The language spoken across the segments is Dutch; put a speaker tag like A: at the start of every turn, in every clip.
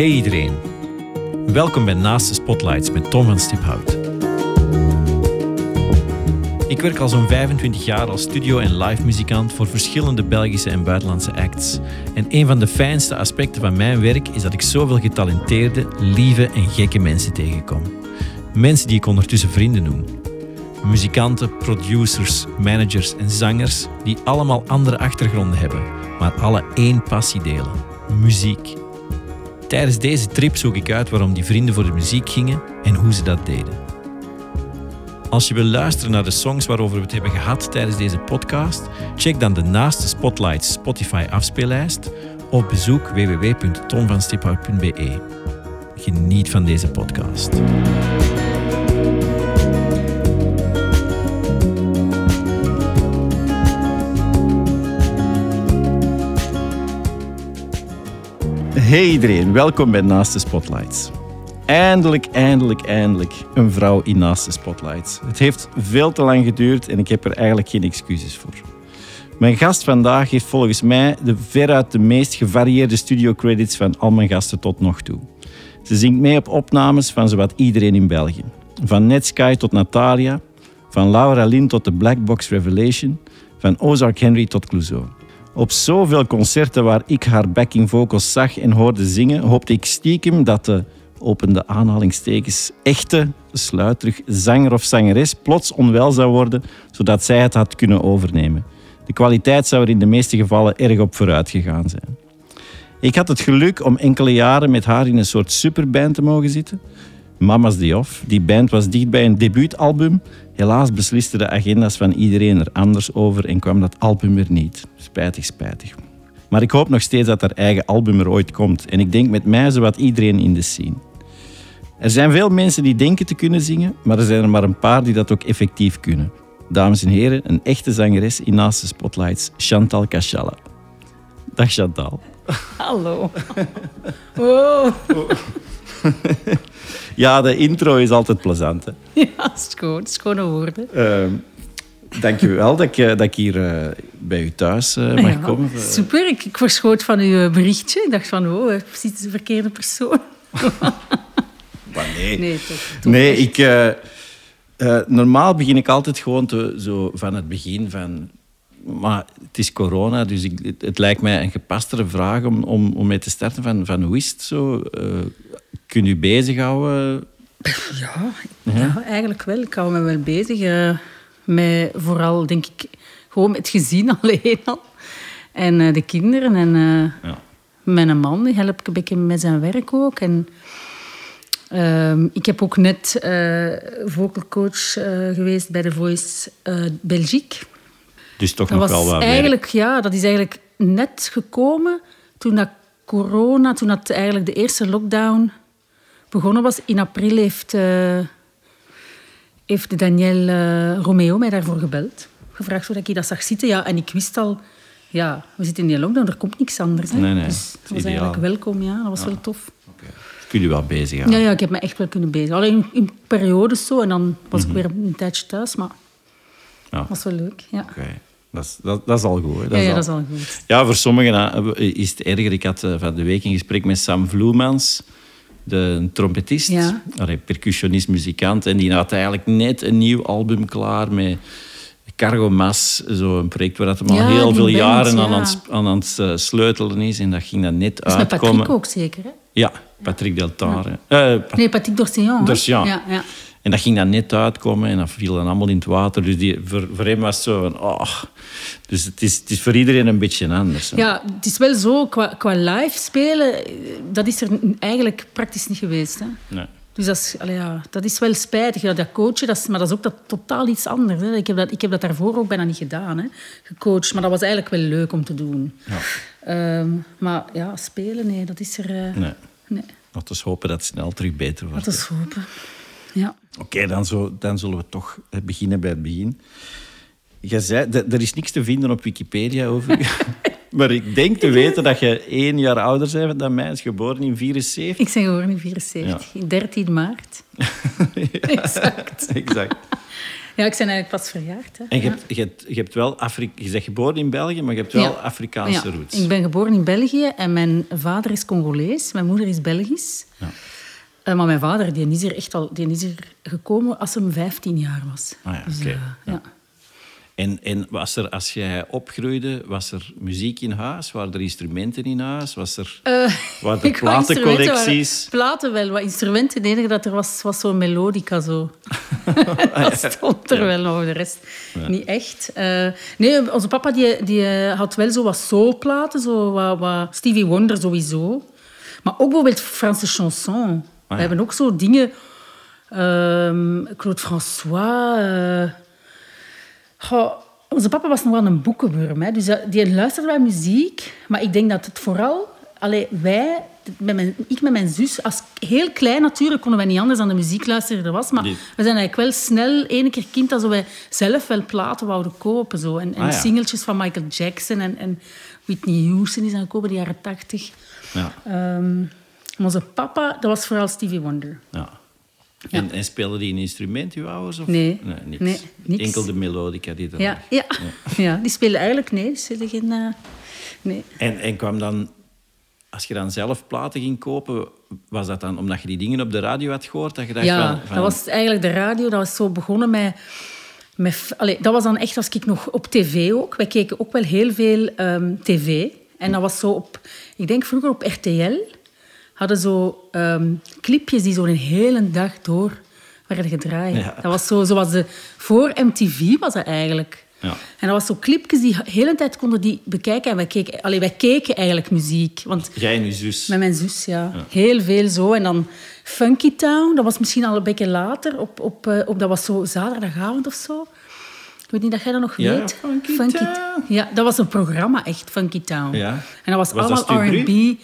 A: Hey iedereen. Welkom bij Naast de Spotlights met Tom van Stiphout. Ik werk al zo'n 25 jaar als studio- en live muzikant voor verschillende Belgische en buitenlandse acts. En een van de fijnste aspecten van mijn werk is dat ik zoveel getalenteerde, lieve en gekke mensen tegenkom. Mensen die ik ondertussen vrienden noem. Muzikanten, producers, managers en zangers die allemaal andere achtergronden hebben, maar alle één passie delen: muziek. Tijdens deze trip zoek ik uit waarom die vrienden voor de muziek gingen en hoe ze dat deden. Als je wil luisteren naar de songs waarover we het hebben gehad tijdens deze podcast, check dan de Naaste Spotlights Spotify afspeellijst of bezoek www.tomvanstiphout.be. Geniet van deze podcast. Hey iedereen, welkom bij Naast de Spotlights. Eindelijk, eindelijk, eindelijk een vrouw in Naast de Spotlights. Het heeft veel te lang geduurd en ik heb er eigenlijk geen excuses voor. Mijn gast vandaag heeft volgens mij de veruit de meest gevarieerde studio credits van al mijn gasten tot nog toe. Ze zingt mee op opnames van zowat iedereen in België. Van Netsky tot Natalia, van Laura Lynn tot de Black Box Revelation, van Ozark Henry tot Clouseau. Op zoveel concerten waar ik haar backing vocals zag en hoorde zingen, hoopte ik stiekem dat de, opende aanhalingstekens, echte, sluiterig zanger of zangeres plots onwel zou worden, zodat zij het had kunnen overnemen. De kwaliteit zou er in de meeste gevallen erg op vooruit gegaan zijn. Ik had het geluk om enkele jaren met haar in een soort superband te mogen zitten. Mama's Day Off. Die band was dicht bij een debuutalbum. Helaas beslisten de agenda's van iedereen er anders over en kwam dat album er niet. Spijtig, spijtig. Maar ik hoop nog steeds dat haar eigen album er ooit komt. En ik denk met mij zowat iedereen in de scene. Er zijn veel mensen die denken te kunnen zingen, maar er zijn er maar een paar die dat ook effectief kunnen. Dames en heren, een echte zangeres in Naast de Spotlights, Chantal Cachala. Dag Chantal.
B: Hallo. Wow.
A: Ja, de intro is altijd plezant. Hè.
B: Ja, schoon. Schone woorden.
A: Uh, Dank je wel dat ik, eh, dat ik hier uh, bij u thuis uh, mag
B: Ja,
A: komen.
B: Super. Ik, ik verschoot van uw berichtje. Ik dacht van, oh, precies de verkeerde persoon.
A: Maar nee.
B: Nee, toch. toch
A: Nee, ik, eh, eh, normaal begin ik altijd gewoon te, zo van het begin van... Maar het is corona, dus ik, het, het lijkt mij een gepastere vraag om, om, om mee te starten. Van, van hoe is het zo? Kun je bezighouden?
B: Ja, ja, eigenlijk wel. Ik hou me wel bezig. eh, met vooral, denk ik, gewoon met het gezin alleen al. En eh, de kinderen. En eh,
A: Ja.
B: mijn man, die help ik een beetje met zijn werk ook. En ehm, ik heb ook net vocal coach geweest bij The Voice Belgique.
A: Dus toch
B: Dat
A: nog
B: was
A: wel wat werk.
B: eigenlijk, ja, dat is eigenlijk net gekomen toen dat corona, toen dat eigenlijk de eerste lockdown begonnen was. In april heeft, eh heeft Daniel eh, Romeo mij daarvoor gebeld. Gevraagd hoe ik dat zag zitten. Ja, en ik wist al, ja, we zitten in die lockdown, er komt niks anders. Hè.
A: Nee, nee,
B: dus dat was
A: ideaal.
B: eigenlijk welkom, ja. Dat was wel tof.
A: Kun je wel bezighouden?
B: Ja, ja, ik heb me echt wel kunnen bezig. Alleen in, in periodes zo, en dan was
A: Mhm.
B: ik weer een tijdje thuis, maar
A: Ja.
B: dat was wel leuk. Ja,
A: Oké. Dat, is, dat, dat is al goed. Hè?
B: ja, ja dat is al goed.
A: Ja, voor sommigen is het erger. Ik had eh, van de week een gesprek met Sam Vloemans, de trompetist,
B: Ja.
A: allee, percussionist, muzikant. En die had eigenlijk net een nieuw album klaar met Cargo Mas, zo'n project waar dat hem al
B: Ja,
A: heel veel
B: band,
A: jaren aan,
B: ja.
A: aan, het- aan het eh, sleutelen is. En dat ging dan net
B: Dat is
A: uitkomen.
B: Patrick ook zeker, hè?
A: Ja, Patrick Deltare. Pat-
B: Nee, Patrick? Dorcillon. Ja, ja.
A: En dat ging dan net uitkomen en dat viel dan allemaal in het water. Dus die, voor, voor hem was het zo van... Oh. Dus het is, het is voor iedereen een beetje anders. hè.
B: ja, het is wel zo, qua, qua live spelen, dat is er eigenlijk praktisch niet geweest. Hè?
A: Nee.
B: Dus dat is, allee, ja, dat is wel spijtig. Ja, dat coachen, dat is, maar dat is ook dat, totaal iets anders. Hè? Ik, heb dat, ik heb dat daarvoor ook bijna niet gedaan, hè? gecoacht. Maar dat was eigenlijk wel leuk om te doen. Ehm, maar ja, spelen, nee, dat is er... eh,
A: Nee.
B: nee.
A: Laten we hopen dat het snel terug beter wordt.
B: Dat is hopen. Ja.
A: Oké, dan, zo, dan zullen we toch eh, beginnen bij het begin. Je zei, er is niks te vinden op Wikipedia over u. maar ik denk te weten dat je één jaar ouder bent dan mij. is geboren in 74.
B: Ik ben geboren in 74, 13 maart. Exact.
A: exact.
B: Ja, ik ben eigenlijk pas verjaard. Hè.
A: En je
B: Ja.
A: hebt, je, hebt, je hebt wel Afri je bent geboren in België, maar je hebt wel
B: Ja.
A: Afrikaanse
B: Ja,
A: roots.
B: Ik ben geboren in België en mijn vader is Congolees. Mijn moeder is Belgisch.
A: Ja.
B: Eh, maar mijn vader die is er echt al die is er gekomen als hij 15 jaar was.
A: Ah ja,
B: Dus, eh,
A: Ja.
B: ja.
A: En, en was er, als jij opgroeide, was er muziek in huis? Waren er instrumenten in huis? Was er,
B: Eh,
A: waren er platencollecties?
B: Platen wel, wat instrumenten. Het enige dat er was, was zo'n melodica zo. dat stond er wel, maar de rest niet echt. Nee, onze papa die, die had wel zo wat soulplaten, zo wat, wat Stevie Wonder sowieso. Maar ook bijvoorbeeld Franse chanson. We hebben ook zo dingen... ehm, Claude François... eh, Goh, onze papa was nog wel een boekenworm. Hè. Dus dat- die luisterde bij muziek. Maar ik denk dat het vooral... Allee, wij, met mijn, ik met mijn zus, als heel klein natuurlijk konden wij niet anders dan de muziek luisteren er was. Maar
A: Die-
B: we zijn eigenlijk wel snel, ene keer kind, dat wij zelf wel platen wouden kopen. Zo. En, en
A: Ah, ja.
B: singeltjes van Michael Jackson en, en Whitney Houston is aan gekomen, de jaren tachtig.
A: Ja,
B: Ehm, maar papa, dat was vooral Stevie Wonder.
A: ja. En, en speelden die een instrument, uw ouders? Of?
B: Nee.
A: niks.
B: Nee, niks.
A: Enkel de melodica die er
B: Ja,
A: lag.
B: ja. ja. die spelen eigenlijk... Nee, hadden geen... eh, nee.
A: En, en kwam dan, als je dan zelf platen ging kopen, was dat dan omdat je die dingen op de radio had gehoord? Dat je dacht
B: Ja,
A: van, van-
B: dat was eigenlijk de radio. Dat was zo begonnen met... met allee, dat was dan echt als ik nog op tv ook. Wij keken ook wel heel veel ehm, tv. En dat was zo op... Ik denk vroeger op RTL hadden zo ehm, clipjes die zo een hele dag door werden gedraaid.
A: Ja.
B: Dat was zo, zoals de... Voor MTV was dat eigenlijk.
A: Ja.
B: En dat was zo clipjes die de hele tijd konden die bekijken. En wij keken, allee, wij keken eigenlijk muziek. Want
A: Jij en je zus.
B: met mijn zus, ja. Heel veel zo. En dan Funky Town, dat was misschien al een beetje later. Op, op, eh, op, dat was zo zaterdagavond of zo. Ik weet niet dat jij dat nog
A: Ja,
B: weet.
A: Funky Town.
B: Ja, dat was een programma, echt, Funky Town.
A: Ja.
B: En dat was,
A: Was
B: allemaal R&B.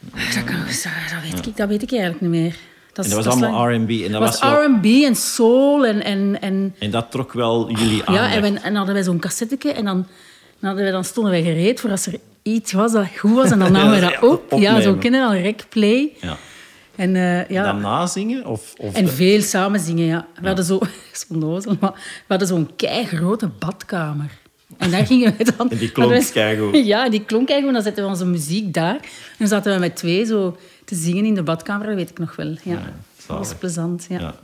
B: Dat, kan- dat, weet ik, dat weet ik eigenlijk niet meer. Dat,
A: En
B: is-
A: dat was allemaal R&B. En dat
B: was
A: wel-
B: R&B en soul en... en, en
A: En dat trok wel jullie aan.
B: ja, en, we, en hadden wij zo'n cassetteke en dan, dan, hadden wij, dan stonden wij gereed voor als er iets was dat goed was. En dan namen we dat op. Ja, zo kennen al rec play.
A: Ja.
B: En, eh, ja.
A: Dan nazingen? Of, of
B: en veel samen zingen, ja. We hadden zo, onnozel, maar we hadden zo'n keigrote badkamer. En daar gingen we dan...
A: En die klonk keigoed.
B: Ja, die klonk keigoed. Dan zetten we onze muziek daar. En dan zaten we met twee zo te zingen in de badkamer, dat weet ik nog wel. Ja, dat was plezant, ja.
A: Ja.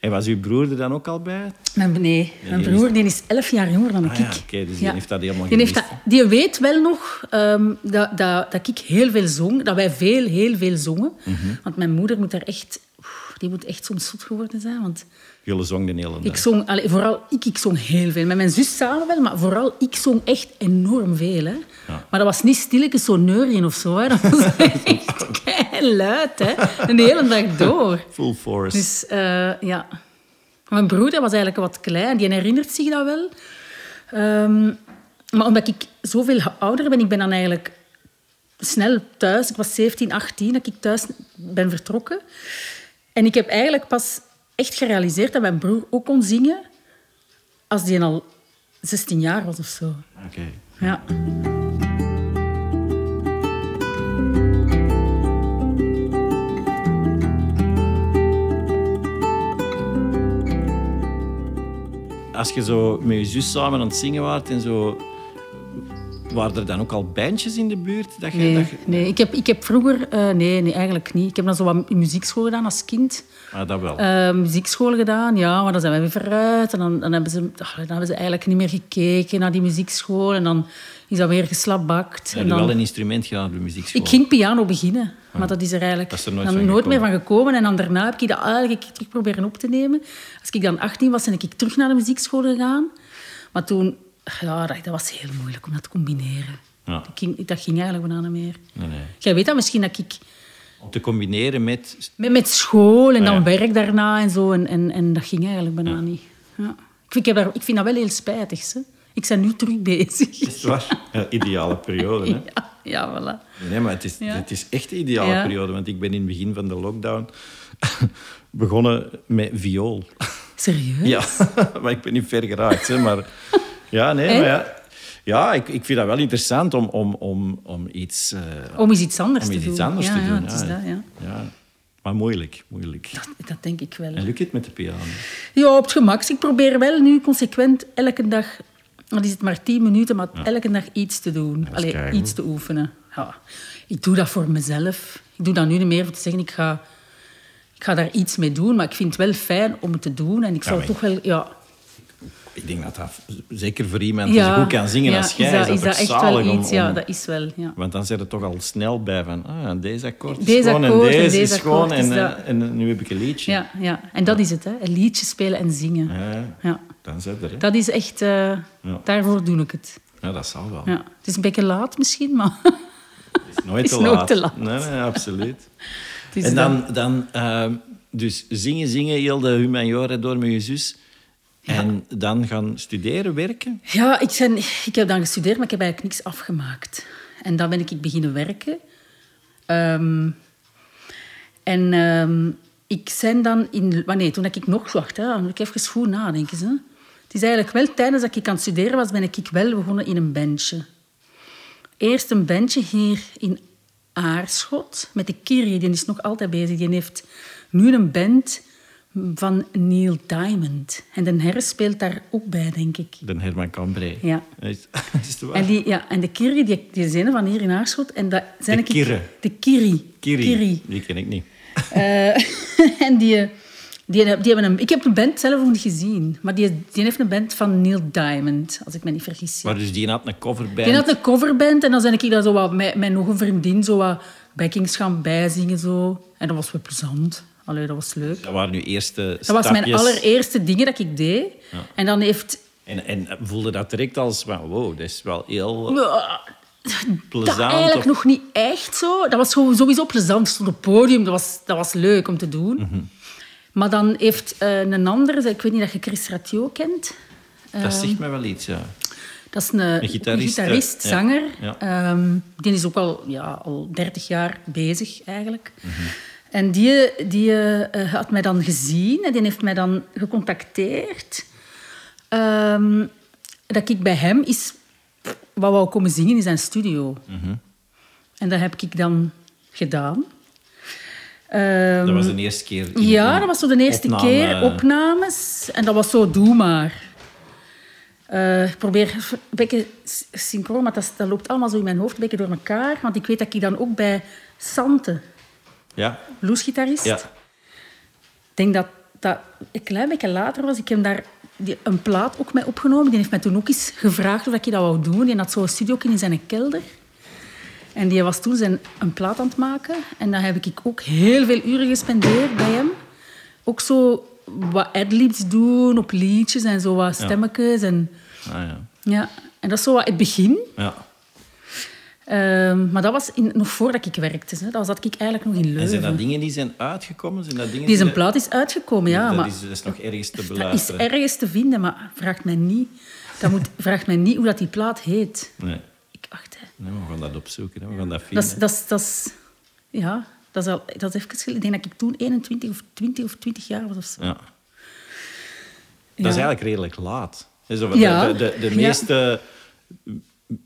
A: En was uw broer er dan ook al bij?
B: Mijn, nee, mijn broer die is elf jaar jonger dan
A: Ah
B: ik.
A: ja, oké, dus die heeft dat helemaal
B: die, heeft
A: gemist.
B: dat, die weet wel nog ehm, dat, dat, dat ik heel veel zong. Dat wij veel, heel veel zongen.
A: Mhm.
B: Want mijn moeder moet daar echt... Die moet echt soms zot geworden zijn. Want
A: Jullie zongen de hele dag.
B: ik zong... allee, vooral ik, ik zong heel veel. Met mijn zus samen wel, maar vooral ik zong echt enorm veel. Hè. Maar dat was niet stilletjes zo neurien of zo. Hè. Dat was echt luid, hè. De hele dag door.
A: Full force.
B: Dus eh, ja. Mijn broer was eigenlijk wat klein, die herinnert zich dat wel. Ehm, maar omdat ik zoveel ouder ben, ik ben dan eigenlijk snel thuis. Ik was 17, 18 dat ik thuis ben vertrokken. En ik heb eigenlijk pas echt gerealiseerd dat mijn broer ook kon zingen als die al 16 jaar was of zo.
A: Oké.
B: Ja.
A: Als je zo met je zus samen aan het zingen waart en zo... Waren er dan ook al bandjes in de buurt? Dat je,
B: Nee,
A: dat je-
B: nee. Ik, heb, ik heb vroeger... eh, nee, nee, eigenlijk niet. Ik heb dan zo wat muziekschool gedaan als kind.
A: Ah, dat wel.
B: eh muziekschool gedaan, ja, maar dan zijn we weer vooruit. En dan, dan, hebben ze, ach, dan hebben ze eigenlijk niet meer gekeken naar die muziekschool. En dan is dat weer geslabakt.
A: Heb je
B: dan,
A: wel een instrument gedaan op de muziekschool?
B: ik ging piano beginnen, maar dat is er eigenlijk
A: is er nooit
B: dan
A: van
B: nooit meer van gekomen. En dan daarna heb ik dat eigenlijk terug proberen op te nemen. Als ik dan 18 was, ben ik terug naar de muziekschool gegaan. Maar toen, ja, dat, dat was heel moeilijk om dat te combineren.
A: Ja.
B: Dat, ging, dat ging eigenlijk bijna niet meer.
A: Nee, nee.
B: Jij weet dat misschien dat ik
A: Om te combineren met...
B: met, met school en
A: Ah,
B: dan
A: ja.
B: werk daarna en zo. En, en, en dat ging eigenlijk bijna niet. Ja. Ik, vind, ik, heb daar, ik vind dat wel heel spijtig. Hè. Ik ben nu terug bezig.
A: Is het waar? Ja, ideale periode, hè?
B: Ja, ja, voilà.
A: Nee, maar het is, het is echt de ideale periode. Want ik ben in het begin van de lockdown begonnen met viool.
B: Serieus?
A: Ja, maar ik ben niet ver geraakt. Hè, maar ja, nee,
B: En?
A: maar ja. Ja, ik, ik vind dat wel interessant om, om, om, om iets... eh,
B: Om eens iets anders
A: om
B: te
A: iets
B: doen.
A: anders
B: ja,
A: te
B: ja,
A: doen.
B: het is dat, ja.
A: ja. Maar moeilijk, moeilijk.
B: Dat denk ik wel.
A: En lukt het met de piano?
B: Ja, op het gemak. Ik probeer wel nu consequent elke dag, dan is het maar tien minuten, maar elke dag iets te doen.
A: is
B: Allee,
A: keigoed.
B: iets te oefenen. Ja. Ik doe dat voor mezelf. Ik doe dat nu niet meer voor te zeggen, ik ga, ik ga daar iets mee doen. Maar ik vind het wel fijn om het te doen. En ik zou
A: maar-
B: toch wel... Ja,
A: Ik denk dat dat zeker voor iemand die goed kan zingen
B: ja,
A: als jij,
B: is dat,
A: is
B: is dat echt wel
A: om-
B: iets. Ja, dat is wel... Ja.
A: Want dan zit er toch al snel bij van, ah, deze akkoord is
B: Deze
A: gewoon
B: akkoord
A: en deze, is gewoon en, eh,
B: dat.
A: en nu heb ik een liedje.
B: Ja, ja, en dat is het, hè. Een liedje spelen en zingen.
A: Ja, dan zit er. Hè.
B: Dat is echt... eh. Daarvoor doe ik het.
A: Ja, dat zal wel.
B: Ja. Het is een beetje laat misschien, maar...
A: Het is nooit
B: is
A: te
B: nooit
A: laat.
B: te laat.
A: Nee, nee, absoluut. en dan, dan ehm, dus zingen, zingen, heel de humaniora door met je zus. En dan gaan studeren, werken.
B: Ja, ik, ben, ik heb dan gestudeerd, maar ik heb eigenlijk niks afgemaakt. En dan ben ik beginnen werken. Ehm, en ehm, ik ben dan in... Wanneer? Toen ik nog... Wacht, hè, dan moet ik even goed nadenken. Hè. Het is eigenlijk wel tijdens dat ik aan het studeren was, ben ik wel begonnen in een bandje. Eerst een bandje hier in Aarschot met de Kiri. Die is nog altijd bezig. Die heeft nu een band van Neil Diamond. En Den Herres speelt daar ook bij, denk ik.
A: De Herman Cambrai.
B: Ja.
A: Is, is het waar?
B: En, die, ja, en de Kiri, die, die zijn van hier in Aarschot. En dat zijn
A: De Kirre.
B: De Kiri.
A: Kiri. Die ken ik niet.
B: Eh, en die, die, die hebben een, ik heb de band zelf nog niet gezien. Maar die, die heeft een band van Neil Diamond, als ik me niet vergis.
A: Maar dus die had een coverband.
B: Die had een coverband en dan ben ik daar zo wat met, met nog een vriendin zo wat backings gaan bijzingen. Zo. En dat was wel plezant. Allee, dat was leuk.
A: Dat waren nu eerste
B: Dat was mijn allereerste dingen dat ik deed. En dan heeft...
A: En, en voelde dat direct als, wow, dat is wel heel
B: Dat
A: plezant.
B: eigenlijk
A: of-
B: nog niet echt zo. Dat was gewoon sowieso plezant. Stond op het podium, dat was, dat was leuk om te doen.
A: Mhm.
B: Maar dan heeft eh, een andere, ik weet niet of je Chris Ratio kent.
A: Dat zegt mij wel iets, ja.
B: Dat is een, een
A: gitarist? Ja.
B: zanger.
A: Ja.
B: Ehm, die is ook al, ja, al 30 jaar bezig, eigenlijk.
A: Mhm.
B: En die, die eh, had mij dan gezien en die heeft mij dan gecontacteerd. ehm, dat ik bij hem is, wat wou komen zingen in zijn studio.
A: Mhm.
B: En dat heb ik dan gedaan. Ehm,
A: Dat was de eerste keer.
B: ja, dat was zo de eerste
A: opname.
B: keer opnames. En dat was zo, doe maar. Eh, ik probeer een beetje synchroon, maar dat, dat loopt allemaal zo in mijn hoofd een beetje door elkaar. Want ik weet dat ik dan ook bij Sante,
A: Ja,
B: bluesgitarist...
A: ja.
B: Ik denk dat dat een klein beetje later was. Ik heb daar die, een plaat ook mee opgenomen. Die heeft mij toen ook eens gevraagd of ik dat wou doen. Die had zo'n studio in zijn kelder. En die was toen zijn, een plaat aan het maken. En dan heb ik ook heel veel uren gespendeerd bij hem. Ook zo wat adlibs doen op liedjes en zo wat stemmetjes. En,
A: Ah, ja.
B: ja. en dat is zo wat het begin.
A: ja.
B: Ehm, maar dat was in, nog voordat ik werkte. Hè. Dat zat ik eigenlijk nog in
A: En zijn
B: Leuven.
A: dat dingen die zijn uitgekomen? Zijn dat dingen
B: Die zijn plaat is uitgekomen, ja.
A: dat,
B: maar
A: is, dat is nog ergens te
B: Dat is
A: beluisteren.
B: ergens te vinden, maar vraagt mij niet, dat moet, vraagt mij niet hoe dat die plaat heet.
A: Nee.
B: Ik wacht, hè.
A: nee, we gaan dat opzoeken. Hè. We gaan dat vinden.
B: Dat is, ja, dat is, al, dat is even. Ik denk dat ik toen 21 of 20 of 20 jaar was of zo.
A: Ja. Dat
B: Ja.
A: is eigenlijk redelijk laat. De,
B: Ja.
A: de, de, de
B: Ja.
A: meeste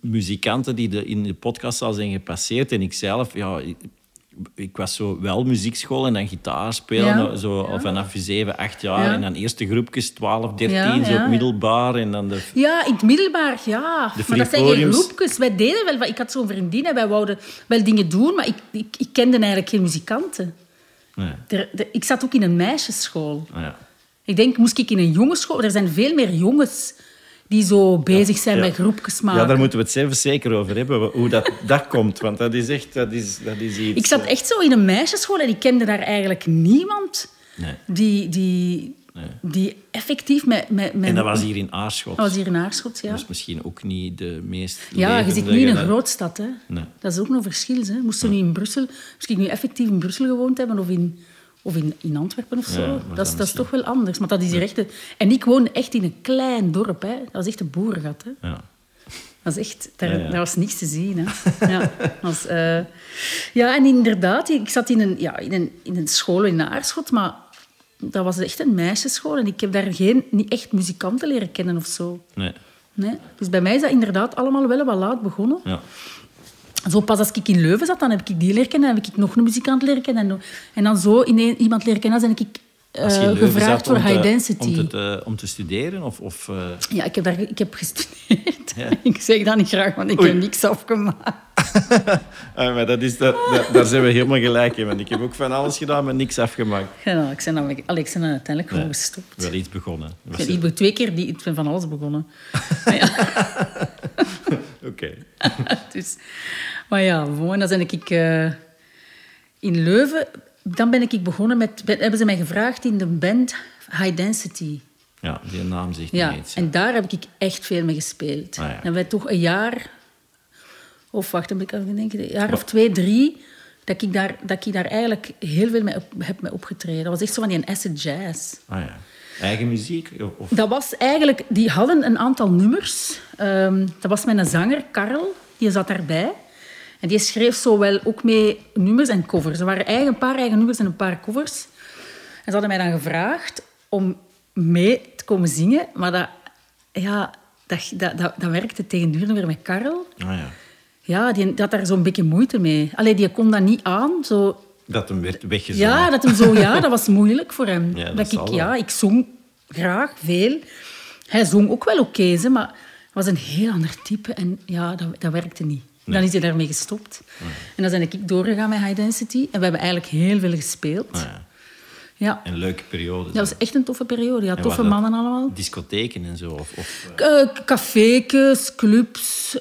A: muzikanten die de, in de podcast al zijn gepasseerd, en ik zelf, ja, ik, ik was zo wel muziekschool en dan gitaar spelen,
B: Ja.
A: zo vanaf 7, 8 jaar.
B: Ja.
A: En dan eerste groepjes, 12, 13,
B: Ja,
A: zo op middelbaar. En dan de,
B: Ja, in het middelbaar, ja.
A: De
B: maar dat zijn geen groepjes. Wij deden wel... Ik had zo'n vriendin en wij wouden wel dingen doen, maar ik, ik, ik kende eigenlijk geen muzikanten.
A: nee.
B: De- ik zat ook in een meisjesschool.
A: Ah, ja.
B: Ik denk, moest ik in een jongensschool... Er zijn veel meer jongens die zo bezig zijn
A: ja.
B: met groepjes maken.
A: ja, daar moeten we het even zeker over hebben, hoe dat, dat komt. Want dat is echt dat is, dat is iets...
B: Ik zat
A: eh,
B: echt zo in een meisjesschool en ik kende daar eigenlijk niemand
A: Nee.
B: die, die, die effectief met... met, met
A: En dat was hier in Aarschot.
B: dat was hier in Aarschot, ja.
A: Dus misschien ook niet de meest
B: Ja, je zit nu in een grootstad. Hè.
A: Nee.
B: Dat is ook nog verschil. Hè. Moest je nu in Brussel... Ik nu effectief in Brussel gewoond hebben of in, of in, in Antwerpen of zo.
A: Ja,
B: dat, is,
A: dat
B: is toch wel anders. Maar dat is hier echt... een- En ik woon echt in een klein dorp. Hè. Dat is echt een boerengat. Hè.
A: Ja.
B: Dat, is echt, daar,
A: Ja, ja.
B: daar was niks te zien. Hè. Ja, was, eh, ja, en inderdaad, ik zat in een, ja, in, een, in een school in Aarschot, maar dat was echt een meisjesschool. En ik heb daar geen, niet echt muzikanten leren kennen of zo.
A: Nee.
B: Nee. Dus bij mij is dat inderdaad allemaal wel wat laat begonnen.
A: Ja.
B: Zo pas als ik in Leuven zat, dan heb ik die leren kennen. Dan heb ik nog een muzikant leren kennen. En, en dan zo in iemand leren kennen, dan ben ik
A: Leuven
B: gevraagd voor High Density.
A: Om te, om te studeren? Of, of, eh,
B: Ja, ik heb, daar, ik heb gestudeerd.
A: Ja.
B: ik zeg dat niet graag, want ik
A: Oei.
B: heb niks afgemaakt.
A: ah, maar dat is, dat, dat- daar zijn we helemaal gelijk in. Want ik heb ook van alles gedaan, maar niks afgemaakt.
B: Ja, ik ben dan, allee, ik ben uiteindelijk gewoon
A: Nee.
B: gestopt.
A: Wel iets begonnen.
B: Ik
A: Was-
B: ben, ik ben twee keer die, ik ben van alles begonnen.
A: Oké.
B: dus, maar ja, gewoon, dan ben ik eh, in Leuven. Dan ben ik begonnen met... ben- hebben ze mij gevraagd in de band High Density.
A: Ja, die naam zegt
B: Ja,
A: me iets.
B: en daar heb ik echt veel mee gespeeld.
A: Ah, ja.
B: Hebben we toch een jaar... Of wacht, dan moet ik even denken. Een jaar of twee, drie... Dat ik, daar, dat ik daar eigenlijk heel veel mee op, heb mee opgetreden. Dat was echt zo van die acid jazz.
A: Ah, ja. Eigen muziek? Of, of-
B: Dat was eigenlijk... Die hadden een aantal nummers. Ehm, dat was mijn zanger, Karel. Die zat daarbij. En die schreef zo wel ook mee nummers en covers. Er waren eigen, een paar eigen nummers en een paar covers. En ze hadden mij dan gevraagd om mee te komen zingen. Maar dat, ja, dat, dat, dat, dat werkte tegen weer met Karel.
A: Ah, ja.
B: Ja, die, die had daar zo'n beetje moeite mee. Allee, die kon dat niet aan. Zo,
A: Dat hem werd weggezongen.
B: ja, dat hem zo, ja, dat was moeilijk voor hem.
A: Ja, dat
B: ik,
A: wel.
B: ja, ik zong graag, veel. Hij zong ook wel oké, ze, maar was een heel ander type. En ja, dat, dat werkte niet. Dan is hij daarmee gestopt. En dan ben ik doorgegaan met High Density. En we hebben eigenlijk heel veel gespeeld.
A: Ah, ja.
B: Ja,
A: Een leuke periode.
B: dat was echt een toffe periode. Ja,
A: En
B: toffe mannen allemaal.
A: Discotheken en zo? Of, of, eh,
B: Uh, cafékes, clubs,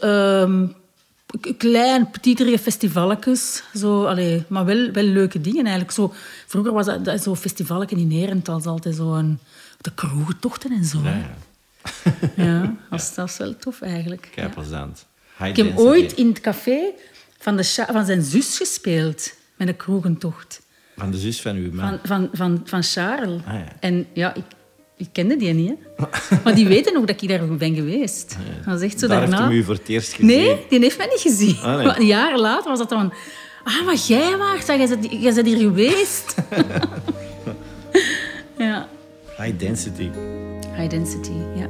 B: k- klein, petiterige festivalletjes. Zo, allee, maar wel, wel leuke dingen eigenlijk. Zo, vroeger was dat, dat zo'n in Herentals altijd zo een, de kroegentochten en zo.
A: ja, ja.
B: Ja, dat, was, wel tof eigenlijk.
A: Kei plezant.
B: Ik heb ooit in het café van, de van zijn zus gespeeld met een kroegentocht.
A: Van de zus van uw man.
B: Van, van, van, van Charles.
A: Ah, ja.
B: En ja, ik, ik kende die niet. Hè. Maar die weten ook dat ik daar ben geweest. Dat is echt zo
A: Daar heeft
B: daarna.
A: hem u voor het eerst gezien.
B: Nee, die heeft mij niet gezien.
A: Ah, nee.
B: Maar Een jaar later was dat dan... Ah, maar jij waart, jij bent, jij bent hier geweest. ja.
A: High density.
B: High density, ja.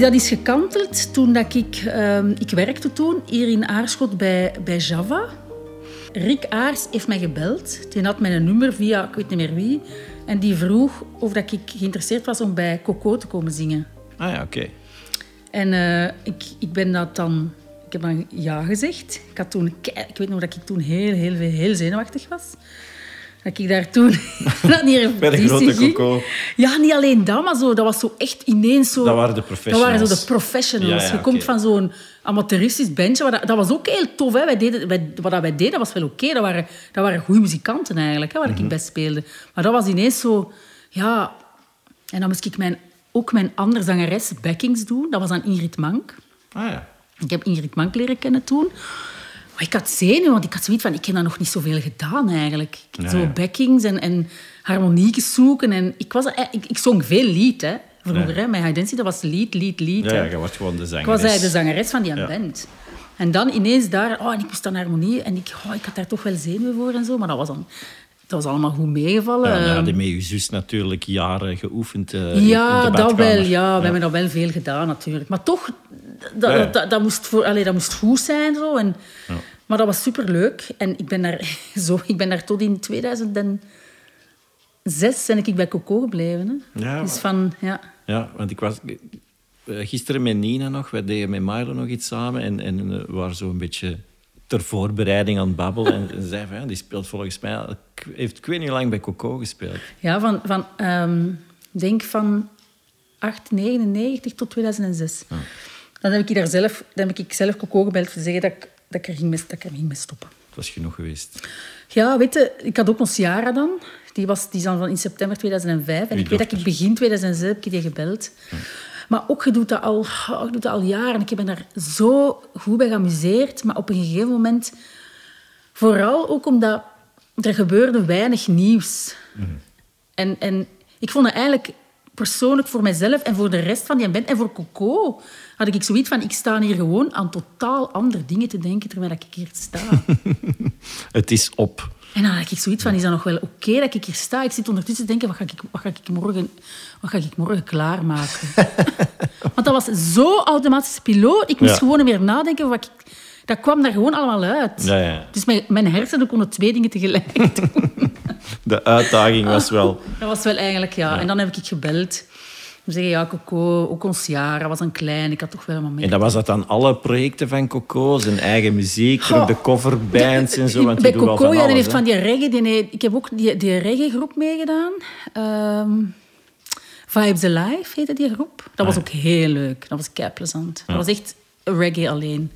B: Dat is gekanteld toen dat ik... ehm, ik werkte toen hier in Aarschot bij, bij Java. Rick Aars heeft mij gebeld. Die had mijn nummer via, ik weet niet meer wie. En die vroeg of dat ik geïnteresseerd was om bij Coco te komen zingen.
A: Ah ja, oké.
B: En eh, ik, ik ben dat dan... Ik heb dan ja gezegd. Ik, had toen, ik weet nog dat ik toen heel, heel, heel zenuwachtig was. Dat ik daar toen naar die
A: Bij de grote. Coco.
B: Ja, niet alleen dat, maar zo, dat was zo echt ineens zo...
A: Dat waren de
B: Dat
A: professionals.
B: waren zo de professionals.
A: Ja, ja,
B: je komt van zo'n amateuristisch bandje. Dat, dat was ook heel tof. Hè. Wij deden, wij, wat dat wij deden was wel oké. Dat waren, dat waren goede muzikanten eigenlijk, hè, waar
A: Mhm.
B: ik best speelde. Maar dat was ineens zo... Ja... En dan moest ik mijn, ook mijn andere zangeres backings doen. Dat was dan Ingrid Mank.
A: Ah ja.
B: Ik heb Ingrid Mank leren kennen toen. Maar ik had zenuwen, want ik had zoiets van... Ik heb dat nog niet zoveel gedaan, eigenlijk.
A: Ja,
B: Zo backings en, en harmoniekjes zoeken. En ik, was, ik, ik zong veel lied, hè. Vroeger, hè. Mijn density, dat was lied, lied, lied.
A: Ja, je wordt gewoon de zanger.
B: Ik was eigenlijk de zangeres van die band. En dan ineens daar... Oh, en ik moest dan harmonie. En ik, oh, ik had daar toch wel zenuwen voor en zo. Maar dat was, dan, dat was allemaal goed meegevallen.
A: Ja, die met je zus natuurlijk jaren geoefend. eh, in
B: ja,
A: de
B: dat wel. Ja, we hebben dat wel veel gedaan natuurlijk. Maar toch, dat,
A: Ja,
B: dat, dat, moest, voor, allee, dat moest goed zijn. Zo. En, Maar dat was superleuk. En ik ben daar, zo, ik ben daar tot in 2006 ben ik bij Coco gebleven. Hè.
A: Ja,
B: dus van, ja.
A: Ja, want ik was eh, gisteren met Nina nog, wij deden met Milo nog iets samen en, en eh, we waren zo een beetje ter voorbereiding aan het babbelen. En, en ze zei van, ja, die speelt volgens mij, heeft ik weet niet lang bij Coco gespeeld.
B: Ja, van, van ehm, denk van 899 tot 2006. Dan heb ik, daar zelf, dan heb ik zelf Coco gebeld voor te zeggen dat ik, dat ik er ging mee, dat ik er ging mee stoppen.
A: Het was genoeg geweest.
B: Ja, weet je, ik had ook nog Ciara dan. Die, was, die is dan van in september 2005. En
A: Uw
B: ik weet dat ik begin 2006 heb ik die gebeld. Maar ook, je doet dat al, oh, ik doe dat al jaren. Ik ben daar zo goed bij geamuseerd. Maar op een gegeven moment... Vooral ook omdat er gebeurde weinig nieuws. En, en Ik vond het eigenlijk persoonlijk voor mezelf en voor de rest van die band en voor Coco had ik zoiets van, ik sta hier gewoon aan totaal andere dingen te denken terwijl ik hier sta.
A: Het is op.
B: En dan had ik zoiets van, is dat nog wel oké dat ik hier sta? Ik zit ondertussen te denken, wat ga ik, wat ga ik, morgen, wat ga ik morgen klaarmaken? Want dat was zo automatisch piloot. Ik moest
A: Ja.
B: gewoon meer nadenken. Wat ik, dat kwam daar gewoon allemaal uit.
A: Ja, ja.
B: Dus mijn, mijn hersenen konden twee dingen tegelijk doen.
A: De uitdaging was wel...
B: Dat was wel eigenlijk, ja. En dan heb ik gebeld. Ze zeggen, ja, Coco, ook ons jaar, dat was een klein. Ik had toch wel een moment.
A: En dat was dat dan alle projecten van Coco? Zijn eigen muziek, de coverbands en zo? Want
B: Bij Coco,
A: van
B: ja, die heeft van die reggae... Die, ik heb ook die, die reggae-groep meegedaan. Ehm, Vibes Alive heette die groep. Dat was ook heel leuk. Dat was kei plezant. Dat was echt reggae alleen.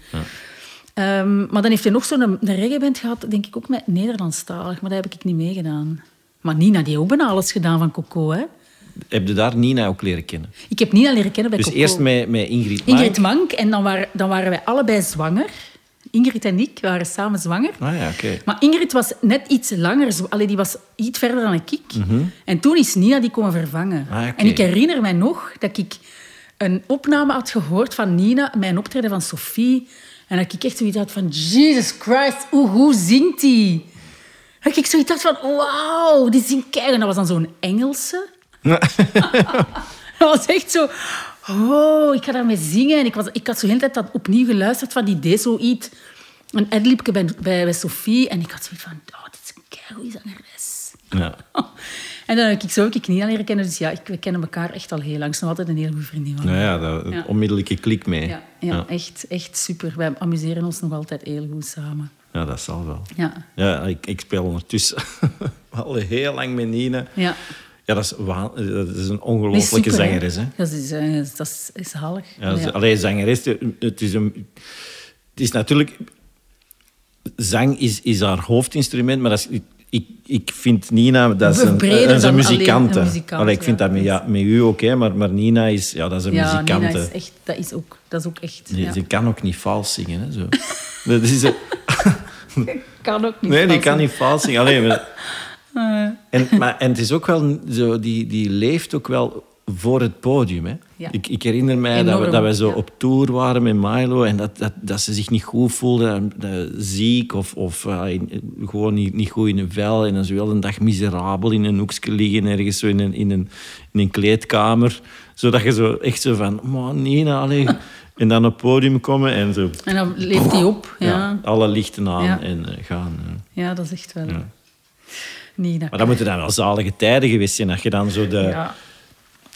B: Ehm, maar dan heeft hij nog zo'n reggae-band gehad, denk ik ook met Nederlandstalig. Maar daar heb ik niet meegedaan. Maar Nina, die heeft ook bijna alles gedaan van Coco, hè.
A: Heb je daar Nina ook leren kennen?
B: Ik heb Nina leren kennen bij
A: Dus
B: Coco.
A: eerst met, met Ingrid Mank.
B: Ingrid Mank. En dan waren, dan waren wij allebei zwanger. Ingrid en ik waren samen zwanger.
A: Ah ja, oké.
B: Maar Ingrid was net iets langer. Allee, die was iets verder dan ik. En toen is Nina die komen vervangen.
A: Mhm. Ah.
B: En ik herinner mij nog dat ik een opname had gehoord van Nina, mijn optreden van Sophie. En dat ik echt zoiets had van... Jesus Christ, hoe, hoe zingt die? Dat ik zoiets had van... Wauw, die zingt keihard. En dat was dan zo'n Engelse. dat was echt zo... Oh, ik ga daarmee zingen. En ik, was, ik had zo de hele tijd dat opnieuw geluisterd van die deed zoiets. Een adlibje bij, bij, bij Sophie. En ik had zoiets van... Oh, dit is een keigoeie zangeres.
A: Ja.
B: En dan heb ik zo heb ik Nina leren kennen. Dus ja, ik, we kennen elkaar echt al heel lang. Ze altijd een heel goede vriendin van.
A: Nou ja, dat,
B: Ja.
A: onmiddellijke klik mee.
B: Ja, ja, Echt, echt super. Wij amuseren ons nog altijd heel goed samen.
A: Ja, dat zal wel.
B: Ja,
A: Ja, ik, ik speel ondertussen al heel lang met Nina.
B: ja.
A: Ja, dat is, waan- dat is een ongelooflijke zangeres. Hè?
B: Dat is, eh, dat is, is zalig.
A: Ja, ze-
B: Ja.
A: Allee, zangeres, het is, een, het is natuurlijk... Zang is, is haar hoofdinstrument, maar dat is, ik, ik vind Nina... Dat is een, dat is een
B: dan alleen
A: muzikant.
B: een muzikant,
A: Allee, ik vind
B: ja.
A: dat met, ja, met u ook, hè, maar, maar Nina is, ja, dat is een
B: Ja. Nina
A: hè.
B: is echt, dat, is ook, dat is ook echt...
A: Die-
B: ja.
A: Ze kan ook niet vals zingen. Hè, zo. dat is, een-
B: Kan ook niet.
A: nee, die kan niet vals zingen. Allee, maar, en, maar, en het is ook wel zo, die, die leeft ook wel voor het podium. Hè.
B: Ja.
A: Ik, ik herinner mij dat we, dat we zo
B: ja.
A: op tour waren met Milo en dat, dat, dat ze zich niet goed voelde, eh, ziek of, of eh, in- gewoon niet, niet goed in hun vel. En dan zo wel een dag miserabel in een hoekje liggen, ergens zo in een, in een, in een kleedkamer. Zodat je zo echt zo van, man, Nina, allee. En dan op het podium komen en zo...
B: En dan leeft hij op. Ja.
A: Alle lichten aan en eh, gaan. ja.
B: dat is echt wel... Nina.
A: Maar dat moeten dan wel zalige tijden geweest zijn. Dat je dan zo de.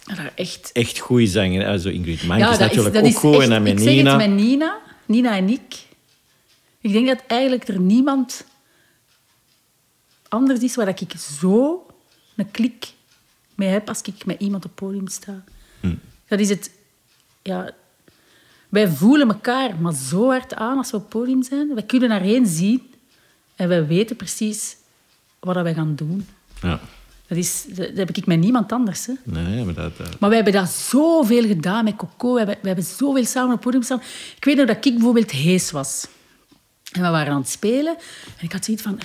B: Daar echt...
A: echt goede zanger... Also Ingrid Mank is
B: dat
A: natuurlijk ook
B: is
A: goed.
B: echt-
A: en dan met
B: ik zeg
A: Nina.
B: het met Nina, Nina en ik. Ik denk dat eigenlijk er niemand anders is waar ik zo een klik mee heb als ik met iemand op het podium sta.
A: Hm.
B: Dat is het... Ja, wij voelen elkaar maar zo hard aan als we op het podium zijn. Wij kunnen naar één zien en wij weten precies wat wij gaan doen.
A: Ja.
B: Dat, is, dat heb ik met niemand anders. Hè.
A: Nee, maar dat... dat-
B: Maar we hebben dat zoveel gedaan met Coco. We hebben, we hebben zoveel samen op het podium gestaan. Ik weet nog dat ik bijvoorbeeld hees was. En we waren aan het spelen. En ik had zoiets van...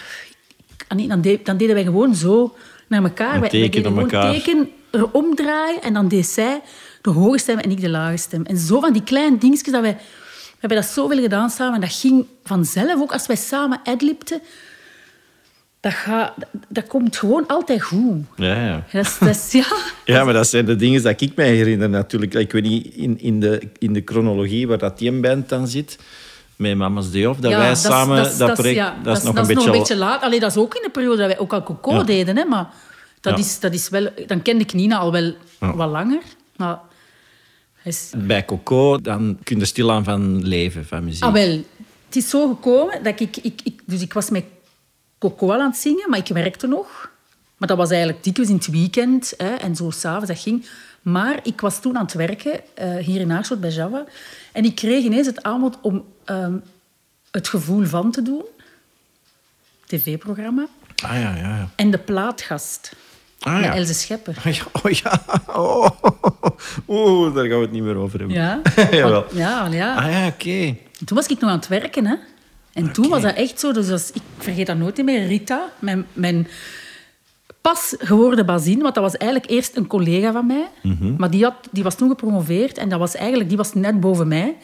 B: niet, dan, de- dan deden wij gewoon zo naar elkaar.
A: Een
B: Wij- wij
A: teken
B: deden
A: op
B: gewoon
A: elkaar.
B: teken omdraaien. En dan deed zij de hoge stem en ik de lage stem. En zo van die kleine dingetjes dat wij... We hebben dat zoveel gedaan samen. En dat ging vanzelf ook. Als wij samen adlipten... Dat, gaat, dat, komt gewoon altijd goed.
A: Ja, ja.
B: Dat is, dat is- ja,
A: Ja, maar dat zijn de dingen die ik mij herinner natuurlijk. Ik weet niet, in, in, de, in de chronologie waar dat die band dan zit, met Mama's Day Off, dat wij samen dat, project...
B: ja,
A: dat, is nog een beetje... al-
B: laat. Allee, dat is ook in de periode dat wij ook al Coco
A: Ja.
B: deden. Hè, maar dat, is, dat is wel... Dan kende ik Nina al wel wat langer. Maar is...
A: Bij Coco, dan kun je stilaan van leven, van muziek.
B: Ah, wel. Het is zo gekomen dat ik, ik, ik... Dus ik was met Coco aan het zingen, maar ik werkte nog. Maar dat was eigenlijk dikwijls in het weekend hè, en zo s'avonds, dat ging. Maar ik was toen aan het werken, eh, hier in Aarschot bij Java. En ik kreeg ineens het aanbod om ehm, het gevoel van te doen. TV-programma.
A: Ah ja, ja, ja.
B: En de plaatgast.
A: Ah, ja.
B: Else Schepper.
A: Ah, ja, Oh ja, oh, Oeh, daar gaan we het niet meer over hebben.
B: Ja? Ja, ja.
A: Ah ja, oké.
B: Toen was ik nog aan het werken, hè. En toen was dat echt zo. Dus als, ik vergeet dat nooit meer. Rita, mijn, mijn pas geworden Bazin, want dat was eigenlijk eerst een collega van mij.
A: Mhm.
B: Maar die, had, die was toen gepromoveerd en dat was eigenlijk, die was net boven mij.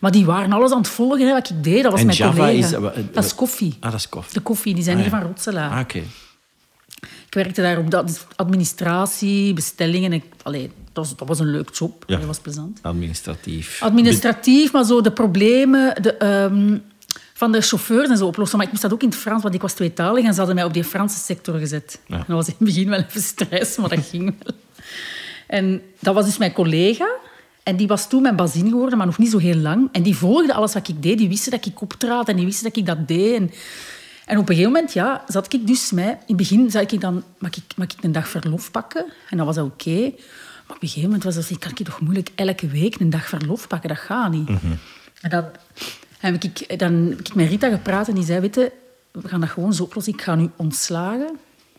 B: Maar die waren alles aan het volgen, hè, wat ik deed. Dat was
A: En
B: mijn
A: Java
B: collega.
A: is-
B: dat is koffie.
A: Ah, dat is koffie.
B: De koffie, die zijn
A: Ah,
B: hier van Rotselaar.
A: Ah, oké.
B: Ik werkte daar op de administratie, bestellingen. Ik, allee, dat, was, dat was een leuk job.
A: Ja.
B: Dat was plezant.
A: Administratief.
B: Administratief, maar zo de problemen de, ehm, van de chauffeurs en zo oplossen. Maar ik moest dat ook in het Frans, want ik was tweetalig en ze hadden mij op die Franse sector gezet.
A: Ja.
B: Dat was in het begin wel even stress, maar dat ging wel. En dat was dus mijn collega. En die was toen mijn bazin geworden, maar nog niet zo heel lang. En die volgde alles wat ik deed. Die wisten dat ik optrad en die wisten dat ik dat deed. En, en op een gegeven moment ja, zat ik dus mij... In het begin zei ik dan, mag ik, mag ik een dag verlof pakken? En dat was dat oké. Maar op een gegeven moment was dat, kan ik toch moeilijk elke week een dag verlof pakken? Dat gaat niet. En dan heb ik, dan heb ik met Rita gepraat en die zei, weet je, we gaan dat gewoon zo oplossen. Ik ga nu ontslagen.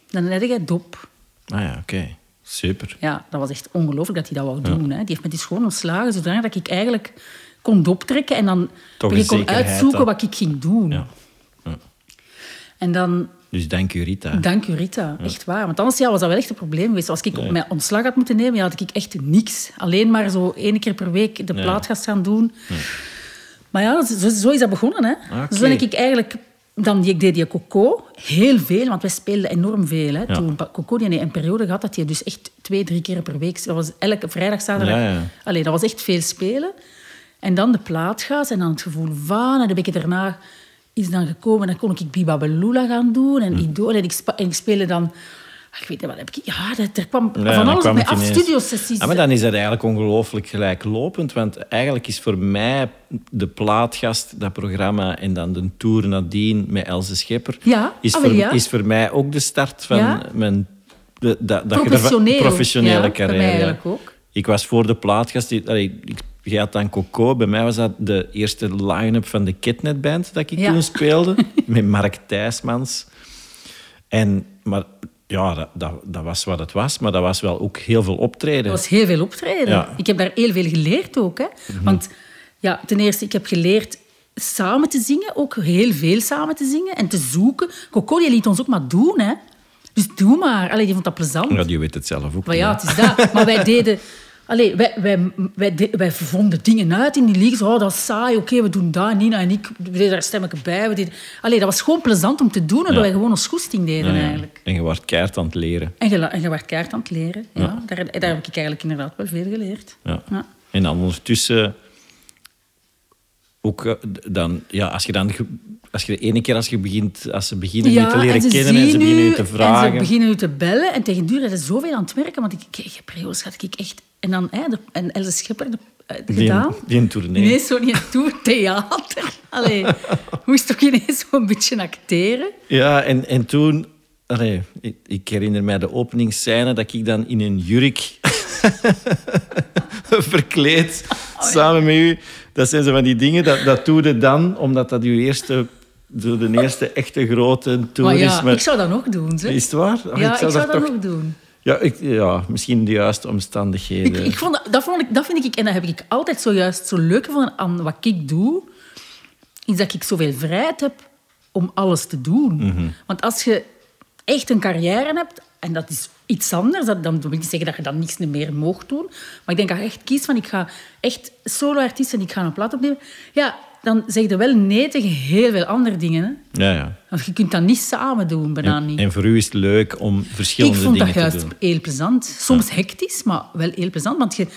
B: Dan heb jij dop.
A: Ah ja, oké. Super.
B: Ja, dat was echt ongelooflijk dat hij dat wou doen. Hè. Die heeft me dus gewoon ontslagen, zodanig dat ik eigenlijk kon optrekken en dan ik kon uitzoeken wat ik ging doen.
A: Ja.
B: En dan,
A: Dus dank u, Rita.
B: dank u Rita, echt waar. Want anders ja, was dat wel echt een probleem geweest. Als ik op mijn ontslag had moeten nemen, ja, had ik echt niks. Alleen maar zo één keer per week de plaatgast gaan doen. Maar ja, zo, zo is dat begonnen. Hè.
A: Oké.
B: Dus dan heb ik eigenlijk... Dan ik deed die Coco heel veel, want wij speelden enorm veel. Hè.
A: Ja.
B: Toen Coco die een periode gehad dat hij dus echt twee, drie keer per week... Dat was elke vrijdag, zaterdag...
A: Ja, ja.
B: Allee, dat was echt veel spelen. En dan de plaatgas en dan het gevoel van. En de weken daarna is dan gekomen. Dan kon ik Biba Belula gaan doen en
A: Hm.
B: Idol. En ik, en ik speelde dan... Ik weet niet wat heb ik... Ja, dat, er kwam van alles
A: kwam het
B: af. Studiosessies.
A: Ah, maar dan is dat eigenlijk ongelooflijk gelijklopend. Want eigenlijk is voor mij de plaatgast, dat programma, en dan de tour nadien met Else Schepper,
B: Ja,
A: is,
B: ah,
A: voor,
B: ja.
A: is voor mij ook de start van
B: Ja.
A: mijn de, professionele
B: bij
A: carrière.
B: eigenlijk ook.
A: Ik was voor de plaatgast. allee, ik, jij had dan Coco. Bij mij was dat de eerste line-up van de Kidnet Band dat ik toen speelde. met Mark Thijsmans. En, maar ja, dat, dat, dat was wat het was. Maar dat was wel ook heel veel optreden.
B: Dat was heel veel optreden.
A: Ja.
B: Ik heb daar heel veel geleerd ook. Hè. Want ja, ten eerste, ik heb geleerd samen te zingen. Ook heel veel samen te zingen. En te zoeken. Coco die liet ons ook maar doen. Hè. Dus doe maar. Allee, die vond dat plezant.
A: Ja, die weet het zelf ook
B: Maar ja, het is dat. Maar wij deden... Allee, wij, wij, wij, wij vonden dingen uit in die liedjes. Oh, dat is saai. Oké, we doen dat. Nina en ik we deden daar stemmetje bij. We deden... Allee, dat was gewoon plezant om te doen. En dat wij gewoon ons goesting deden
A: Ja, ja.
B: eigenlijk.
A: En je wordt keihard aan het leren.
B: En je, en je werd kaart aan het leren. Ja. Daar, daar heb ik eigenlijk inderdaad wel veel geleerd.
A: Ja.
B: Ja.
A: En dan ondertussen ook eh, dan, ja, als je dan als je de ene keer als je begint, als ze beginnen je te leren
B: en
A: kennen en ze beginnen
B: u
A: je te
B: En
A: vragen.
B: ze beginnen u te bellen. En tegen duur is zoveel aan het werken. Want ik, ik, ik heb periodes gehad, ik echt... En dan, hè, de, en Else Schipper de, eh,
A: Die-
B: gedaan.
A: die een tournee.
B: Ineens zo niet toe, theater. Allee, moest toch ineens zo'n beetje acteren.
A: Ja, en, en toen... Allee, ik, ik herinner mij de openingsscène dat ik dan in een jurk verkleed, samen met u. Dat zijn zo van die dingen, dat, dat doe je dan, omdat dat uw eerste, de eerste echte grote tour
B: Maar
A: is.
B: ja,
A: Maar-
B: ik zou dat nog doen. Zeg.
A: Is het waar? Oh,
B: ja, ik zou, dat
A: toch-
B: nog doen.
A: Ja, ik, ja, misschien de juiste omstandigheden.
B: Ik, ik vond dat, dat, vond ik, dat vind ik, en dat heb ik altijd zojuist zo leuk gevonden aan wat ik doe, is dat ik zoveel vrijheid heb om alles te doen.
A: Mhm.
B: Want als je echt een carrière hebt, en dat is iets anders, dat, dan wil ik niet zeggen dat je dan niks meer mocht doen, maar ik denk dat je echt kiest van ik ga echt solo-artiest en ik ga een plaat opnemen, ja, dan zeg je wel nee tegen heel veel andere dingen. Hè?
A: Ja, ja.
B: Want je kunt dat niet samen doen, bijna
A: En,
B: niet.
A: en voor u is het leuk om
B: Ik
A: verschillende
B: vond dat
A: dingen te
B: juist
A: doen.
B: heel plezant. Soms hectisch, maar wel heel plezant. Want je,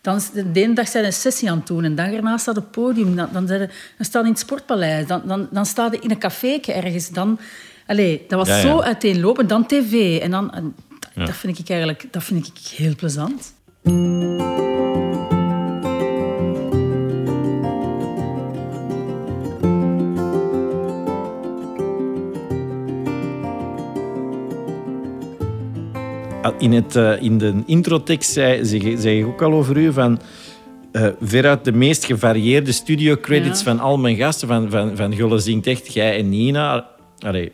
B: dan, de ene dag zijn een sessie aan het doen en de dag erna staat op het podium. Dan, dan, dan staat je in het sportpaleis. Dan, dan, dan staat je in een café ergens. Dan, allee, dat was
A: Ja,
B: zo uiteenlopend. Dan tv. En dan, en dat, dat vind ik eigenlijk dat vind ik heel plezant.
A: In, het, eh, in de introtekst zei, zeg, zeg ik ook al over u van... eh veruit de meest gevarieerde studio-credits
B: Ja.
A: van al mijn gasten. Van, van, van Gulle zingt echt, jij en Nina. Allee,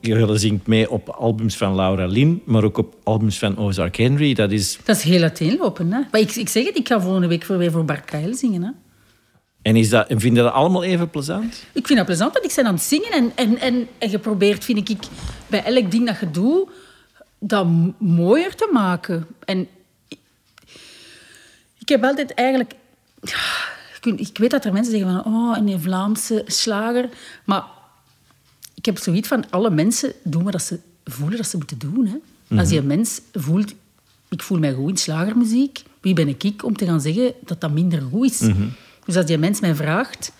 A: Gulle zingt mee op albums van Laura Lynn, maar ook op albums van Ozark Henry. Dat is,
B: Dat is heel uiteenlopend. Hè? Maar ik, ik zeg het, ik ga volgende week voor, weer voor Bart zingen. Hè?
A: en is dat, en vind je dat allemaal even plezant?
B: Ik vind dat plezant, want ik ben aan het zingen. En, en, en, en je probeert, vind ik, bij elk ding dat je doet... dat mooier te maken. En ik, heb altijd eigenlijk... Ik, weet- dat er mensen zeggen van... Oh, een Vlaamse slager. Maar ik heb zoiets van... Alle mensen doen wat ze voelen dat ze moeten doen. Hè. Als je een mens voelt... Ik voel mij goed in slagermuziek. Wie ben ik om te gaan zeggen dat dat minder goed is? Dus als die mens mij vraagt...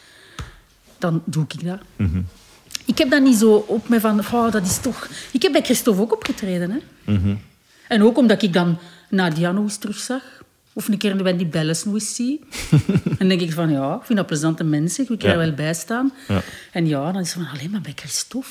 B: Dan doe ik dat. Ik heb dat niet zo op me van, oh, dat is toch... Ik heb bij Christophe ook opgetreden. Hè? En ook omdat ik dan Nadia nog eens terugzag. Of een keer Wendy Belles nog eens zie. en dan denk ik van, ja, ik vind dat plezante mensen. Ik wil er
A: Ja.
B: wel bij staan.
A: Ja.
B: En ja, dan is het van, alleen maar bij Christophe.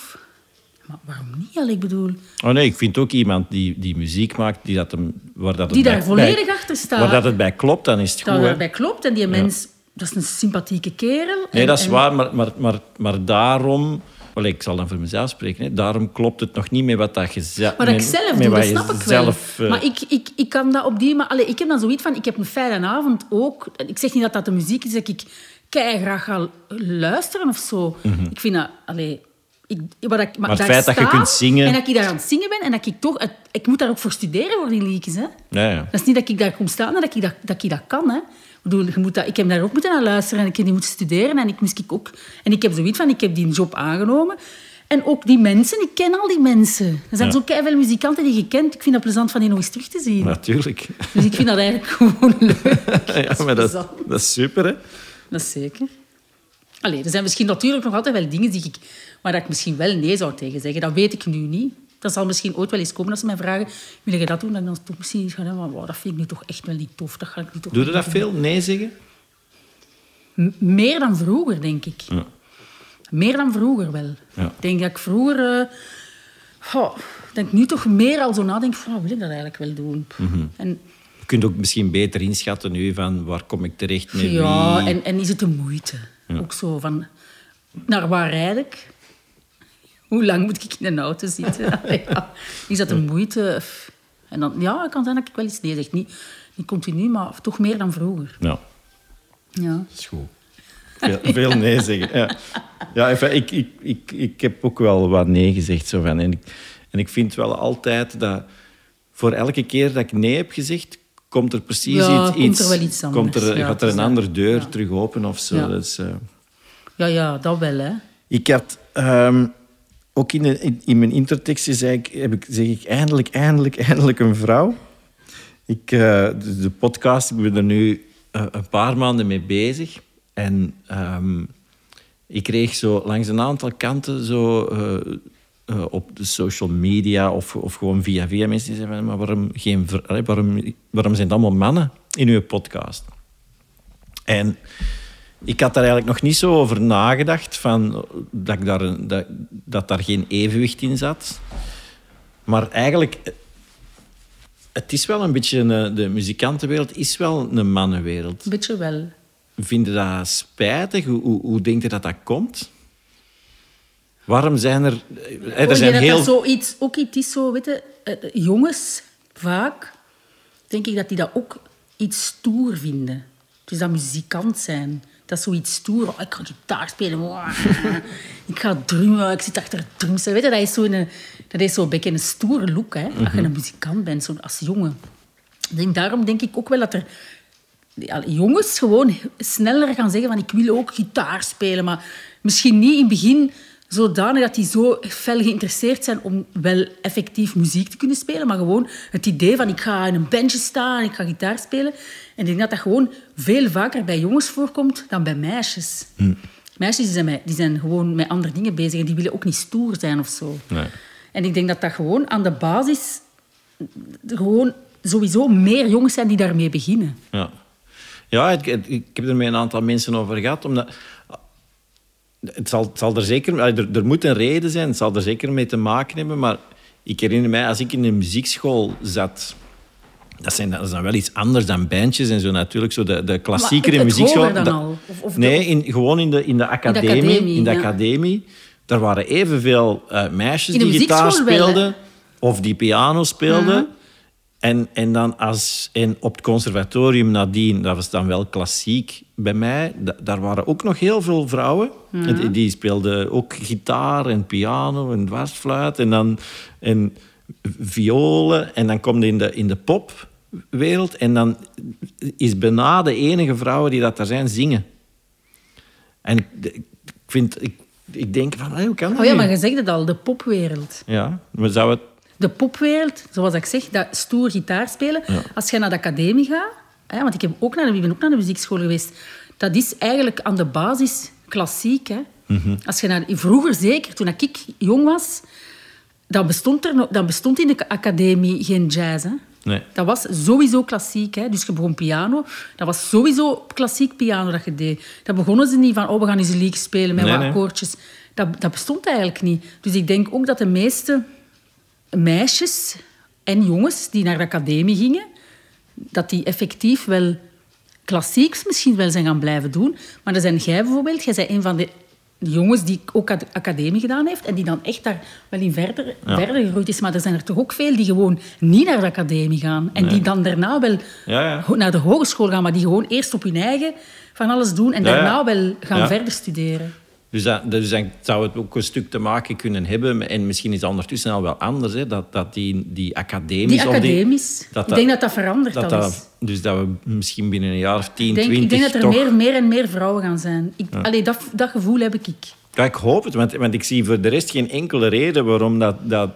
B: Maar waarom niet? Allee, ik bedoel,
A: Oh nee, ik vind ook iemand die, die muziek maakt, die dat hem, waar dat
B: die
A: bij-
B: daar volledig
A: bij-
B: achter staat.
A: Waar dat het bij klopt, dan is het goed.
B: dat
A: hè.
B: erbij klopt. En die mens, dat is een sympathieke kerel.
A: Nee, dat is
B: en-
A: waar, maar, maar, maar, maar daarom... Ik zal dan voor mezelf spreken. Hè. Daarom klopt het nog niet met wat dat je zelf...
B: Maar dat ik zelf doe, dat snap ik
A: zelf,
B: wel.
A: eh,
B: Maar ik, ik, ik kan dat op die... Maar, allee, ik heb dan zoiets van, ik heb een fijne avond ook. Ik zeg niet dat dat de muziek is dat ik graag ga luisteren of zo. Ik vind dat... Allee, ik, wat ik,
A: Mhm. het feit dat je kunt zingen-
B: En dat ik daar aan het zingen ben en dat ik toch... ik moet daar ook voor studeren, voor die liedjes. Hè.
A: Ja, ja.
B: Dat is niet dat ik daar kom staan en dat ik dat, dat, ik dat kan. Hè. Ik, bedoel, je moet dat, ik heb daar ook moeten naar luisteren en ik heb die moeten studeren. En ik, moest ik, ook, en ik heb zoiets van, ik heb die job aangenomen. En ook die mensen, ik ken al die mensen. Er zijn
A: Ja.
B: zo veel muzikanten die je kent. Ik vind dat plezant van die nog eens terug te zien.
A: Natuurlijk.
B: Dus ik vind dat eigenlijk gewoon leuk.
A: Ja, maar dat, dat is super, hè.
B: Dat is zeker. Allee, er zijn misschien natuurlijk nog altijd wel dingen die ik, waar ik misschien wel nee zou tegen zeggen. Dat weet ik nu niet. Dat zal misschien ooit wel eens komen als ze mij vragen... Wil je dat doen? Dan dan toch misschien gaan van... Wow, dat vind ik nu toch echt wel niet tof. Dat ga ik nu toch
A: Doe je
B: niet
A: dat
B: doen.
A: veel? Nee zeggen?
B: M- meer dan vroeger, denk ik.
A: Ja.
B: Meer dan vroeger wel.
A: Ja.
B: Ik denk dat ik vroeger... eh, goh, ik nu toch meer al zo nadenk van... wil ik dat eigenlijk wel doen?
A: Mhm.
B: En
A: Je kunt ook misschien beter inschatten nu van waar kom ik terecht met
B: Ja, en, en is het de moeite? Ook zo van, naar waar rijd ik? Hoe lang moet ik in een auto zitten? Ja. Is dat de moeite? En dan, ja, het kan zijn dat ik wel iets nee zeg. Niet, niet continu, maar toch meer dan vroeger.
A: Ja,
B: Ja.
A: dat is goed. Veel, veel nee zeggen. Ja, ja enfin, ik, ik, ik, ik heb ook wel wat nee gezegd. Zo van. En, ik, en ik vind wel altijd dat voor elke keer dat ik nee heb gezegd, komt er precies
B: Ja,
A: iets,
B: komt er wel iets anders.
A: Komt er,
B: Ja,
A: gaat er een
B: is
A: andere deur
B: ja.
A: terug open of zo.
B: Ja.
A: Dus,
B: ja, ja, dat wel, hè.
A: Ik had ehm, ook in, in, mijn intertekstje zei ik, heb ik, zeg ik eindelijk, eindelijk, eindelijk een vrouw. Ik, eh, de, podcast, ik ben er nu eh, een paar maanden mee bezig. En ehm, ik kreeg zo langs een aantal kanten zo, eh, op de social media of, of gewoon via via mensen die van, maar waarom, geen, waarom, waarom zijn het allemaal mannen in uw podcast? En ik had daar eigenlijk nog niet zo over nagedacht, van, dat, ik daar een, dat, dat daar geen evenwicht in zat. Maar eigenlijk, eh, het is wel een beetje, een, de muzikantenwereld is wel een mannenwereld.
B: Een beetje wel.
A: Vind je dat spijtig? Hoe, hoe, hoe denk je dat dat komt? Waarom zijn er... eh,
B: Oh,
A: Er zijn heel...
B: dat zoiets, ook iets is zo, weet je, eh, eh, jongens, vaak, denk ik dat die dat ook iets stoer vinden. Dus dat muzikant zijn. Dat is zoiets stoer. Oh, ik ga gitaar spelen. Wow. ik ga drummen. Ik zit achter het drumstel. Weet je, dat is zo'n dat is zo'n beetje een stoere look, hè. Als je een muzikant bent, zo als jongen. Denk, daarom denk ik ook wel dat er ja, jongens gewoon sneller gaan zeggen van ik wil ook gitaar spelen. Maar misschien niet in het begin zodanig dat die zo fel geïnteresseerd zijn om wel effectief muziek te kunnen spelen. Maar gewoon het idee van ik ga in een bandje staan en ik ga gitaar spelen. En ik denk dat dat gewoon veel vaker bij jongens voorkomt dan bij meisjes. Meisjes die zijn, die zijn gewoon met andere dingen bezig en die willen ook niet stoer zijn of zo.
A: Nee.
B: En ik denk dat dat gewoon aan de basis gewoon sowieso meer jongens zijn die daarmee beginnen.
A: Ja, ja ik, ik ik heb er met een aantal mensen over gehad. Omdat, het, zal, het zal er zeker... Er, er moet een reden zijn, het zal er zeker mee te maken hebben. Maar ik herinner mij, als ik in een muziekschool zat... Dat, zijn, dat is dan wel iets anders dan bandjes en zo natuurlijk. Zo de, de klassiekere muziekschool...
B: dan al? Of- of de-
A: nee, in, gewoon in de, in de academie.
B: academie,
A: in de
B: ja.
A: academie. Daar waren evenveel eh, meisjes
B: In
A: die gitaar
B: wel,
A: speelden. of die piano speelden. En, en dan als, en op het conservatorium nadien, dat was dan wel klassiek bij mij, da- daar waren ook nog heel veel vrouwen. En Die, die speelden ook gitaar en piano en dwarsfluit. En, dan, en, violen en dan komt je in de, in de popwereld en dan is bijna de enige vrouwen die dat er zijn zingen. En ik, ik vind, ik, ik denk van, hey, hoe kan dat
B: Oh ja,
A: nu?
B: maar je zegt het al, de popwereld.
A: Ja, maar zou het...
B: De popwereld, zoals ik zeg, dat stoer gitaar spelen. Als je naar de academie gaat, hè, want ik, heb ook naar de, ik ben ook naar de muziekschool geweest, dat is eigenlijk aan de basis klassiek. Hè.
A: Mhm.
B: Als je naar, vroeger zeker, toen ik jong was, dat bestond, er dat bestond in de academie geen jazz. Hè.
A: Nee.
B: Dat was sowieso klassiek. Hè. Dus je begon piano. Dat was sowieso klassiek piano dat je deed. Dat begonnen ze niet van, oh, we gaan eens een lied spelen met
A: Nee,
B: wat
A: nee.
B: akkoordjes. Dat, dat bestond eigenlijk niet. Dus ik denk ook dat de meeste meisjes en jongens die naar de academie gingen, dat die effectief wel klassieks misschien wel zijn gaan blijven doen. Maar dan zijn jij bijvoorbeeld, jij bent een van de jongens die ook ad- academie gedaan heeft en die dan echt daar wel in verder,
A: Ja.
B: verder gegroeid is. Maar er zijn er toch ook veel die gewoon niet naar de academie gaan. En die dan daarna wel
A: Ja, ja.
B: naar de hogeschool gaan, maar die gewoon eerst op hun eigen van alles doen en daarna wel gaan verder studeren.
A: Dus, dat, dus dan zou het ook een stuk te maken kunnen hebben. En misschien is het ondertussen al wel anders. Hè, dat, dat die, die academies...
B: Die academisch.
A: dat
B: ik denk dat dat verandert
A: dat,
B: al
A: dat. Dus dat we misschien binnen een jaar of 10,
B: Ik denk,
A: 20
B: ik denk dat er
A: toch...
B: meer, meer en meer vrouwen gaan zijn. Ik, allee, dat, dat gevoel heb ik.
A: Ja, ik hoop het, want, want ik zie voor de rest geen enkele reden waarom dat, dat,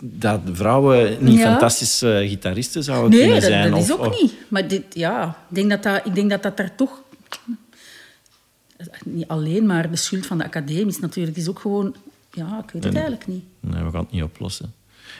A: dat vrouwen niet
B: Ja.
A: fantastische gitaristen zouden
B: Nee,
A: kunnen zijn.
B: dat is
A: of-
B: ook
A: of-
B: niet. Maar dit, ja, ik denk dat dat, ik denk dat, dat daar toch... Niet alleen maar de schuld van de academie is natuurlijk. Is ook gewoon... Ja, ik weet het eigenlijk niet.
A: Nee, we gaan het niet oplossen.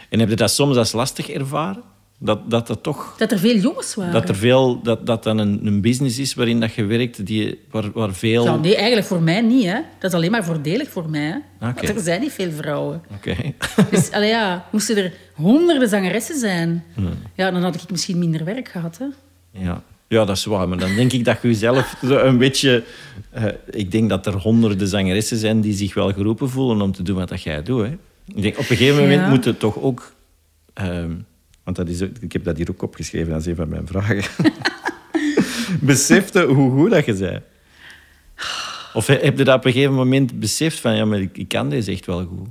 A: En heb je dat soms als lastig ervaren? Dat, dat er toch...
B: Dat er veel jongens waren.
A: Dat er veel... Dat, dat dan een, een business is waarin dat je werkt, die, waar, waar veel...
B: Ja, nee, eigenlijk voor mij niet. Hè. Dat is alleen maar voordelig voor mij. Hè.
A: Oké.
B: Want er zijn niet veel vrouwen.
A: Oké.
B: Dus allee, ja, moesten er honderden zangeressen zijn, ja, dan had ik misschien minder werk gehad. Hè.
A: Ja. Ja, dat is waar. Maar dan denk ik dat je jezelf zo een beetje... eh, ik denk dat er honderden zangeressen zijn die zich wel geroepen voelen om te doen wat dat jij doet. Hè. Ik denk, op een gegeven moment
B: Ja.
A: moet het toch ook... ehm, want dat is, ik heb dat hier ook opgeschreven, is een van mijn vragen. Besefte hoe goed dat je bent. Of he- heb je dat op een gegeven moment beseft van... Ja, maar ik, ik kan deze echt wel goed.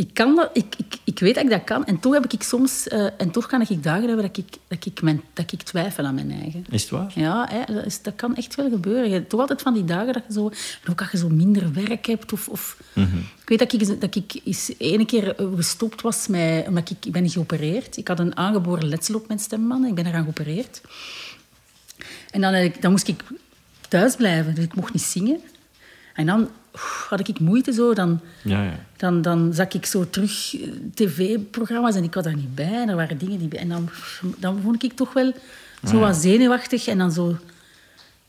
B: Ik, kan dat, ik, ik, ik weet dat ik dat kan. En toch heb ik soms... eh, en toch kan ik dagen hebben dat ik, dat, ik mijn, dat ik twijfel aan mijn eigen.
A: Is het waar?
B: Ja, hè, dat, is, dat kan echt wel gebeuren. Je toch altijd van die dagen dat je zo... En ook als je zo minder werk hebt. Of, of, Ik weet dat ik, dat ik eens ene keer eh, gestopt was met... Omdat ik, ik ben geopereerd. Ik had een aangeboren letsel op mijn stembanden. Ik ben eraan geopereerd. En dan, dan moest ik thuis blijven. Dus ik mocht niet zingen. En dan had ik moeite zo. Dan,
A: Ja, ja.
B: dan, dan zag ik zo terug eh, tv-programma's en ik was daar niet bij. En er waren dingen die... En dan, dan vond ik toch wel zo wat zenuwachtig. En dan zo...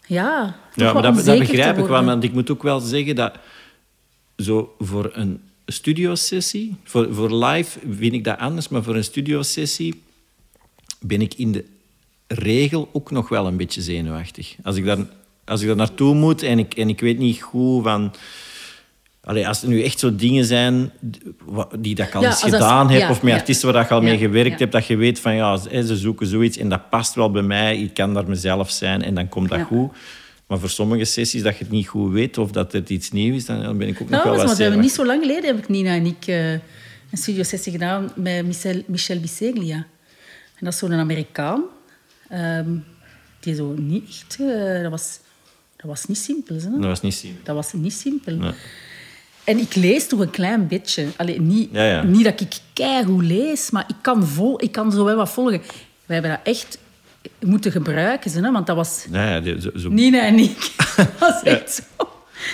B: Ja,
A: Ja, maar dat, begrijp ik wel. Want ik moet ook wel zeggen dat zo voor een studiosessie, voor, voor live vind ik dat anders, maar voor een studiosessie ben ik in de regel ook nog wel een beetje zenuwachtig. Als ik daar, als ik daar naartoe moet en ik, en ik weet niet goed van... Allee, als er nu echt zo dingen zijn die dat ik al
B: Ja,
A: eens
B: dat-
A: gedaan heb,
B: ja,
A: of met
B: ja.
A: artiesten waar je al mee gewerkt
B: ja.
A: hebt, dat je weet van ja, ze zoeken zoiets en dat past wel bij mij, ik kan daar mezelf zijn en dan komt dat goed. Maar voor sommige sessies dat je het niet goed weet of dat het iets nieuws is, dan ben ik ook nog
B: Nou,
A: wel wat
B: want we hebben niet zo lang geleden heb ik Nina en ik eh, een studiosessie gedaan met Michel, Michel Biseglia. En dat is zo'n Amerikaan. ehm, die zo niet echt... eh, dat, was, dat was niet simpel. Hè?
A: Dat was niet zien.
B: Dat was niet simpel.
A: Nee.
B: En ik lees toch een klein beetje. Allee, niet,
A: Ja, ja.
B: niet dat ik keigoed lees, maar ik kan, vol, ik kan zo wel wat volgen. We hebben dat echt moeten gebruiken, hè, want dat was
A: Ja, ja, die- zo, zo-
B: Nina en ik. dat was echt zo.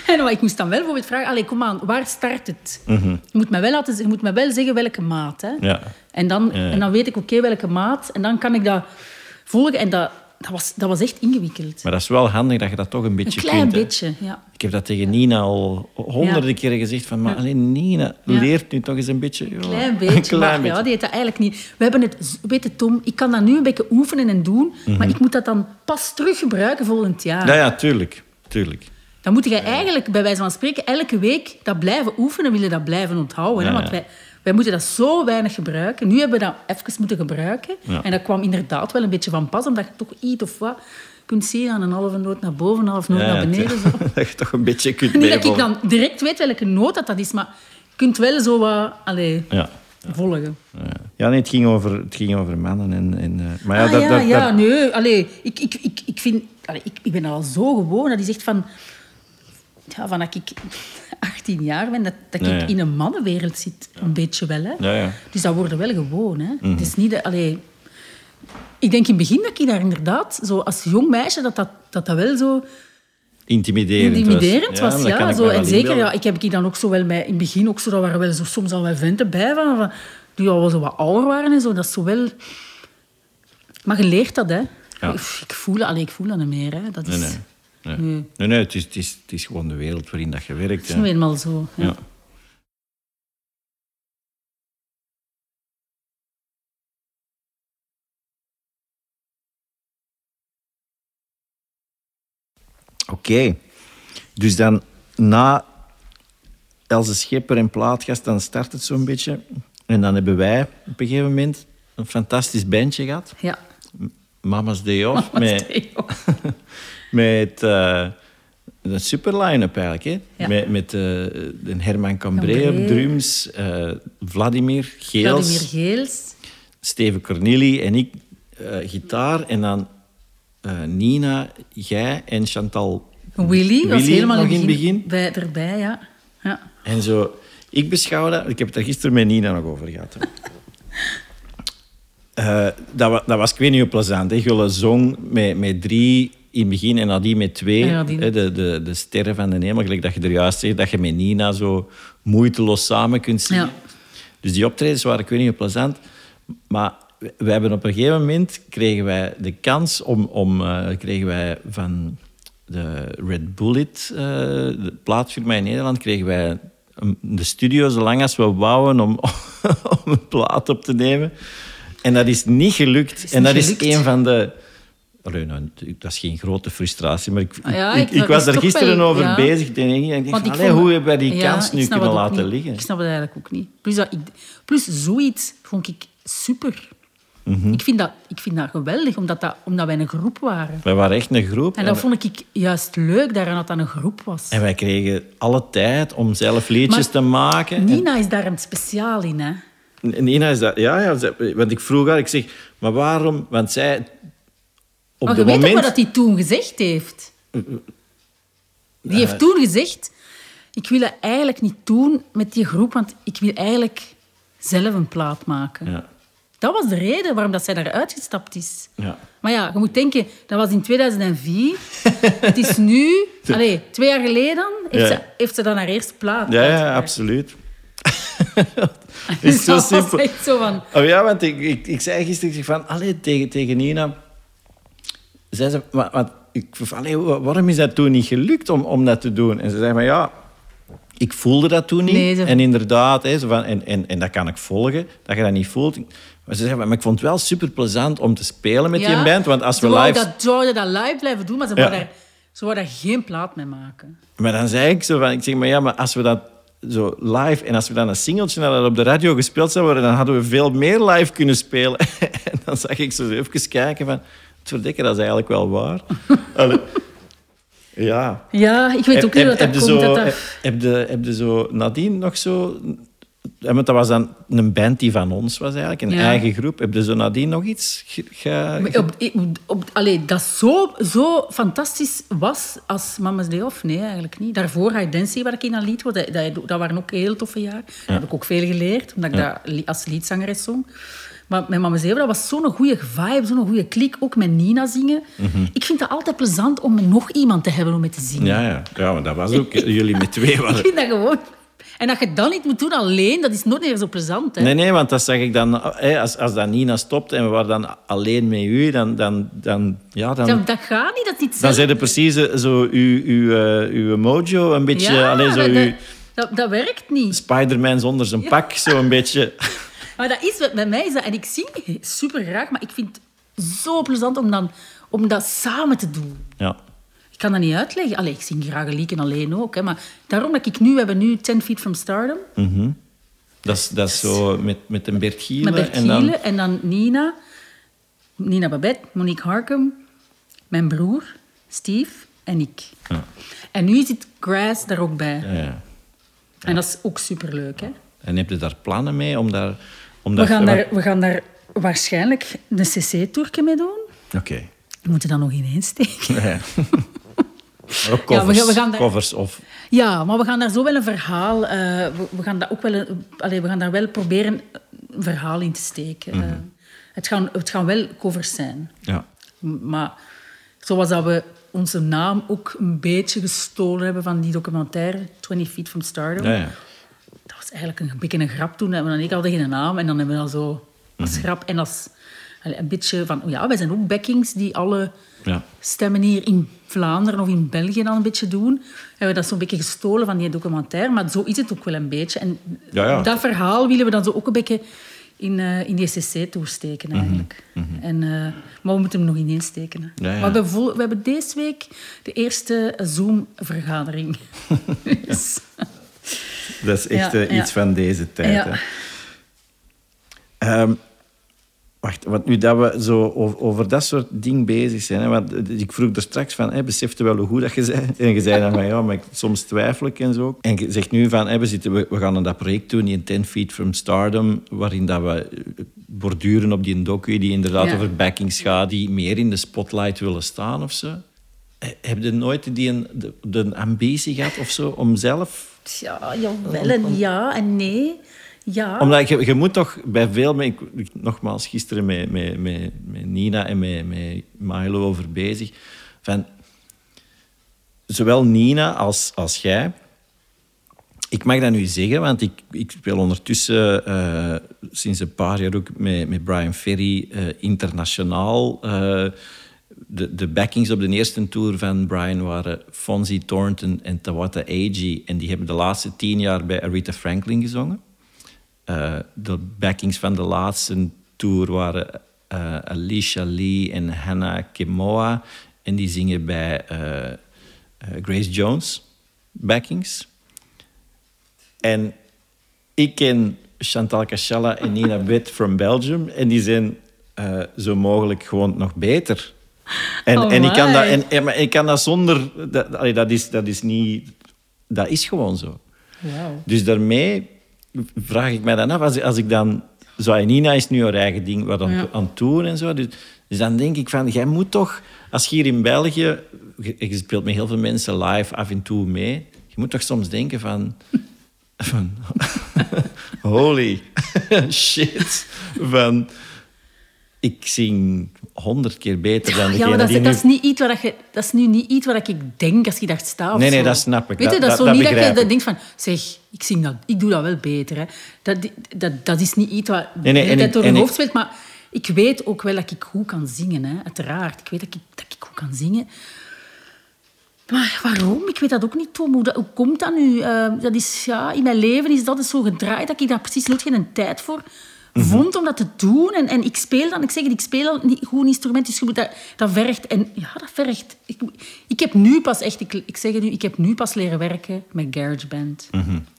B: En maar ik moest dan wel bijvoorbeeld vragen, allee, kom aan, waar start het? Je, moet mij wel laten, je moet mij wel zeggen welke maat. Hè?
A: Ja.
B: En, dan, en dan weet ik, oké, welke maat. En dan kan ik dat volgen. En dat, dat, was, dat was echt ingewikkeld.
A: Maar dat is wel handig dat je dat toch een
B: Een
A: beetje
B: klein
A: kunt. hè.
B: beetje, ja.
A: Ik heb dat tegen Nina al honderden keren gezegd. Van, maar alleen Nina, leert nu toch eens een beetje. Ja,
B: klein beetje.
A: Een klein
B: maar
A: beetje.
B: Ja, die heeft dat eigenlijk niet. We hebben het, weet je, Tom, ik kan dat nu een beetje oefenen en doen, maar ik moet dat dan pas terug gebruiken volgend jaar.
A: Mhm. Ja, ja, tuurlijk. tuurlijk.
B: Dan moet je eigenlijk, bij wijze van spreken, elke week dat blijven oefenen, willen dat blijven onthouden.
A: Ja,
B: hè? Want wij, wij moeten dat zo weinig gebruiken. Nu hebben we dat even moeten gebruiken.
A: Ja.
B: En dat kwam inderdaad wel een beetje van pas, omdat je toch iets of wat kunt zien aan een halve noot naar boven, een halve noot
A: Ja,
B: naar beneden. Zo.
A: dat je toch een beetje kunt
B: Niet dat ik dan direct weet welke noot dat, dat is, maar je kunt wel zo wat... Allee,
A: Ja.
B: volgen.
A: Ja, ja nee, het ging over, het ging over mannen. En, en, eh, maar ja,
B: ah,
A: dat,
B: ja,
A: dat,
B: ja,
A: dat-
B: nee. Allee, ik, ik, ik, ik vind... Allee, ik, ik ben al zo gewoon dat hij zegt van... Ja, van dat ik 18 jaar ben, dat, dat ik
A: ja.
B: in een mannenwereld zit. Een beetje wel, hè.
A: Ja, ja.
B: Dus dat worden wel gewoon, hè.
A: Mhm.
B: Het is niet... Allee, ik denk in het begin dat ik daar inderdaad, zo als jong meisje, dat dat, dat, dat wel zo
A: intimiderend,
B: intimiderend
A: was.
B: Ja, zo, en zeker, ja, ik heb ik dan ook zo wel bij, in het begin ook zo, dat waren wel zo, soms al wel venten bij van, van, die al wel zo wat ouder waren en zo. Dat is zo wel... Maar je leert dat, hè. Ik, ik voel, allee, ik voel dat niet meer, hè. Dat is,
A: Nee, nee. Nee,
B: Nee.
A: nee, nee het, is, het, is, het is gewoon de wereld waarin dat je werkt.
B: het is nu eenmaal zo. Ja.
A: Ja. Oké. Dus dan na Else Schepper en Plaatgast, dan start het zo'n beetje. En dan hebben wij op een gegeven moment een fantastisch bandje gehad.
B: Ja.
A: Mama's Day Off. Met, met eh, een super line-up eigenlijk. Hè?
B: Ja.
A: Met, met eh, Herman Cambré op drums, eh, Vladimir Geels,
B: Vladimir Geels.
A: Steven Corneli en ik gitaar. En dan Nina, jij en Chantal.
B: Willy was
A: Willy
B: helemaal
A: nog
B: in het begin. Bij, erbij, ja. ja.
A: En zo, ik beschouw dat... Ik heb het daar gisteren met Nina nog over gehad. Eh, dat, wa- dat was, ik weet niet hoe plezant. Hè. Gulle zong met, met drie in het begin en nadien met twee. Hè, de, de, de sterren van de hemel. Gelijk dat je er juist zegt, dat je met Nina zo moeiteloos samen kunt zingen.
B: Ja.
A: Dus die optredens waren, ik weet niet hoe plezant. Maar we hebben op een gegeven moment kregen wij de kans om, om eh, kregen wij van de Red Bullet, eh, de plaatfirma in Nederland, kregen wij de studio zo lang als we wouden om, om een plaat op te nemen. En dat is niet gelukt.
B: is
A: en dat is een van de... Allee, nou, dat is geen grote frustratie, maar ik,
B: Ah ja,
A: ik,
B: ik-
A: ik
B: dat
A: was er gisteren
B: wel-
A: over
B: ja.
A: bezig. En ik allee,
B: vond-
A: hoe hebben wij die
B: Ja,
A: kans nu kunnen laten liggen?
B: Ik snap het eigenlijk ook niet. Plus, dat ik, plus zoiets vond ik super.
A: Mhm.
B: ik, vind dat, ik vind dat geweldig, omdat, dat, omdat wij een groep waren.
A: Wij waren echt een groep.
B: En dat vond ik juist leuk, daaraan dat dat een groep was.
A: En wij kregen alle tijd om zelf liedjes
B: Maar
A: te maken. En-
B: Nina is daar een speciaal in, hè.
A: Nina is dat... Ja, ja, want ik vroeg haar, ik zeg, maar waarom? Want zij... Op
B: Maar
A: de
B: je weet
A: moment...
B: wat hij toen gezegd heeft? Die heeft toen gezegd... Ik wil het eigenlijk niet doen met die groep, want ik wil eigenlijk zelf een plaat maken.
A: Ja,
B: Dat was de reden waarom dat zij daar uitgestapt is.
A: ja.
B: Maar ja, je moet denken, dat was in 2004. het is nu... Allee, twee jaar geleden heeft,
A: Ja.
B: ze, heeft ze dan haar eerste plaat
A: Ja, ja, absoluut. Is zo simpel.
B: echt zo van...
A: Oh ja, want ik, ik, ik zei gisteren ik van, allee, tegen, tegen Nina... Zei ze, maar, maar, ik allee, wa- waarom is dat toen niet gelukt om, om dat te doen? En ze zei van, ja, ik voelde dat toen niet.
B: Nee, ze-
A: En inderdaad, hè, van, en, en, en dat kan ik volgen, dat je dat niet voelt. Maar ze zei, van, maar ik vond het wel super plezant om te spelen met die
B: Ja,
A: band. Want als we live...
B: Dat, ze wouden dat live blijven doen, maar ze
A: Ja.
B: wouden daar, ze daar geen plaat mee maken.
A: Maar dan zei ik zo van, ik zeg, maar ja, maar als we dat zo live en als we dan een singeltje hadden op de radio gespeeld zou worden, dan hadden we veel meer live kunnen spelen. en dan zag ik zo even kijken van, het verdekken, dat is eigenlijk wel waar. Allee. ja.
B: Ja, ik weet ook niet wat dat
A: heb
B: komt.
A: zo,
B: dat dat...
A: heb, je, heb je zo nadien nog zo... ja, Want dat was dan een band die van ons was eigenlijk, een
B: Ja.
A: eigen groep. Heb je zo nadien nog iets ge-
B: Op, op, op, allee, dat zo, zo fantastisch was als Mama's Day Off. Nee, eigenlijk niet. Daarvoor High Dancing, waar ik in aan lied was, dat, dat, dat waren ook heel toffe jaren. Daar heb ik ook veel geleerd, omdat ik dat als liedzangeres zong. Maar met Off, dat was zo'n goede vibe, zo'n goede klik. Ook met Nina zingen. Ik vind het altijd plezant om nog iemand te hebben om mee te zingen.
A: Ja, ja. ja, maar dat was ook... Jullie met twee
B: Ik
A: waren...
B: vind dat gewoon... En dat je dat niet moet doen alleen, dat is nooit meer zo plezant. Hè?
A: Nee, nee, want dat zag ik dan... Als, als dan Nina stopt en we waren dan alleen met u, dan... dan, dan ja, dan,
B: dat, dat gaat niet, dat is niet
A: dan zijn er precies eh, zo uw, uw, eh, uw mojo een beetje...
B: Ja,
A: alleen zo
B: dat,
A: uw
B: dat, dat, dat werkt niet.
A: Spider-Man zonder zijn pak, zo een beetje...
B: Maar dat is, bij mij is dat... En ik zing super graag, maar ik vind het zo plezant om, dan, om dat samen te doen.
A: Ja.
B: Ik kan dat niet uitleggen. Allee, ik zing graag liedje alleen ook. Hè, maar daarom dat ik nu... We hebben nu 10 Feet from Stardom.
A: Dat is, dat is zo met, met een Bert Giele.
B: Met Bert
A: en dan,
B: en dan Nina. Nina Babette, Monique Harkum. Mijn broer, Steve en ik.
A: Ja.
B: En nu zit Grass daar ook bij.
A: Ja, ja.
B: En dat is ook superleuk, hè.
A: En heb je daar plannen mee om daar... Om
B: We gaan daar, we gaan daar waarschijnlijk een cc-toerke mee doen.
A: Oké.
B: We moeten dat nog ineens steken.
A: Ja. Maar ook
B: Ja, we
A: covers,
B: gaan- we gaan daar-
A: covers of...
B: Ja, maar we gaan daar zo wel een verhaal... eh, we, we gaan daar ook wel... Een, allee, we gaan daar wel proberen een verhaal in te steken.
A: Mhm.
B: Eh, het, gaan, het gaan wel covers zijn.
A: Ja.
B: Maar zoals dat we onze naam ook een beetje gestolen hebben van die documentaire 20 Feet from Stardom.
A: Ja, ja.
B: Dat was eigenlijk een beetje een grap toen. We ik hadden geen naam en dan hebben we dat zo als
A: Mhm.
B: grap en als een beetje van... oh Ja, wij zijn ook backings die alle
A: Ja.
B: stemmen hier in Vlaanderen of in België dan een beetje doen. Hebben we dat zo'n beetje gestolen van die documentaire. Maar zo is het ook wel een beetje. En
A: Ja, ja.
B: dat verhaal willen we dan zo ook een beetje in, eh, in die SCC toesteken eigenlijk. En, eh, maar we moeten hem nog ineens steken.
A: Mhm, Ja.
B: Maar we, we hebben deze week de eerste Zoom-vergadering. Dus-
A: Dat is echt eh, iets van deze tijd.
B: Ja.
A: Wacht, want nu dat we zo over, over dat soort dingen bezig zijn... Hè, want ik vroeg er straks van, hè, besefte wel hoe goed dat je zei? En je zei dan van, ja, maar ik, soms twijfel ik en zo. En je zegt nu van, hè, we, zitten, we, we gaan aan dat project doen, die 10 Feet from Stardom, waarin dat we eh, borduren op die docu die inderdaad
B: Ja.
A: over backings gaat, die meer in de spotlight willen staan of zo. Eh, Heb je nooit die een, de, de ambitie gehad of zo om zelf
B: Ja, jawel en ja en nee. Ja.
A: Omdat je, je moet toch bij veel... Ik, nogmaals, gisteren met, met, met, Nina en met, Milo over bezig. Van, zowel Nina als, als jij... Ik mag dat nu zeggen, want ik, ik speel ondertussen eh, sinds een paar jaar ook met, met Brian Ferry eh, internationaal. eh, de, de backings op de eerste tour van Brian waren Fonzie Thornton en Tawata Agi. En die hebben de laatste tien jaar bij Aretha Franklin gezongen. Eh, de backings van de laatste tour waren eh, Alicia Lee en Hannah Kimoa. En die zingen bij eh, Grace Jones backings. En ik ken Chantal Cachala en Nina Witt from Belgium. En die zijn zo mogelijk gewoon nog beter. En,
B: Oh
A: en, ik kan dat, en, en, maar ik kan dat zonder... Dat, allee, dat, is, dat is niet... Dat is gewoon zo. Dus daarmee vraag ik mij dan af, als, als ik dan... Nina is nu haar eigen ding wat aan,
B: Ja.
A: aan het doen en zo. Dus, dus dan denk ik van, jij moet toch... Als je hier in België... Je, je speelt met heel veel mensen live af en toe mee. Je moet toch soms denken van... van holy shit. Van... Ik zing honderd keer beter dan
B: Ja,
A: degene
B: maar dat,
A: die nu...
B: dat, is niet iets wat je, dat is nu niet iets wat ik denk als je daar staat.
A: Nee, nee,
B: zo.
A: dat snap ik.
B: Weet je,
A: Dat-
B: dat, is zo niet dat je dat denkt van... Zeg, ik, zing dat, ik doe dat wel beter. Hè. Dat, dat, dat is niet iets wat
A: Nee, nee,
B: door
A: ik-
B: hoofd speelt. Maar ik weet ook wel dat ik goed kan zingen. Hè. Uiteraard. Ik weet dat ik, dat ik goed kan zingen. Maar waarom? Ik weet dat ook niet, Tom. Hoe, dat, hoe komt dat nu? Eh, dat is, ja, in mijn leven is dat dus zo gedraaid dat ik daar precies nooit geen tijd voor vond om dat te doen. En, en ik speel dan, ik zeg het, ik speel al niet goed een instrument, dus je moet dat, dat vergt. En ja, dat vergt. Ik, ik heb nu pas echt, ik, ik zeg het nu, ik heb nu pas leren werken met GarageBand.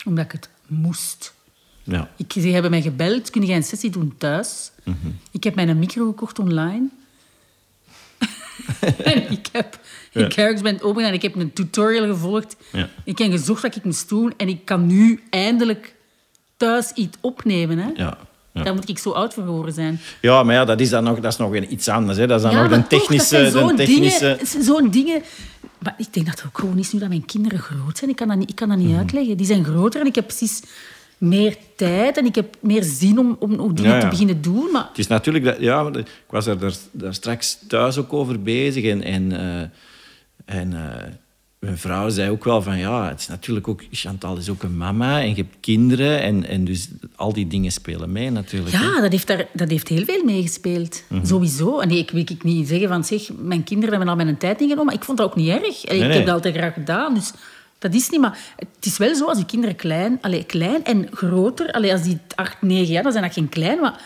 B: Omdat ik het moest.
A: Ja.
B: Ik, ze hebben mij gebeld, kun jij een sessie doen thuis? Ik heb mijn micro gekocht online. en ik heb
A: Ja.
B: ik GarageBand open en ik heb een tutorial gevolgd.
A: Ja.
B: Ik heb gezocht wat ik moest doen en ik kan nu eindelijk thuis iets opnemen. Hè?
A: Ja. Ja.
B: Daar moet ik zo oud voor geworden zijn.
A: ja, maar ja, dat is dan nog, dat is nog iets anders. Hè. Dat is dan
B: ja,
A: nog een technische...
B: zo'n
A: technische...
B: dingen. Maar ik denk dat het ook gewoon is nu dat mijn kinderen groot zijn. Ik kan dat niet, ik kan dat niet
A: Mhm.
B: uitleggen. Die zijn groter en ik heb precies meer tijd en ik heb meer zin om, om, om dingen
A: Ja, ja.
B: te beginnen doen. Maar
A: Het is natuurlijk... Dat, ja, ik was er daar, daar straks thuis ook over bezig. En, en, eh, en eh, mijn vrouw zei ook wel van... Ja, het is natuurlijk ook... Chantal is ook een mama en je hebt kinderen. En, en dus al die dingen spelen mee natuurlijk.
B: ja, dat heeft, daar, dat heeft heel veel meegespeeld.
A: Mhm.
B: Sowieso. En nee, ik wil ik niet zeggen van... Zeg, mijn kinderen hebben al mijn tijd ingenomen. Maar ik vond dat ook niet erg.
A: Nee,
B: Ik
A: nee.
B: heb dat altijd graag gedaan. Dus dat is niet... Maar het is wel zo, als je kinderen klein... Allee, klein en groter... Allee, als die acht, negen jaar... Dan zijn dat geen klein, maar...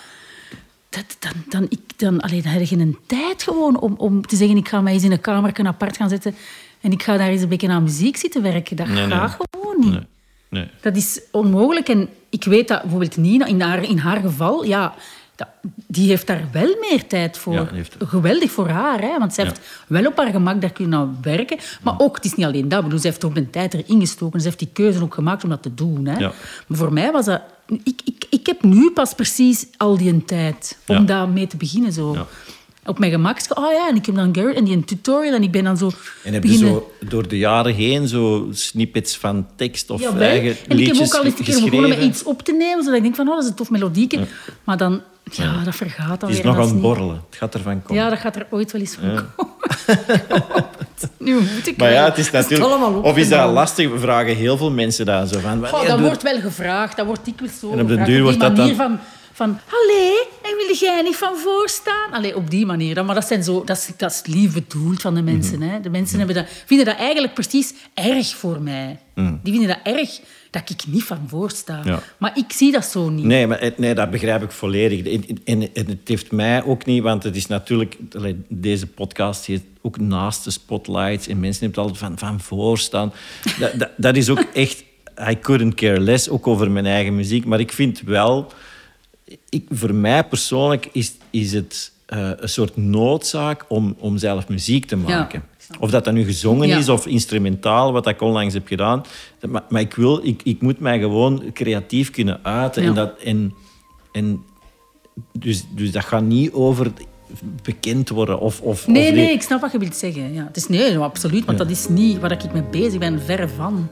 B: Dat, dan, dan, ik, dan, allee, dan heb je geen tijd gewoon om, om te zeggen... Ik ga mij eens in een kamer apart gaan zetten... En ik ga daar eens een beetje aan muziek zitten werken. Dat
A: Nee,
B: gewoon niet.
A: Nee, nee.
B: Dat is onmogelijk. En ik weet dat bijvoorbeeld Nina, in haar, in haar geval, ja, dat- die heeft daar wel meer tijd voor.
A: Ja, die heeft-
B: Geweldig voor haar, hè? want ze
A: Ja.
B: heeft wel op haar gemak daar kunnen werken. Maar ook, het is niet alleen dat. Bedoel, ze heeft ook de tijd erin gestoken. Ze heeft die keuze ook gemaakt om dat te doen. Hè? Maar voor mij was dat... Ik, ik, ik heb nu pas precies al die tijd om daar mee te beginnen. Zo.
A: Ja.
B: Op mijn gemak. Oh ja, en ik heb dan Garrett en die een tutorial. En ik ben dan zo
A: En heb je
B: beginnen...
A: zo door de jaren heen zo snippets van tekst of
B: Jawel.
A: eigen
B: En ik heb ook al eens een keer begonnen met iets op te nemen, zodat ik denk van, oh, dat is een tof melodieke. Maar dan, ja, dat vergaat
A: Het
B: alweer.
A: is nog aan het borrelen. Het gaat ervan komen.
B: Ja, dat gaat er ooit wel eens van komen. nu moet ik
A: Maar ja, het is natuurlijk... of is dat lastig? We vragen heel veel mensen daar zo van.
B: Dat wordt wel gevraagd, dat wordt dikwijls zo
A: En op
B: gevraagd.
A: duur wordt dat
B: manier
A: dan-
B: van, van... Allee, en wil jij niet van voorstaan? Allee, op die manier. Maar dat, zijn zo, dat, is, dat is lief bedoeld van de mensen.
A: Mhm.
B: hè. De mensen hebben dat, vinden dat eigenlijk precies erg voor mij. Die vinden dat erg dat ik niet van voorsta.
A: Mhm. Ja.
B: Maar ik zie dat zo niet.
A: Nee, maar nee, dat begrijp ik volledig. En, en- en het heeft mij ook niet, want het is natuurlijk... Deze podcast heeft ook naast de spotlights. En mensen hebben het altijd van, van voorstaan. dat, dat, dat is ook echt... I couldn't care less, ook over mijn eigen muziek. Maar ik vind wel... Ik, voor mij persoonlijk is, is het eh, een soort noodzaak om, om zelf muziek te maken. Of dat dat nu gezongen
B: Ja.
A: is of instrumentaal, wat ik onlangs heb gedaan. Maar, maar ik, wil, ik, ik moet mij gewoon creatief kunnen uiten.
B: Ja.
A: En dat, en, en dus, dus dat gaat niet over bekend worden. Of, of,
B: Nee,
A: of
B: nee, ik snap wat je wilt zeggen. Ja, het is, nee, absoluut, want dat is niet waar ik mee bezig ben. Verre van.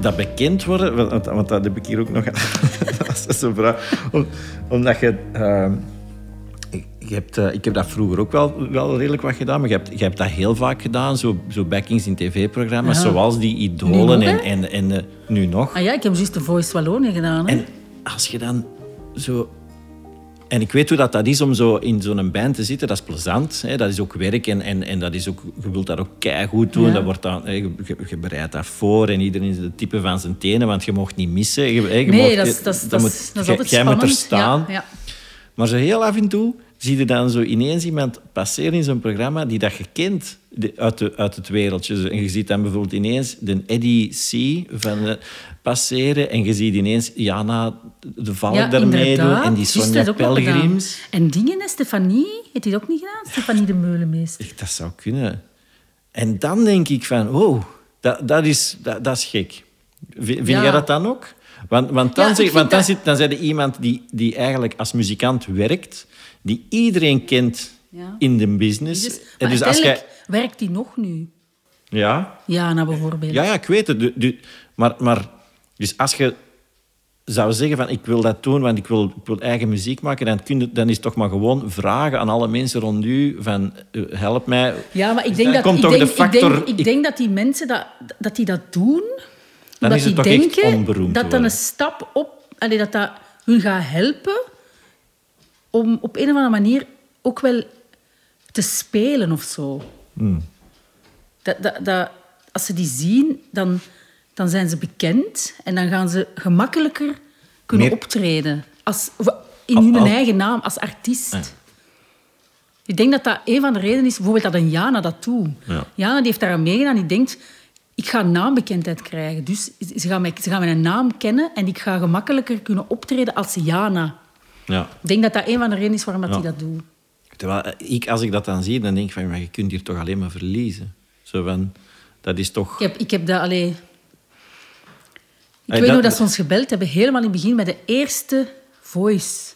A: Dat bekend worden, want, want dat heb ik hier ook nog. dat is een vraag. Om- omdat je. ehm, je hebt, eh, ik heb dat vroeger ook wel, wel redelijk wat gedaan, maar je hebt, je hebt dat heel vaak gedaan, zo, zo backings in tv-programma's,
B: Ja.
A: zoals die idolen
B: nog,
A: en, en, en eh, nu nog.
B: Ah ja, ik heb juist de Voice Wallonië gedaan. Hè?
A: En als je dan zo... En ik weet hoe dat, dat is om zo in zo'n band te zitten. Dat is plezant. Hè? Dat is ook werk en, en, en dat is ook, je wilt dat ook keigoed doen.
B: Ja.
A: Dat wordt dan, hè, je, je- je bereidt dat voor en iedereen is de type van zijn tenen, want je mocht niet missen. Je, hè, je
B: nee,
A: mocht-
B: dat
A: moet-
B: is, dat is
A: jij-
B: altijd
A: Jij moet er staan.
B: Ja, ja.
A: Maar zo heel af en toe zie je dan zo ineens iemand passeren in zo'n programma die dat je kent uit, de, uit het wereldje. En je ziet dan bijvoorbeeld ineens de Eddie C. van eh, passeren en je ziet ineens Jana de Valk
B: Ja,
A: daarmee doen en die Sonja. Pelgrims.
B: En dingen, Stefanie, heeft hij ook niet gedaan? Stefanie de Meulenmeester.
A: Ik, Dat zou kunnen. En dan denk ik van, oh, dat, dat, is, dat, dat is gek. Vind
B: Ja.
A: jij dat dan ook? Want, want dan,
B: Ja,
A: zeg, want dan,
B: dat-
A: zit, dan zijn er iemand die, die eigenlijk als muzikant werkt, die iedereen kent
B: Ja.
A: in de business.
B: Dus,
A: En
B: maar
A: dus als jij,
B: werkt hij nog nu.
A: ja,
B: Jana bijvoorbeeld.
A: ja, ja, ik weet het. Maar, maar dus als je zou zeggen van ik wil dat doen, want ik wil, ik wil eigen muziek maken, dan, kun je, dan is het toch maar gewoon vragen aan alle mensen rond u van eh, help mij.
B: Ja, maar ik denk,
A: dan
B: dat, ik, denk,
A: de factor...
B: ik, denk, ik denk dat die mensen dat, dat, die dat doen,
A: Dan
B: omdat
A: is het
B: die
A: toch echt
B: denken
A: om beroemd te
B: dat
A: worden.
B: een stap op... Allee, dat dat hun gaat helpen om op een of andere manier ook wel te spelen of zo.
A: Hmm.
B: Dat, dat, dat, als ze die zien, dan, dan zijn ze bekend en dan gaan ze gemakkelijker kunnen
A: Meer-
B: optreden. Als, in hun eigen naam, als artiest.
A: Ja.
B: Ik denk dat dat een van de redenen is, bijvoorbeeld dat een Jana dat doet.
A: Ja.
B: Jana die heeft daar aan meegedaan. Die denkt, ik ga naambekendheid krijgen. Dus ze gaan, mij, ze gaan mijn naam kennen en ik ga gemakkelijker kunnen optreden als Jana.
A: Ja.
B: Ik denk dat dat een van de redenen is waarom dat
A: Ja.
B: hij dat doet.
A: Terwijl eh, ik, als ik dat dan zie, dan denk ik van, maar je kunt hier toch alleen maar verliezen. Zo van, dat is toch...
B: Ik heb, ik heb dat alleen... Ik
A: Hey,
B: weet
A: dat-
B: nog dat ze ons gebeld hebben, helemaal in het begin, met de eerste voice.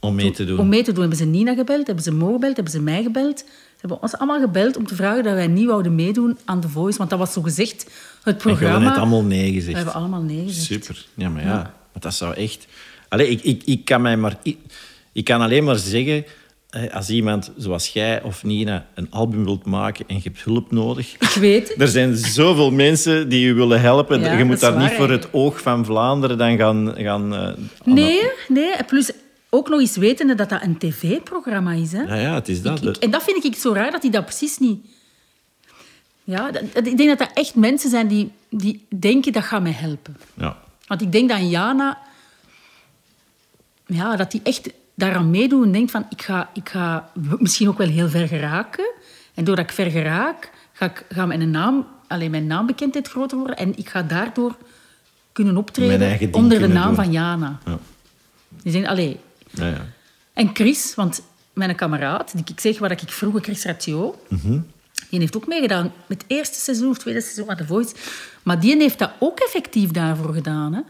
A: Om mee te doen.
B: Om mee te doen hebben ze Nina gebeld, hebben ze Mo gebeld, hebben ze mij gebeld. Ze hebben ons allemaal gebeld om te vragen dat wij niet wouden meedoen aan The Voice. Want dat was zo gezegd het
A: En gewoon
B: programma.
A: net allemaal nee
B: We
A: gezegd.
B: hebben allemaal nee gezegd.
A: Super. Ja, maar ja. Want dat zou echt... Allee, ik, ik, ik, kan mij maar, ik, ik kan alleen maar zeggen... Als iemand zoals jij of Nina een album wilt maken en je hebt hulp nodig...
B: Ik weet.
A: Er zijn zoveel mensen die je willen helpen.
B: Ja,
A: je moet daar niet voor het oog van Vlaanderen dan gaan... gaan eh,
B: Nee, nee. Plus ook nog eens wetende dat dat een tv-programma is. Hè?
A: Ja, ja, het is dat.
B: Ik- en dat vind ik zo raar, dat die dat precies niet... Ja, dat- ik denk dat dat echt mensen zijn die, die denken, dat gaat mij helpen.
A: Ja.
B: Want ik denk dat Jana... Ja, dat die echt... Daaraan meedoet en denkt van ik ga, ik ga misschien ook wel heel ver geraken. En doordat ik ver geraak, ga, ik, ga mijn, naam, alleen mijn naambekendheid groter worden. En ik ga daardoor kunnen optreden onder de naam
A: doen.
B: van Jana.
A: Ja.
B: Die zijn, allee.
A: Ja, ja.
B: En Chris, want mijn kameraad, die ik zeg waar ik vroeger Chris Ratio,
A: Mhm.
B: die heeft ook meegedaan met het eerste seizoen of tweede seizoen van The Voice. Maar die heeft dat ook effectief daarvoor gedaan. Hè?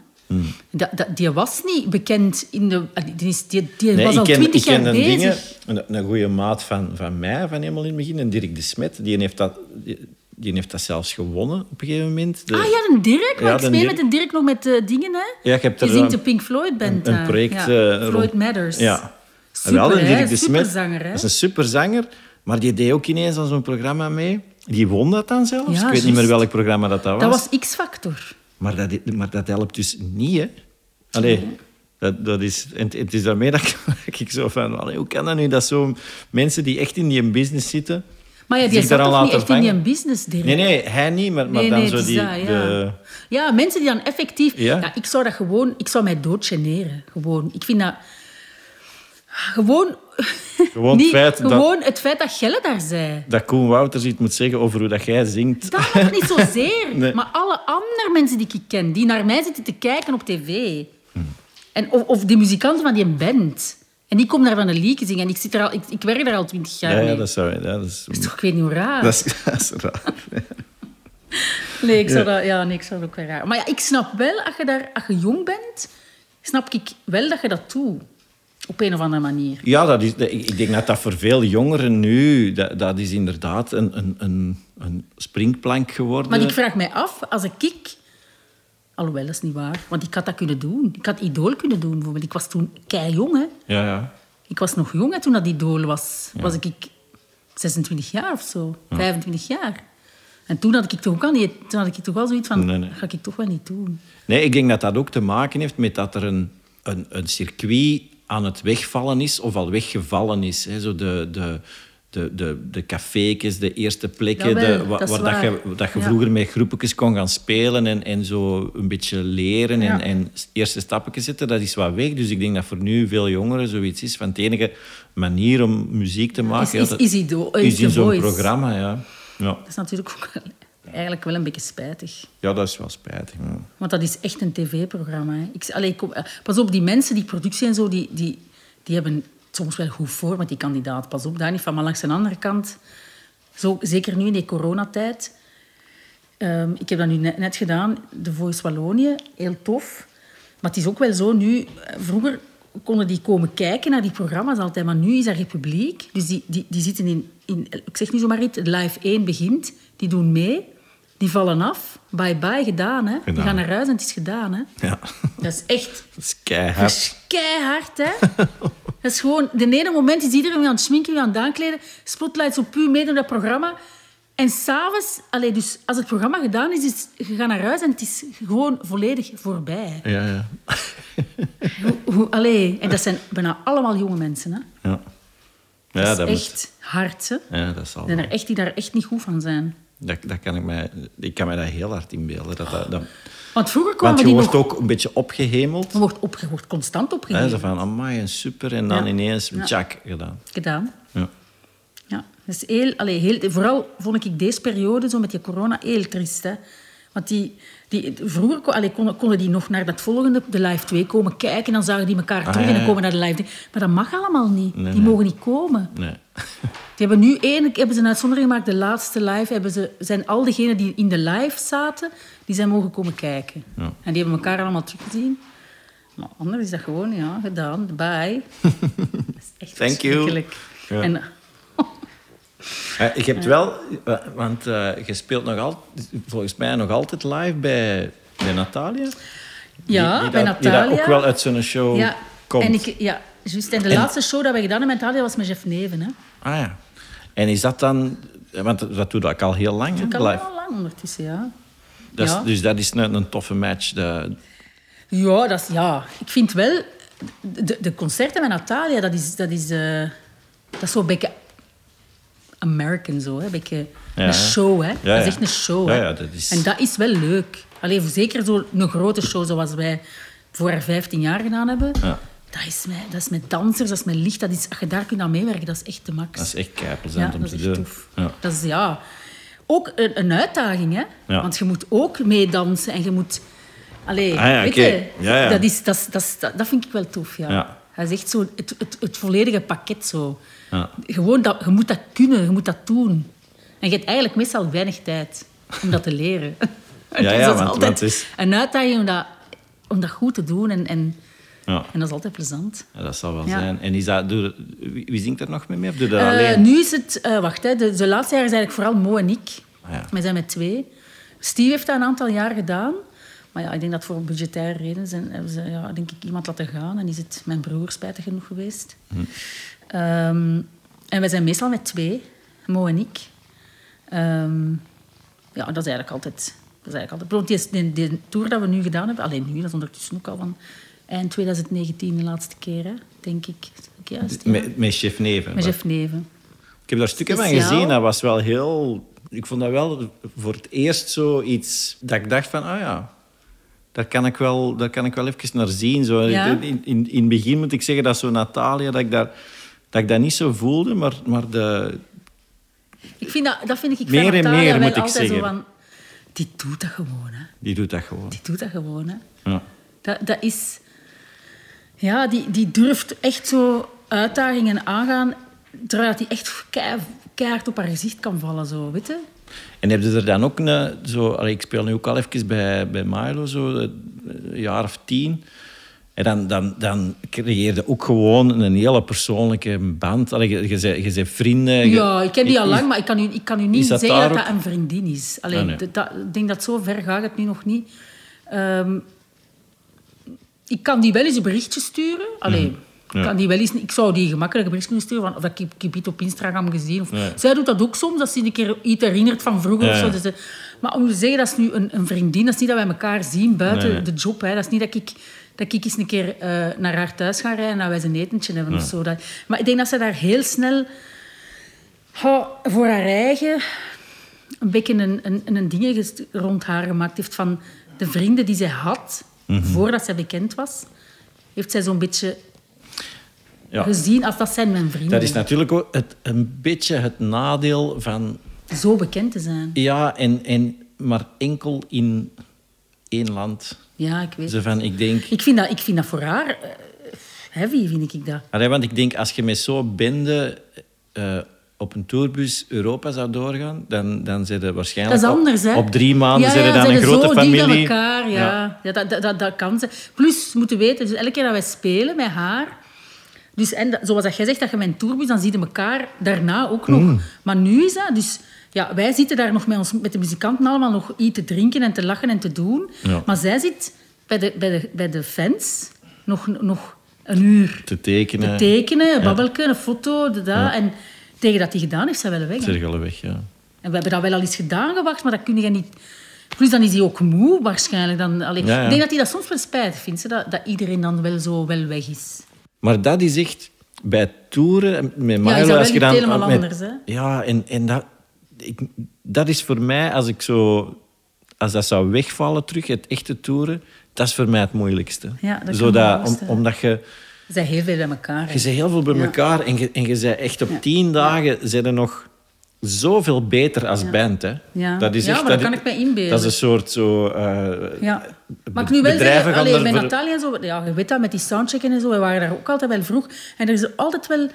B: Dat, dat, die was niet bekend in de... Die, die, die
A: Nee,
B: was al twintig jaar
A: een,
B: bezig.
A: dingen, een, een goede maat van, van mij, van helemaal in het begin, en Dirk de Smet, die heeft dat, die, die heeft dat zelfs gewonnen op een gegeven moment. De-
B: Ah ja, een Dirk.
A: Ja,
B: ik speel
A: Dirk.
B: met een Dirk nog met eh, dingen, hè.
A: Ja, je
B: zingt
A: een-
B: de Pink Floyd band.
A: een, een
B: daar.
A: project
B: Ja,
A: eh,
B: Floyd Matters.
A: Ja.
B: Super,
A: Wel, en
B: hè?
A: Dirk de Smet, is een superzanger, maar die deed ook ineens aan zo'n programma mee. Die won dat dan zelfs.
B: Ja,
A: ik weet niet meer welk programma dat, dat was.
B: Dat was X-Factor.
A: Maar, dat, maar dat helpt dus niet, hè. Allee, dat, dat is, en het- het is daarmee dat ik, dat ik zo van... Allee, hoe kan dat nu dat zo mensen die echt in die business zitten...
B: Maar ja, die zat toch niet echt in die business, Dirk?
A: Nee, nee, hij niet, maar, maar
B: Nee,
A: dan
B: nee,
A: zo die...
B: dat, ja.
A: de,
B: Ja, mensen die dan effectief...
A: Ja.
B: Ja. ik zou dat gewoon... Ik zou mij doodgeneren. Gewoon. Ik vind dat... Gewoon...
A: Gewoon het feit dat-
B: gewoon het feit dat Gelle daar zei.
A: dat Koen Wouters iets moet zeggen over hoe dat jij zingt.
B: Dat nog niet zozeer.
A: Nee.
B: Maar alle andere mensen die ik ken, die naar mij zitten te kijken op tv.
A: Hm.
B: En, of, of de muzikanten van die band. En die komen daar van een liedje zingen. En ik, zit er al, ik, ik werk daar al twintig jaar
A: Ja, ja,
B: mee.
A: dat zou... Ja, dat is,
B: Dat is toch, ik weet niet hoe raar.
A: dat is, dat is raar.
B: Nee, ik zou
A: Ja.
B: dat, ja, nee, ik zou dat ook wel raar. Maar ja, ik snap wel, als je, daar, als je jong bent, snap ik wel dat je dat doet. Op een of andere manier.
A: Ja, dat is, ik ik denk dat dat voor veel jongeren nu... Dat, dat is inderdaad een, een, een, een springplank geworden.
B: Maar ik vraag mij af, als ik... ik alhoewel, dat is niet waar. Want ik had dat kunnen doen. Ik had Idool kunnen doen, bijvoorbeeld. Ik was toen kei jong, hè.
A: Ja, ja.
B: Ik was nog jong hè, toen dat Idool was. Was ik 26 jaar of zo. 25 jaar. En toen had ik toch ook al niet... Toen had ik toch wel zoiets van...
A: Nee, nee.
B: Dat ga ik toch wel niet doen.
A: Nee, ik denk dat dat ook te maken heeft met dat er een, een, een circuit aan het wegvallen is, of al weggevallen is. Hè. Zo de, de, de, de, de cafékes, de eerste plekken,
B: Jawel,
A: de, wa-
B: dat is
A: waar dat je, dat je
B: Ja.
A: vroeger met groepjes kon gaan spelen en, en zo een beetje leren en,
B: Ja.
A: en eerste stappen zetten, dat is wat weg. Dus ik denk dat voor nu veel jongeren zoiets is van de enige manier om muziek te maken...
B: is-
A: ja, dat
B: is Ido- eh,
A: is
B: is
A: in zo'n programma, ja. ja.
B: Dat is natuurlijk ook eigenlijk wel een beetje spijtig.
A: Ja, dat is wel spijtig.
B: Want dat is echt een tv-programma. eh, pas op, die mensen, die productie en zo, die, die, die hebben het soms wel goed voor met die kandidaat. Pas op, daar niet van. Maar langs de andere kant, zo, zeker nu in die coronatijd... ehm, ik heb dat nu net, net gedaan, de Voice Wallonië, heel tof. Maar het is ook wel zo nu... eh, Vroeger konden die komen kijken naar die programma's altijd, maar nu is er republiek. Dus die, die, die zitten in, in... Ik zeg nu zomaar iets, live 1 begint, die doen mee... Die vallen af. Bye bye, gedaan. Hè? Die
A: Gedaan.
B: gaan naar huis en het is gedaan. Hè?
A: Ja,
B: Dat is echt
A: dat is keihard.
B: dat is keihard. Hè? dat is gewoon... De ene moment is iedereen weer aan het schminken, weer aan het aankleden. Spotlights op u, mee door dat programma. En s'avonds... Dus als het programma gedaan is, is je gaat naar huis en het is gewoon volledig voorbij.
A: Ja, ja.
B: Hoe, hoe, allee, en dat zijn bijna allemaal jonge mensen. Hè?
A: Ja,
B: Dat
A: ja
B: is
A: dat, moet-
B: echt hard. Hè?
A: ja, dat zal
B: Er zijn
A: wel.
B: er echt die daar echt niet goed van zijn.
A: Dat, dat kan ik, mij, ik kan mij dat heel hard inbeelden. Dat, dat, dat-
B: Want vroeger kwamen
A: want je
B: die
A: wordt
B: nog...
A: ook een beetje opgehemeld.
B: Je wordt, op, je wordt constant opgegeven.
A: zo van, amai, en super. En dan
B: Ja.
A: ineens,
B: Ja.
A: jack, gedaan.
B: Gedaan.
A: Ja.
B: Ja, is heel, allee, heel, vooral vond ik deze periode zo met die corona heel triest. Hè. Want die, die, vroeger allee, konden, konden die nog naar dat volgende, de live 2, komen kijken. En dan zagen die elkaar terug
A: ja,
B: en dan komen naar de live 3. Maar dat mag allemaal niet.
A: Nee,
B: die
A: nee.
B: mogen niet komen.
A: Nee.
B: Die hebben nu één, hebben ze een uitzondering gemaakt. De laatste live hebben ze, zijn al diegenen die in de live zaten, die zijn mogen komen kijken.
A: Ja.
B: En die hebben elkaar allemaal teruggezien. Maar anders is dat gewoon, ja, gedaan. Bye. dat is echt
A: Thank you. Ja.
B: En,
A: Eh, je hebt wel, eh, want eh, je speelt nog altijd, volgens mij nog altijd live bij, bij Natalia.
B: Ja,
A: die, die
B: bij
A: dat, Die
B: Natalia.
A: dat ook wel uit zo'n show
B: Ja,
A: komt.
B: en ik, ja, juist. En de
A: En-
B: laatste show dat we gedaan hebben met Natalia was met Jeff Neven. Hè.
A: Ah ja. En is dat dan... Want dat doe ik al heel lang, hè,
B: Dat kan
A: live.
B: al lang ondertussen, ja.
A: Dat is-
B: ja.
A: Dus dat is een, een toffe match. De,
B: Ja, dat is, ja, ik vind wel... De, de concerten met Natalia, dat is, dat is, eh, dat is zo'n beetje American, zo. Hè. Een beetje
A: Ja,
B: een show, hè.
A: Ja,
B: Dat is echt een show,
A: Ja,
B: hè.
A: ja, dat is-
B: En dat is wel leuk. Alleen zeker zo'n grote show zoals wij voor haar 15 jaar gedaan hebben. Dat is, met, dat is met dansers, dat is met licht. Dat is, als je daar kunt aan meewerken, dat is echt de max.
A: Dat is echt kei
B: ja,
A: om
B: dat
A: te doen.
B: tof.
A: Ja.
B: Dat is ja, ook een, een uitdaging, hè?
A: Ja.
B: Want je moet ook meedansen en je moet. Allee,
A: Ah ja,
B: weet je,
A: Ja.
B: Dat, is, dat, dat, dat, vind ik wel tof, ja. Dat is echt zo het, het, het volledige pakket zo.
A: Ja.
B: Gewoon dat, je moet dat kunnen, je moet dat doen. En je hebt eigenlijk meestal weinig tijd om dat te leren.
A: Ja,
B: Dus
A: ja,
B: dat is
A: want-
B: altijd
A: want is-
B: een uitdaging om dat, om dat goed te doen. En, en,
A: Ja.
B: en dat is altijd plezant.
A: Ja, dat zal wel
B: Ja.
A: zijn. En is dat, doe, wie, wie zingt er nog mee? Of doe je dat
B: Eh,
A: alleen?
B: nu is het... eh, wacht, hè, de, de laatste jaren is eigenlijk vooral Mo en ik.
A: Ah, ja.
B: Wij zijn met twee. Steve heeft dat een aantal jaar gedaan. Maar ja, ik denk dat voor budgettaire redenen zijn, hebben ze ja, denk ik, iemand laten gaan. En is het mijn broer spijtig genoeg geweest.
A: Hm.
B: Ehm, en wij zijn meestal met twee, Mo en ik. Ehm, ja, dat is eigenlijk altijd... Dat is eigenlijk altijd bijvoorbeeld die, die, die tour dat we nu gedaan hebben... Alleen nu, dat is ondertussen ook al van eind 2019 de laatste keer, hè, denk ik. Juist, ja.
A: Met, met Chef Neven.
B: Met Jeff Neven.
A: Ik heb daar stukken van
B: Speciaal.
A: gezien. Dat was wel heel... Ik vond dat wel voor het eerst zoiets... Dat ik dacht van, ah ja... Daar kan ik wel, daar kan ik wel even naar zien. Zo.
B: Ja.
A: In, in, in het begin moet ik zeggen dat zo Natalia... Dat ik, daar, dat ik dat niet zo voelde, maar, maar de...
B: Ik vind dat, dat vind ik
A: Meer
B: van
A: en
B: Natalia
A: meer, moet ik zeggen.
B: Zo van, die doet dat gewoon, hè.
A: Die doet dat gewoon.
B: Die doet dat gewoon, hè.
A: Ja.
B: Dat, dat is... Ja, die, die durft echt zo uitdagingen aangaan, terwijl die echt kei, keihard op haar gezicht kan vallen, zo, weet je?
A: En heb je er dan ook een... Zo, ik speel nu ook al even bij, bij Milo, zo, eh, een jaar of tien. En dan, dan, dan creëer je ook gewoon een hele persoonlijke band. Allee, je, je, bent- je bent vrienden. je-
B: Ja, ik ken die al lang, maar ik kan u, ik kan u niet
A: dat
B: zeggen dat dat een vriendin is. Allee,
A: Ah, nee.
B: dat- dat- ik denk dat zo ver gaat het nu nog niet. Ehm, ik kan die wel eens een berichtje sturen. Allee,
A: Mhm. Ja.
B: kan die wel eens, ik zou die gemakkelijk een berichtje kunnen sturen. Van, of ik, heb- ik heb iets op Instagram gezien. Of. Zij doet dat ook soms, als ze een keer iets herinnert van vroeger.
A: Ja,
B: Of zo. Dus, maar om te zeggen, dat is nu een, een vriendin. Dat is niet dat wij elkaar zien buiten
A: Nee,
B: de job. Hè. Dat is niet dat ik, dat ik eens een keer eh, naar haar thuis ga rijden en dat wij een etentje hebben. Of zo. Dat, maar ik denk dat ze daar heel snel voor haar eigen een beetje een, een, een ding rond haar gemaakt heeft van de vrienden die zij had
A: Mhm.
B: voordat zij bekend was. Heeft zij zo'n beetje
A: Ja.
B: gezien als dat zijn mijn vrienden.
A: Dat is natuurlijk ook het, een beetje het nadeel van...
B: Zo bekend te zijn.
A: Ja, en, en maar enkel in één land.
B: Ja, ik weet
A: Zo
B: het.
A: van, ik denk...
B: Ik vind dat, ik vind dat voor haar eh, heavy, vind ik dat.
A: Allee, want ik denk, als je met zo'n bende eh, op een tourbus Europa zou doorgaan, dan, dan zijn er waarschijnlijk...
B: Dat is anders,
A: op, op drie maanden
B: ja, ja,
A: dan
B: zijn
A: een grote
B: zo dicht
A: familie.
B: aan elkaar, ja. ja. dat, dat, dat, dat kan ze. Plus, we moeten weten, dus elke keer dat wij spelen met haar... Dus, en zoals dat jij zegt, dat je met een tourbus, dan zie je elkaar daarna ook nog.
A: Mm.
B: Maar nu is dat... Dus, ja, wij zitten daar nog met, ons, met de muzikanten allemaal nog iets te drinken en te lachen en te doen.
A: Ja.
B: Maar zij zit bij de, bij de, bij de fans nog, nog een uur
A: Te tekenen.
B: te tekenen, een babbelken, een foto, de. En tegen dat hij gedaan heeft, zijn we wel weg.
A: Zeg alle weg, ja.
B: En we hebben dat wel al eens gedaan gewacht, maar dat kun je niet... Plus dan is hij ook moe waarschijnlijk. Dan, allee,
A: Ja, ja.
B: Ik denk dat hij dat soms wel spijtig vindt, hè, dat, dat iedereen dan wel zo wel weg is.
A: Maar dat is echt... Bij toeren met Milo...
B: is wel
A: je
B: iets
A: dan
B: helemaal
A: met-
B: anders, hè?
A: Ja, en, en dat, ik, dat is voor mij, als ik zo... Als dat zou wegvallen terug, het echte toeren, dat is voor mij het moeilijkste.
B: Ja, dat
A: Zodat, om, omdat je...
B: Ze zijn heel veel bij elkaar. hè.
A: Je bent heel veel bij
B: Ja.
A: elkaar en je, en je bent echt op tien dagen zijn er nog zoveel beter als band. Hè.
B: Ja.
A: Dat is
B: Ja,
A: echt,
B: maar dat
A: dat
B: kan ik me inbeelden.
A: Dat is een soort zo... eh,
B: Ja. Maar ik nu wel zeggen,
A: gaan
B: allee, met
A: voor-
B: Natalia en zo, ja, je weet dat, met die soundchecken en zo, we waren daar ook altijd wel vroeg. En er is altijd wel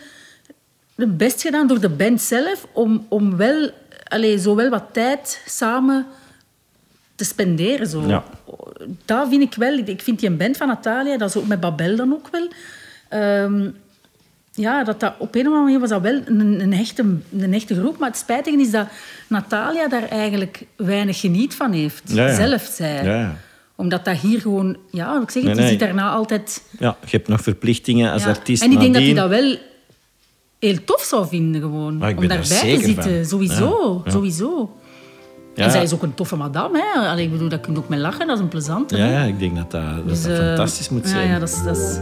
B: het best gedaan door de band zelf om, om wel, allee, zo wel wat tijd samen te spenderen. Zo.
A: Ja.
B: Dat vind ik wel. Ik vind die band van Natalia, dat is ook met Babel dan ook wel. Ehm, ja, dat dat, op een of andere manier was dat wel een, een, echte, een echte groep. Maar het spijtige is dat Natalia daar eigenlijk weinig geniet van heeft.
A: Ja, ja.
B: Zelf zei.
A: Ja.
B: Omdat dat hier gewoon... Ja, ik zeg het,
A: Nee,
B: je
A: nee.
B: ziet daarna altijd...
A: Ja, je hebt nog verplichtingen als
B: ja.
A: artiest
B: En ik denk dat hij dat wel heel tof zou vinden, gewoon. Om daarbij te zitten.
A: van.
B: Sowieso, sowieso.
A: Ja.
B: En zij is ook een toffe madame, hè. Allee, ik bedoel, daar kun je ook mee lachen, dat is een plezante.
A: Ja, ik denk dat dat, dat,
B: Dus,
A: dat
B: eh,
A: fantastisch moet zijn.
B: Ja, dat is... Dat is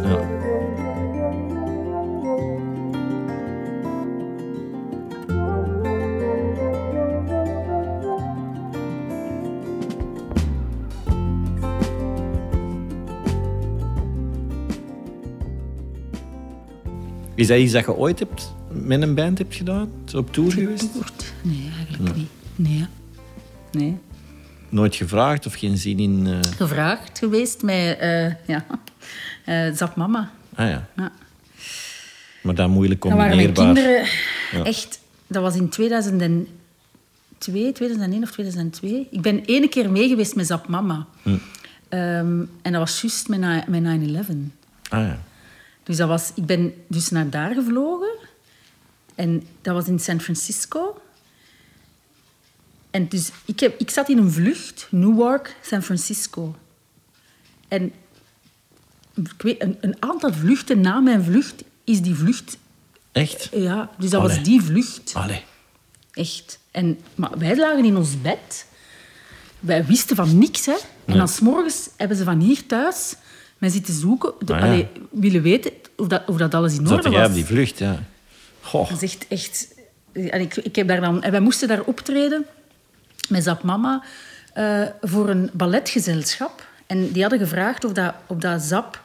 A: Is dat iets dat je ooit hebt met een band hebt gedaan? Op tour geweest?
B: Getoerd? Nee, eigenlijk niet. Nee. Nee.
A: Nooit gevraagd of geen zin in... eh,
B: Gevraagd geweest met, eh ja, Zap Mama.
A: Ah ja,
B: Ja.
A: maar dat moeilijk
B: Dat waren mijn
A: combineerbaar.
B: kinderen echt... Dat was in 2002, 2001 of 2002. Ik ben ene keer mee geweest met Zap Mama.
A: Hm.
B: Ehm, en dat was juist met 9-11.
A: Ah ja.
B: Dus dat was, ik ben dus naar daar gevlogen. En dat was in San Francisco. En dus ik, heb, ik zat in een vlucht, Newark, San Francisco. En ik weet, een, een aantal vluchten na mijn vlucht is die vlucht...
A: Echt?
B: Ja, dus dat
A: Allee.
B: was die vlucht.
A: Allee.
B: Echt. En, maar wij lagen in ons bed. Wij wisten van niks. Hè. En dan 's morgens hebben ze van hier thuis mij zitten zoeken. De,
A: Ah, ja.
B: allee, willen weten of dat, of dat alles in orde
A: Zat jij
B: was.
A: op die vlucht, ja. Goh.
B: Dat is echt... echt en ik, ik heb daar dan, en wij moesten daar optreden met Zap Mama eh, voor een balletgezelschap. En die hadden gevraagd of dat, of dat Zap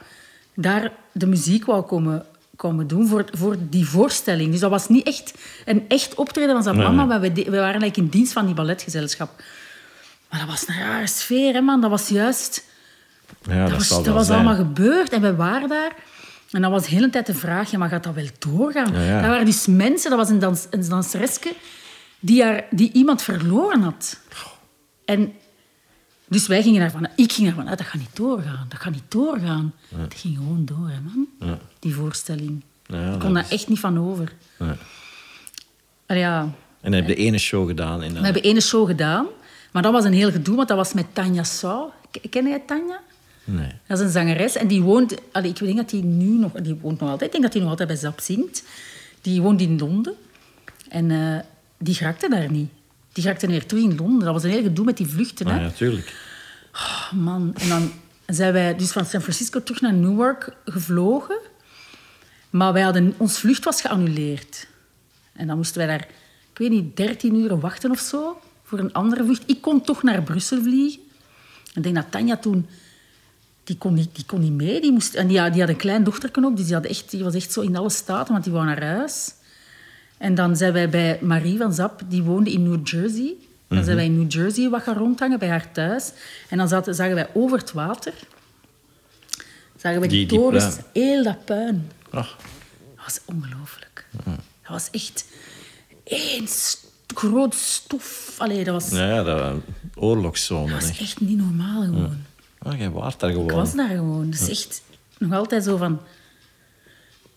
B: daar de muziek wou komen, komen doen voor, voor die voorstelling. Dus dat was niet echt een echt optreden van Zap
A: Nee,
B: Mama, maar we, we waren eigenlijk in dienst van die balletgezelschap. Maar dat was een rare sfeer, hè, man. Dat was juist...
A: Ja, dat,
B: dat was, dat was allemaal gebeurd en we waren daar. En dan was de hele tijd de vraag, ja, maar gaat dat wel doorgaan?
A: Ja, ja.
B: Daar waren dus mensen, dat was een, dans, een dansereske, die, haar, die iemand verloren had. En dus wij gingen daarvan ik ging daarvan uit, dat gaat niet doorgaan, dat gaat niet doorgaan. Het ging gewoon door, hè, man, die voorstelling. Ik
A: dat
B: kon daar
A: is-
B: echt niet van over.
A: Ja. En dan heb je de ene show gedaan. En
B: we hebben ene show gedaan, maar dat was een heel gedoe, want dat was met Tanja Sau. Ken jij Tanja?
A: Nee.
B: Dat is een zangeres en die woont... Allee, ik denk dat die nu nog... Die woont nog altijd. Ik denk dat die nog altijd bij Zap zingt. Die woont in Londen. En eh, die raakte daar niet. Die raakte weer terug in Londen. Dat was een heel gedoe met die vluchten.
A: Ah,
B: Hè?
A: ja, tuurlijk.
B: Oh, man. En dan zijn wij dus van San Francisco terug naar Newark gevlogen. Maar wij hadden, ons vlucht was geannuleerd. En dan moesten wij daar, ik weet niet, 13 uur wachten of zo voor een andere vlucht. Ik kon toch naar Brussel vliegen. Ik denk dat Tanja toen... Die kon niet, die kon niet mee. Die, moest, en die, had- die had een klein dochterken ook, dus die, had echt, die was echt zo in alle staten, want die wou naar huis. En dan zijn wij bij Marie van Zap, die woonde in New Jersey. Dan zijn wij in New Jersey wat gaan rondhangen bij haar thuis. En dan zaten, zagen wij over het water, zagen wij die, torens, heel dat puin.
A: Ach,
B: Dat was ongelooflijk. Dat was echt één groot stof. Allee, dat was,
A: ja, ja, dat oorlogszone.
B: dat was
A: echt.
B: echt niet normaal gewoon.
A: Ah, jij waart daar gewoon.
B: Ik was daar gewoon. Dus echt nog altijd zo van...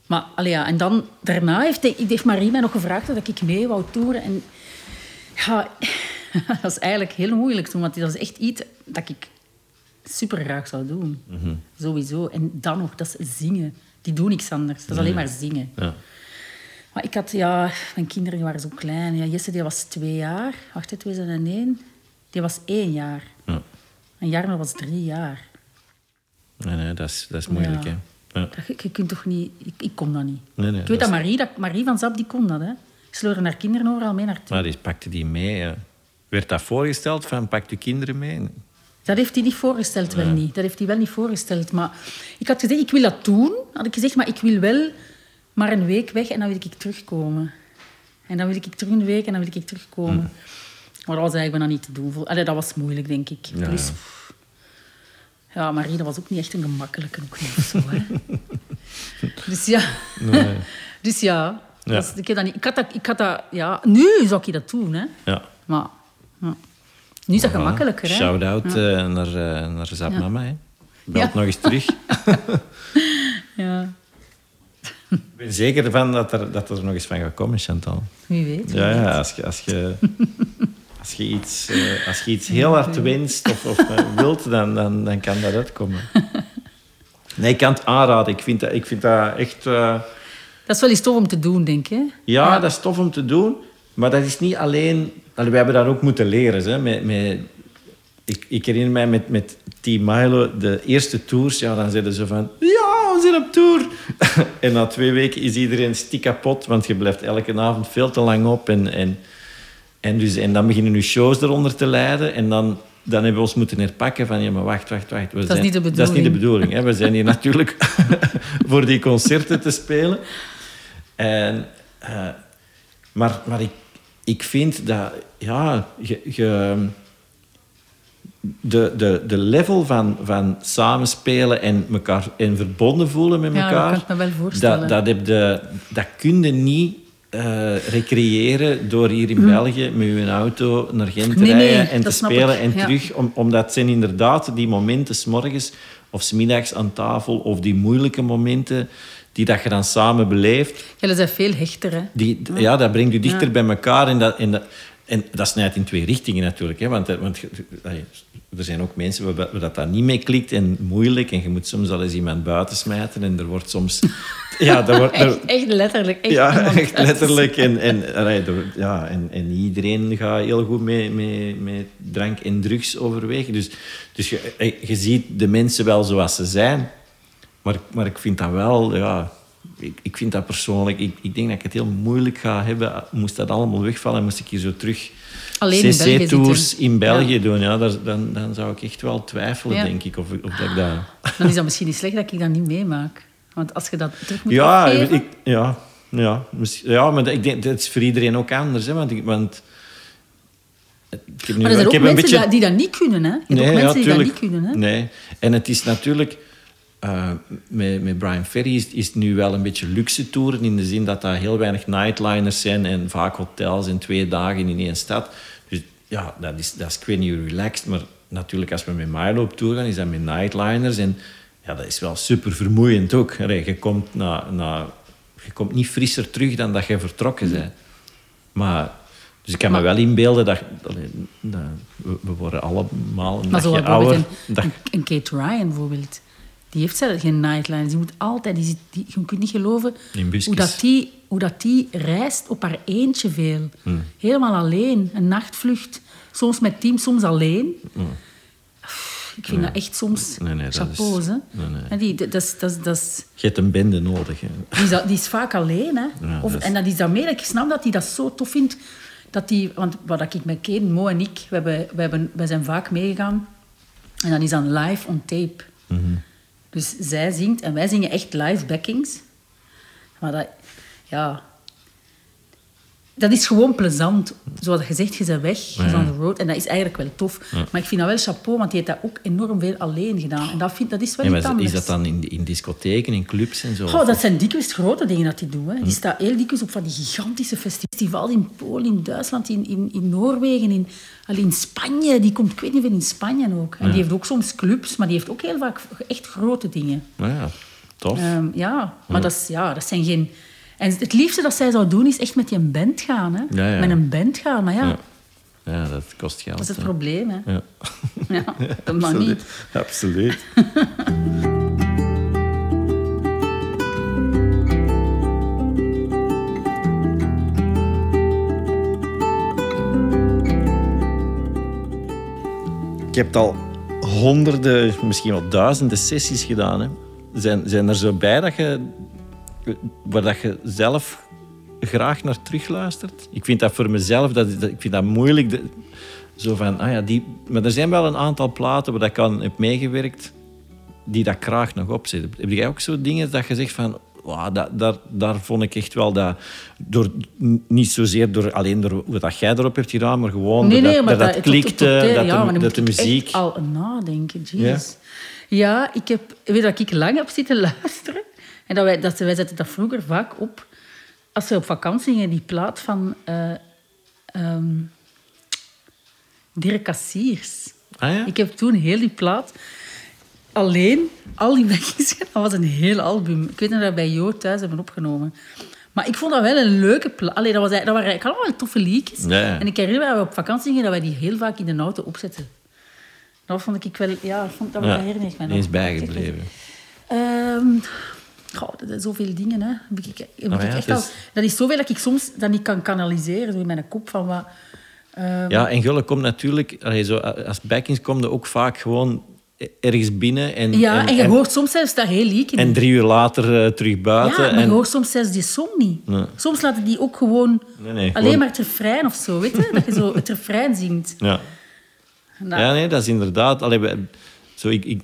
B: Maar, allee, ja, en dan, daarna heeft, heeft Marie mij nog gevraagd dat ik mee wou toeren. En ja, dat was eigenlijk heel moeilijk toen, want dat is echt iets dat ik super graag zou doen. Sowieso. En dan nog, dat is zingen. Die doen niks anders. Dat is alleen maar zingen.
A: Ja.
B: Maar ik had, ja, mijn kinderen waren zo klein. Ja, Jesse die was twee jaar. Wacht, hè, 2001. Die was één jaar.
A: Ja.
B: En Jarno was drie jaar.
A: Nee, nee, dat is, dat is moeilijk,
B: Ja.
A: hè. Ja.
B: Dat, je, kunt toch niet... Ik, ik kon dat niet.
A: Nee, nee,
B: ik weet
A: dat
B: dat Marie, dat Marie van Zap, die kon dat. Hè. Sleuren haar kinderen overal mee naartoe.
A: Maar die pakte die mee. ja. Werd dat voorgesteld van pak je kinderen mee?
B: Dat heeft hij niet voorgesteld, wel niet. Dat heeft hij wel niet voorgesteld. Maar ik had gezegd, ik wil dat doen. Had ik gezegd, maar ik wil wel maar een week weg en dan wil ik terugkomen. En dan wil ik terug een week en dan wil ik terugkomen. Maar dat was eigenlijk bijna niet te doen. Allee, dat was moeilijk, denk ik.
A: Ja,
B: Plus,
A: ja.
B: Marie, dat was ook niet echt een gemakkelijke ook niet of zo. Hè. dus ja. dus ja.
A: Ja.
B: Dat is- ik, heb dat niet, ik, had dat, ik had dat... Ja, nu zou ik dat doen, hè.
A: Ja.
B: Maar ja. nu is dat gemakkelijker, hè.
A: Shout-out eh, naar, uh, naar Zap
B: Ja.
A: Mama. Hè. Belt nog eens terug.
B: Ja,
A: Ik ben zeker ervan dat er, dat er nog eens van gaat komen, Chantal.
B: wie weet.
A: Ja, ja als, je, als, je, als, je iets, eh, als je iets heel hard wenst of, of eh, wilt, dan, dan, dan kan dat uitkomen. Nee, ik kan het aanraden. Ik vind dat, ik vind dat echt... eh,
B: Dat is wel eens tof om te doen, denk ik. hè?
A: ja, dat is tof om te doen. Maar dat is niet alleen... Allee, we hebben dat ook moeten leren. Hè, met, met, ik, ik herinner mij met, met Team Milo, de eerste tours, ja, dan zeiden ze van... Ja, we zijn op tour. en na twee weken is iedereen stik kapot, want je blijft elke avond veel te lang op. En, en, en, dus, en dan beginnen nu shows eronder te leiden. En dan, dan hebben we ons moeten herpakken van... Ja, maar wacht, wacht, wacht. We
B: is
A: zijn-
B: niet de
A: Dat is niet de
B: bedoeling.
A: bedoeling. Hè. We zijn hier natuurlijk voor die concerten te spelen. En, eh, maar maar ik, ik vind dat... Ja, je... je de, de, de level van, van samenspelen en elkaar en verbonden voelen met
B: Ja, dat
A: elkaar...
B: kan ik me wel voorstellen.
A: Dat, dat, heb de, dat kun je niet eh, recreëren door hier in België met je auto naar Gent te
B: nee,
A: rijden en te spelen
B: ik,
A: en
B: ja.
A: terug. Om, omdat zijn inderdaad die momenten s'morgens of smiddags aan tafel of die moeilijke momenten die dat je dan samen beleeft,
B: Jullie zijn veel hechter, hè?
A: die, ja, dat brengt je dichter bij elkaar. En dat, en, dat, en dat snijdt in twee richtingen natuurlijk. Hè, want want je- allee, er zijn ook mensen waar, dat, dat niet mee klikt en moeilijk. En je moet soms al eens iemand buiten smijten. En er wordt soms... Ja, dat wordt, er-
B: Echt, echt letterlijk. Echt
A: ja, echt letterlijk. En, en, er- ja, en, en iedereen gaat heel goed met, met, met drank en drugs overwegen. Dus, dus je, eh, je ziet de mensen wel zoals ze zijn. Maar, maar ik vind dat wel... Ja, ik, ik vind dat persoonlijk... Ik, ik denk dat ik het heel moeilijk ga hebben. Moest dat allemaal wegvallen, moest ik hier zo terug... CC-tours in België
B: Ja.
A: doen. Ja, dan, dan zou ik echt wel twijfelen,
B: Ja.
A: denk ik. Of, of dat ik dat...
B: Dan is dat misschien niet slecht dat ik dat niet meemaak. Want als je dat terug moet
A: Ja, ik, ja, ja, ja, maar dat- ik denk, dat is voor iedereen ook anders. Hè, want ik, want, ik heb, nu
B: Maar er zijn ook mensen die dat niet kunnen, hè? Je hebt ook mensen die dat niet kunnen, hè?
A: Nee. En het is natuurlijk... eh, met, met Brian Ferry is, is het nu wel een beetje luxe toeren. In de zin dat daar heel weinig nightliners zijn. En vaak hotels in twee dagen in één stad. Dus ja, dat is, dat is ik weet niet relaxed. Maar natuurlijk, als we met Milo op tour gaan, is dat met nightliners. En ja, dat is wel super vermoeiend ook. Je, komt na, na, je komt niet frisser terug dan dat je vertrokken bent. Maar... Dus ik kan me wel inbeelden dat, allee, dat we, we worden allemaal een
B: Maar
A: dagje ouder.
B: een,
A: dag-
B: een, een Kate Ryan bijvoorbeeld. Die heeft zelf geen nightlines. Die moet altijd... Die, je kunt niet geloven hoe dat, die, hoe dat die reist op haar eentje veel.
A: Hmm.
B: Helemaal alleen. Een nachtvlucht. Soms met team, soms alleen. Ik vind dat echt soms
A: Hmm. Nee, nee, dat
B: chapeaus,
A: is-.
B: En die, dat, dat, dat is,
A: Je hebt een bende nodig. Hè.
B: die, is, dat- die is vaak alleen, hè.
A: Ja,
B: of,
A: dat is-
B: En dat is dat ik snap dat hij dat zo tof vindt. Dat die, want wat ik met Kane, Mo en ik, we, hebben, we, hebben, wij zijn vaak meegegaan. En dan is dan live on tape.
A: Mhm.
B: Dus zij zingt en wij zingen echt live backings. Maar dat, ja... Dat is gewoon plezant. Zoals je zegt, je bent weg, je bent on the road. En dat is eigenlijk wel tof. Maar ik vind dat wel chapeau, want die heeft dat ook enorm veel alleen gedaan. En dat, vind, dat is wel
A: Ja,
B: iets anders.
A: is dat dan in, in discotheken, in clubs en zo?
B: Oh, dat zijn dikwijls grote dingen dat hij doet. Hè. Die staat heel dikwijls op van die gigantische festivals in Polen, in Duitsland, in, in, in Noorwegen, in, in Spanje. Die komt, ik weet niet veel, in Spanje ook. En die heeft ook soms clubs, maar die heeft ook heel vaak echt grote dingen.
A: Ja, tof.
B: Ehm, ja, maar dat, is, ja, dat zijn geen... En het liefste dat zij zou doen, is echt met een band gaan. Hè.
A: Ja, ja.
B: Met een band gaan, maar ja,
A: ja. ja, dat kost geld.
B: dat is het
A: hè.
B: probleem. Hè.
A: Ja.
B: Ja, dat mag niet.
A: Absoluut. Ik heb al honderden, misschien wel duizenden sessies gedaan. Hè. Zijn, zijn er zo bij dat je, waar dat je zelf graag naar terugluistert? Ik vind dat voor mezelf dat, ik vind dat moeilijk. de- zo van, ah ja, die, maar er zijn wel een aantal platen waar ik aan heb meegewerkt die dat graag nog opzet. Heb jij ook zo dingen dat je zegt van... Wow, dat, daar, daar vond ik echt wel dat... Door, niet zozeer door, alleen door wat dat jij erop hebt gedaan, maar gewoon
B: Nee,
A: dat,
B: maar
A: dat, klikte, dat,
B: ja,
A: de, dat de muziek...
B: al nadenken, jezus. Ja, ik heb... Weet dat ik lang heb zitten luisteren? En dat wij, dat, wij zetten dat vroeger vaak op. Als we op vakantie gingen, die plaat van... eh ehm, Dirk Cassiers.
A: Ah ja?
B: Ik heb toen heel die plaat alleen, al die wegjes, dat was een heel album. Ik weet nog dat we bij Jo thuis hebben opgenomen. Maar ik vond dat wel een leuke plaat. Allee, dat, was, dat waren eigenlijk allemaal toffe liedjes.
A: Ja.
B: En ik herinner me dat we op vakantie gingen, dat wij die heel vaak in de auto opzetten. Dat vond ik wel... Ja, vond, dat
A: Ja,
B: herinner ik me nog.
A: eens bijgebleven.
B: Ehm, goh, dat zijn zoveel dingen, hè. Heb ik, heb ik
A: ja,
B: echt
A: dus-
B: al, dat is zoveel dat ik soms dat niet kan kanaliseren, in mijn kop, van wat... ehm,
A: Ja, en Gulle komt natuurlijk... als backings komt er ook vaak gewoon ergens binnen en,
B: ja, en, je
A: en,
B: hoort soms zelfs dat heel liedje
A: en drie uur later eh, terug buiten.
B: Ja, maar
A: en,
B: je hoort soms zelfs die song niet.
A: Nee.
B: Soms laten die ook gewoon
A: Nee, nee,
B: alleen
A: gewoon-
B: maar het refrein of zo, weet je? Dat je zo het refrein zingt.
A: ja.
B: Dat-
A: Ja, nee, dat is inderdaad... Allee, zo, ik, ik,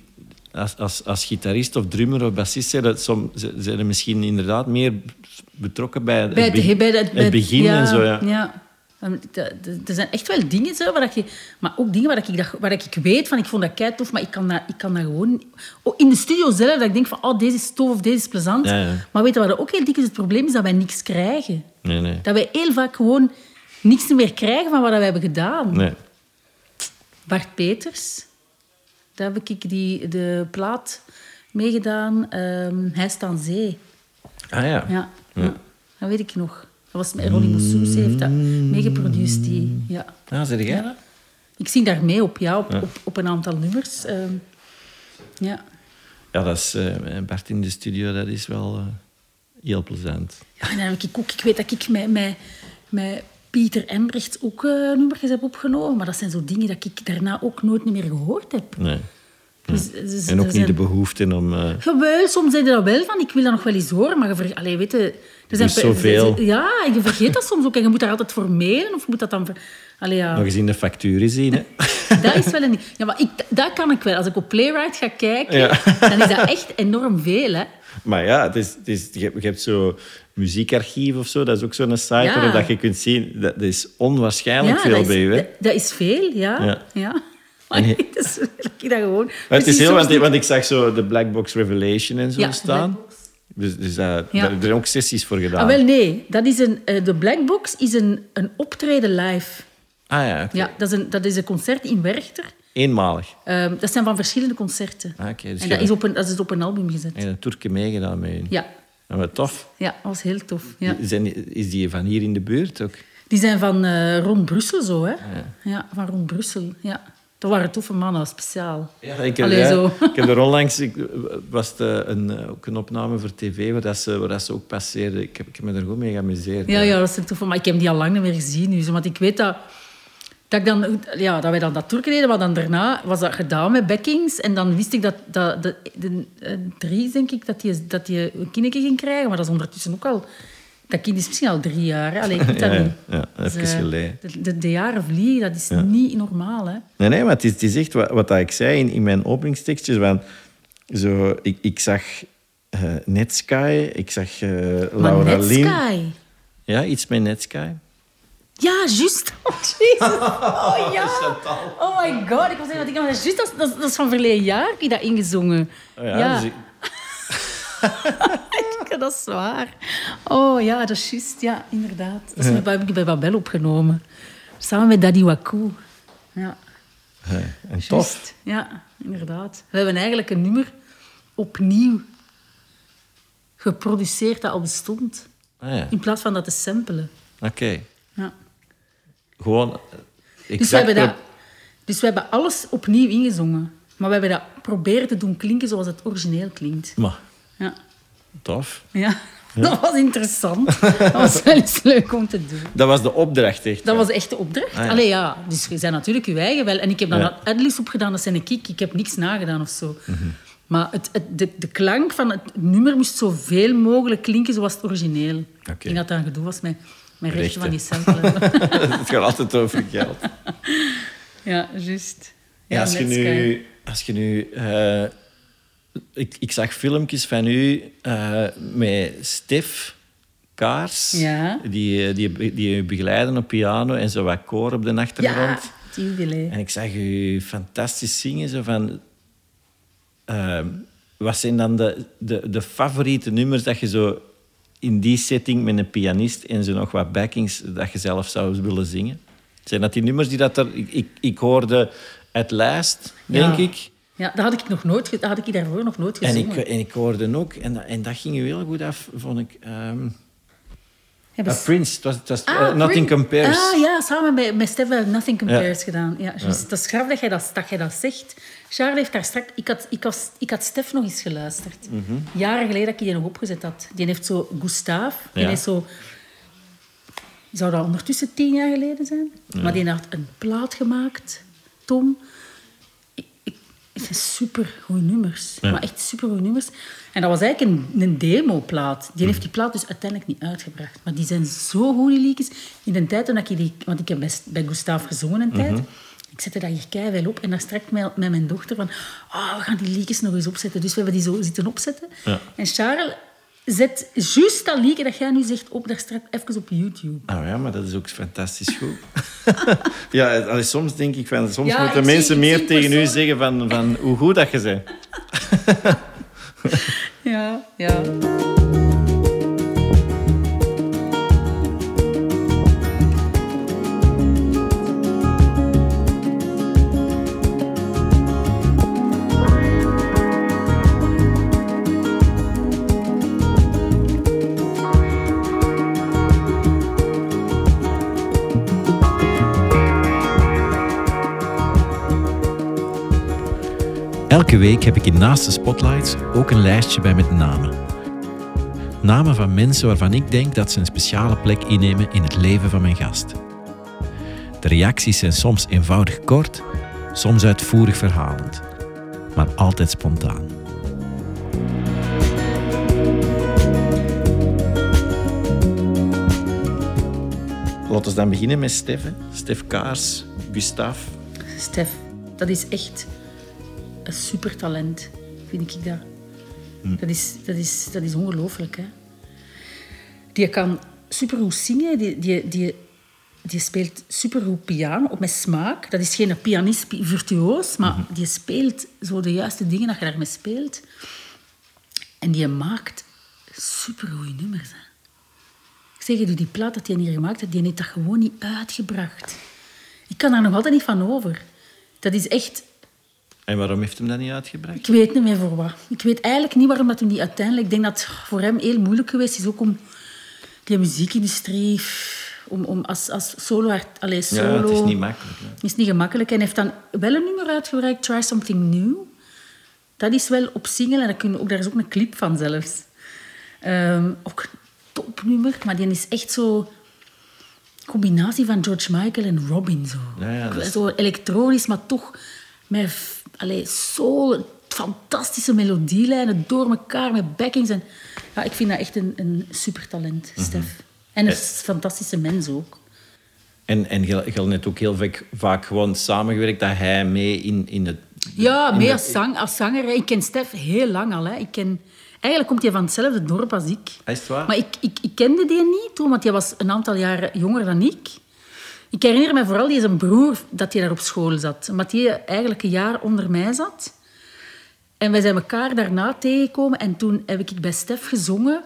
A: als, als, als gitarist of drummer of bassist zijn, dat som, ze- zijn er misschien inderdaad meer betrokken bij, het,
B: bij het,
A: be-
B: bij het, bij
A: het begin
B: ja,
A: en zo. Ja.
B: ja. Dat- Er zijn echt wel dingen, zo, waar dat je, maar ook dingen waar, dat ik, dat, waar ik weet van ik vond dat kei tof, maar ik kan dat, ik kan dat gewoon... Oh, in de studio zelf, dat ik denk van oh, deze is tof of deze is plezant.
A: Ja, ja.
B: Maar weet je wat ook heel dik is? Het probleem is dat wij niks krijgen.
A: Nee, nee.
B: Dat wij heel vaak gewoon niks meer krijgen van wat we hebben gedaan.
A: nee.
B: Bart Peters, daar heb ik die, de plaat meegedaan. Ehm, Hij is aan zee.
A: Ah ja.
B: Ja, ja. dat weet ik nog. Dat was met Ronnie Moussous, heeft dat meegeproduceerd. Die, ja.
A: Ah, zeg jij
B: Ja.
A: dat?
B: Ik zie daar mee op, ja, op, op, op een aantal nummers. Ehm, ja.
A: Ja, dat is eh, Bart in de studio, dat is wel eh, heel plezant.
B: ja, en dan heb ik ook... Ik weet dat ik met, met, met Pieter Embrecht ook nummertjes heb opgenomen, maar dat zijn zo dingen dat ik daarna ook nooit meer gehoord heb.
A: Nee.
B: Dus, dus
A: En ook
B: er
A: niet de
B: zijn-
A: behoefte om...
B: Jawel, soms zeg je dat wel van, ik wil dat nog wel eens horen, maar je ver... Allee, weet je... Er zijn
A: is zoveel.
B: Ja, je vergeet dat soms ook. En je moet daar altijd voor mailen, of je moet dat dan... Ver... Allee, ja.
A: nog eens in de facturen zien. Hè.
B: Dat is wel een... Ja, maar ik, dat kan ik wel. Als ik op Playwright ga kijken,
A: Ja.
B: dan is dat echt enorm veel, hè.
A: Maar ja, het is, het is, je, hebt, je hebt zo muziekarchief of zo. Dat is ook zo'n site
B: Ja.
A: waarop dat je kunt zien. Dat, dat is onwaarschijnlijk veel
B: is,
A: bij u. Hè?
B: Dat, dat is veel, ja.
A: Ja.
B: ja.
A: Je-
B: dat is, dat ik dat gewoon...
A: Maar het is heel, want, ik zag zo de Black Box Revelation en zo
B: Ja,
A: staan. Dus, dus dat-
B: Ja.
A: daar zijn ook sessies voor gedaan.
B: Ah, wel, nee. Dat is een, eh, de Black Box is een, een optreden live.
A: Ah ja.
B: Ja, dat is een, dat is een concert in Werchter.
A: eenmalig.
B: Ehm, dat zijn van verschillende concerten.
A: Ah, oké, dus
B: en
A: je-
B: dat is, op een, dat is op een album gezet.
A: En een Turkje meegedaan met u.
B: Ja,
A: wat tof.
B: ja dat was heel tof. Ja.
A: Zijn, is die van hier in de buurt ook?
B: Die zijn van eh, rond Brussel zo, hè? Ja. van rond Brussel. Ja. Dat waren toffe mannen, speciaal.
A: Ja, ik heb,
B: Allee,
A: ja,
B: zo.
A: ik heb er onlangs ik, was het eh, een, eh, ook een opname voor tv waar, dat ze, waar dat ze ook passeerden. Ik heb, ik heb me er goed mee geamuseerd.
B: Ja, ja, dat is tof. Maar ik heb die al lang niet meer gezien nu. Want ik weet dat, dat, ik dan, ja, dat wij dan dat tour deden, maar dan daarna was dat gedaan met backings. En dan wist ik dat, dat de, de, eh, drie, denk ik, dat die, dat die een kindje ging krijgen. Maar dat is ondertussen ook al... Dat kind is misschien al drie jaar. Hè? Allee, ik weet dat
A: Ja,
B: niet.
A: ja, even
B: Dus, eh,
A: geleden.
B: De, de, de jaren vliegen, dat is niet normaal. Hè?
A: Nee, nee, maar het is, het is echt wat, ik zei in, in mijn openingstekstjes. Want zo, ik, ik zag eh Netsky, ik zag eh, Laura
B: maar. Netsky...
A: Ja, iets met Netsky.
B: Ja, juist. Oh. Oh, ja. Oh my god. Ik was zeggen, dat ik juist, dat, dat, dat is van verleden jaar, heb je dat ingezongen.
A: Oh ja, dus ik-
B: dat is waar. Oh ja, dat is juist. Ja, inderdaad. Dat is ik bij Babel opgenomen. Samen met Daddy Waku. Ja,
A: en tof.
B: juist. Ja, inderdaad. We hebben eigenlijk een nummer opnieuw geproduceerd dat al bestond.
A: Ah, ja.
B: In plaats van dat te samplen.
A: Oké.
B: Ja.
A: Gewoon eh,
B: Dus we,
A: exact
B: hebben dat, dus we hebben alles opnieuw ingezongen. Maar we hebben dat proberen te doen klinken zoals het origineel klinkt.
A: Maar,
B: Ja.
A: tof.
B: Ja, dat was interessant. Dat was wel eens leuk om te doen.
A: Dat was de opdracht, echt.
B: Dat was echt de opdracht.
A: Ah, ja.
B: Allee, ja. Dus je bent natuurlijk je eigen wel. En ik heb dan
A: Ja.
B: adlibs opgedaan, dat zijn ik. Ik heb niks nagedaan of zo. Maar het, het, de, de klank van het nummer moest zoveel mogelijk klinken zoals het origineel. Ik denk dat dat een gedoe was met, met rechten van die samplen.
A: het gaat altijd over geld.
B: ja, juist.
A: Ja, als, je nu, als je nu... ik, ik zag filmpjes van u eh, met Stef Kaars.
B: Ja.
A: Die, eh, die, die u begeleiden op piano en zo wat koor op de
B: Ja,
A: achtergrond.
B: tuurlijk.
A: En ik zag u fantastisch zingen. Zo van, ehm, wat zijn dan de, de, de favoriete nummers dat je zo in die setting met een pianist en zo nog wat backings dat je zelf zou willen zingen? Zijn dat die nummers die dat er... Ik, ik, ik hoorde At Last, denk
B: Ja.
A: ik.
B: Ja, dat had ik, nog nooit, dat had ik daarvoor nog nooit
A: En
B: gezongen.
A: ik, en ik hoorde ook, en, dat- en dat ging u heel goed af, vond ik. ehm
B: Ja,
A: Prince, het was, het was
B: Ah,
A: eh, Nothing
B: Prince.
A: Compares.
B: Ah ja, samen met, met Stef hebben Nothing Compares gedaan. Ja. Dat is grappig dat jij dat, dat jij dat zegt. Charles heeft daar straks... Ik had, ik, was, ik had Stef nog eens geluisterd. Jaren geleden dat ik die nog opgezet had. Die heeft zo... Gustave, die is zo... Zou dat ondertussen tien jaar geleden zijn? Maar die had een plaat gemaakt, Tom. Het zijn supergoeie nummers.
A: Ja.
B: Maar echt supergoeie nummers. En dat was eigenlijk een, een demoplaat. Die heeft die plaat dus uiteindelijk niet uitgebracht. Maar die zijn zo goed, die liedjes. In de tijd toen ik die... Want ik heb bij, bij Gustave gezongen een tijd. Ik zette dat hier keihard op en daar strak met, met mijn dochter van... Oh, we gaan die liedjes nog eens opzetten. Dus we hebben die zo zitten opzetten.
A: Ja.
B: En Charles zet juist dat liedje dat jij nu zegt op daar straks even op YouTube.
A: Ah ja, maar dat is ook fantastisch goed. ja, allee, soms denk ik van... Soms
B: Ja,
A: moeten mensen meer tegen u
B: persoon-
A: zeggen van, van hoe goed dat je bent.
B: Ja, ja.
C: Elke week heb ik in Naast de Spotlights ook een lijstje bij met namen. Namen van mensen waarvan ik denk dat ze een speciale plek innemen in het leven van mijn gast. De reacties zijn soms eenvoudig kort, soms uitvoerig verhalend, maar altijd spontaan.
A: Laten we dan beginnen met Stef. hè. Stef Kaars, Gustav.
B: Stef, dat is echt een supertalent, vind ik dat. Dat is, dat is, dat is ongelooflijk, hè. Die kan supergoed zingen, die, die, die, die speelt supergoed piano, ook met smaak. Dat is geen pianist pi- virtuoos, maar die speelt zo de juiste dingen dat je daarmee speelt. En die maakt supergoeie nummers, hè. Ik zeg je, die plaat dat hij hier gemaakt heeft, die heeft dat gewoon niet uitgebracht. Ik kan daar nog altijd niet van over. Dat is echt...
A: En waarom heeft hem dat niet uitgebracht?
B: Ik weet niet meer voor wat. Ik weet eigenlijk niet waarom dat hem die uiteindelijk... Ik denk dat het voor hem heel moeilijk geweest is, ook om die muziekindustrie... Om, om als, als solo... art- Allee, solo
A: Ja, het is niet makkelijk. hè.
B: is niet gemakkelijk. En hij heeft dan wel een nummer uitgebracht, Try Something New. Dat is wel op single en dat kun je ook, daar is ook een clip van zelfs. Ehm, ook een topnummer, maar die is echt zo... combinatie van George Michael en Robin. Zo,
A: Ja, ja, dat is-
B: zo elektronisch, maar toch met allee, soul, fantastische melodielijnen door elkaar met backings. En, ja, ik vind dat echt een, een supertalent,
A: Mhm.
B: Stef. En een fantastische mens ook.
A: En, en je, je net ook heel vaak, vaak gewoon samengewerkt dat hij mee in, in het...
B: Ja,
A: in
B: mee
A: de-
B: als, zang, als zanger. Ik ken Stef heel lang al. Hè. Ik ken, eigenlijk komt hij van hetzelfde dorp als ik.
A: Is het waar?
B: Maar ik, ik, ik kende die niet toen, want hij was een aantal jaren jonger dan ik. Ik herinner me vooral die zijn broer dat hij daar op school zat. Omdat hij eigenlijk een jaar onder mij zat. En wij zijn elkaar daarna tegengekomen. En toen heb ik bij Stef gezongen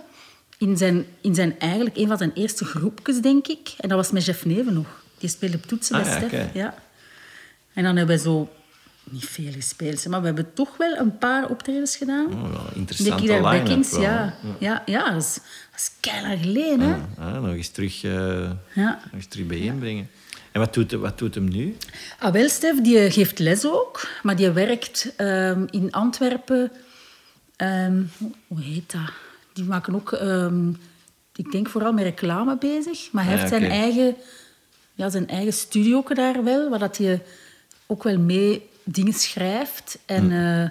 B: in zijn, in zijn eigenlijk een van zijn eerste groepjes, denk ik. En dat was met Jeff Neven nog. Die speelde op toetsen
A: Ah,
B: bij
A: ja,
B: Stef. Ja. En dan hebben we zo niet veel gespeeld, maar we hebben toch wel een paar optredens gedaan.
A: Oh, wel
B: de Killer Backings, ja. Ja, ja, dat is, dat is geleden, hè.
A: Ah, nog eens terug, eh,
B: Ja.
A: nog eens terug bijeenbrengen. En wat doet, wat doet hem nu?
B: Ah, wel, Stef, die geeft les ook, maar die werkt ehm, in Antwerpen. ehm, hoe heet dat? Die maken ook, ehm, ik denk vooral met reclame bezig, maar hij
A: Ah,
B: heeft zijn, eigen, ja, zijn eigen studio daar wel, waar dat hij ook wel mee dingen schrijft. En,
A: Hm.
B: eh,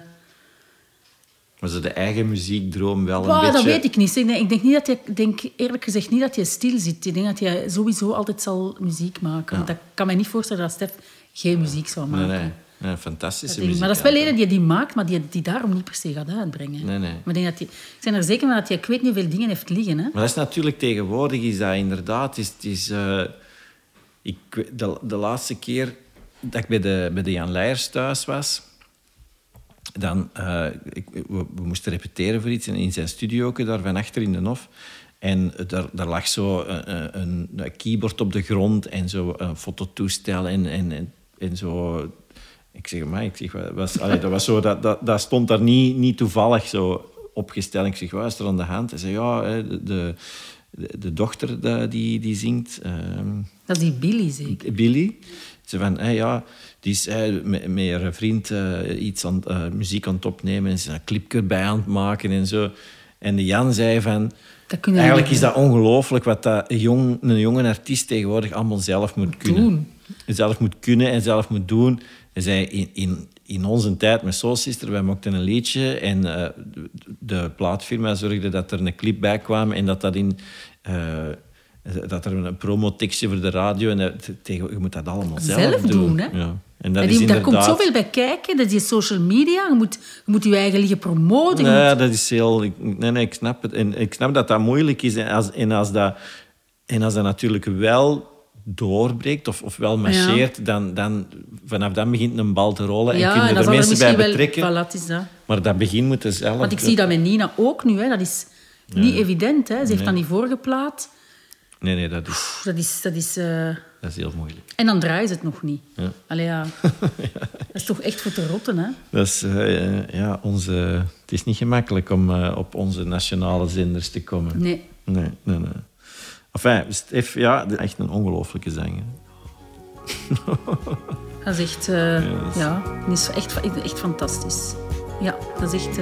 A: Was het de eigen muziekdroom wel een
B: Wauw,
A: beetje...
B: Dat weet ik niet. Ik denk, ik denk, niet dat ik denk eerlijk gezegd niet dat hij stil zit. Ik denk dat hij sowieso altijd zal muziek maken. Want ik kan me niet voorstellen dat Stef geen muziek zou maken.
A: Nee, nee. nee fantastische muziek.
B: maar dat is wel een die die maakt, maar die, die daarom niet per se gaat uitbrengen.
A: Nee, nee.
B: Maar ik, denk dat die, ik ben er zeker van dat hij, ik weet niet hoeveel dingen heeft liggen. Hè?
A: Maar dat is natuurlijk tegenwoordig, is dat inderdaad... Is, is, eh, ik, de, de laatste keer dat ik bij de, bij de Jan Leijers thuis was... Dan, eh, ik, we, we moesten repeteren voor iets in, in zijn studio, daar van achter in de Hof. En daar, daar lag zo een, een, een keyboard op de grond en zo een fototoestel en, en, en, en zo... Ik zeg, maar, ik zeg, was, allee, dat, was zo, dat, dat, dat stond daar niet, niet toevallig zo opgesteld. Ik zeg, wat is er aan de hand? Hij zei, ja, de, de, de dochter die, die, die zingt... ehm,
B: Dat is die Billy zeker.
A: Billy. Ze van, hé, ja, die is met, met haar vriend eh, iets aan, eh, muziek aan het opnemen en ze een clipje bij aan het maken en zo. En de Jan zei van, eigenlijk is dat ongelooflijk wat dat een, jong, een jonge artiest tegenwoordig allemaal zelf moet kunnen.
B: doen.
A: Zelf moet kunnen en zelf moet doen. Hij zei, in, in, in onze tijd met Soul Sister, wij maakten een liedje en eh, de, de plaatfirma zorgde dat er een clip bij kwam en dat dat in... Dat er een promotekstje voor de radio... En dat- tegen, je moet dat allemaal zelf,
B: Zelf doen, hè?
A: Ja. En dat
B: En
A: is
B: die, daar
A: inderdaad...
B: komt zoveel bij kijken. Dat is je social media. Je moet je, moet je eigen liggen promoten.
A: Nee,
B: moet-
A: dat is heel... ik- Nee, nee, ik snap het. En ik snap dat dat moeilijk is. En als, en als, dat, en als dat natuurlijk wel doorbreekt of, of wel marcheert, dan, dan vanaf dan begint een bal te rollen en
B: ja,
A: kunnen
B: en
A: er mensen bij betrekken.
B: wel... Voilà, is dat.
A: Maar dat begin moeten zelf...
B: Want ik zie dat met Nina ook nu. Hè. Dat is niet evident. Hè. Ze heeft dat niet voorgeplaat.
A: Nee, nee, dat is,
B: Dat is... Dat is eh,
A: dat is heel moeilijk.
B: En dan draaien ze het nog niet.
A: Ja.
B: Allee, ja. Dat is toch echt voor te rotten, hè?
A: Dat is, eh, ja, onze, het is niet gemakkelijk om eh, op onze nationale zenders te komen.
B: Nee.
A: Nee, nee, nee. Enfin, Stef, ja, echt een ongelooflijke zanger.
B: Dat is echt...
A: Ja, dat is-
B: Ja, dat is echt, echt fantastisch. Ja, dat is echt...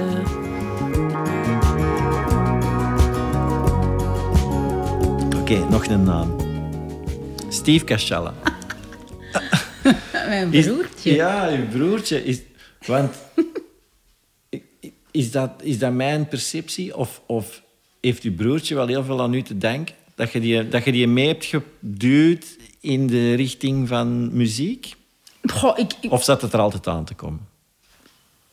A: Oké, nog een naam. Steve Cascella.
B: Mijn
A: Is-
B: broertje.
A: Ja, je broertje. Is, want is dat, is dat mijn perceptie? Of, of heeft je broertje wel heel veel aan u te danken? Dat je die, dat je die mee hebt geduwd in de richting van muziek?
B: Goh, ik, ik,
A: Of zat het er altijd aan te komen?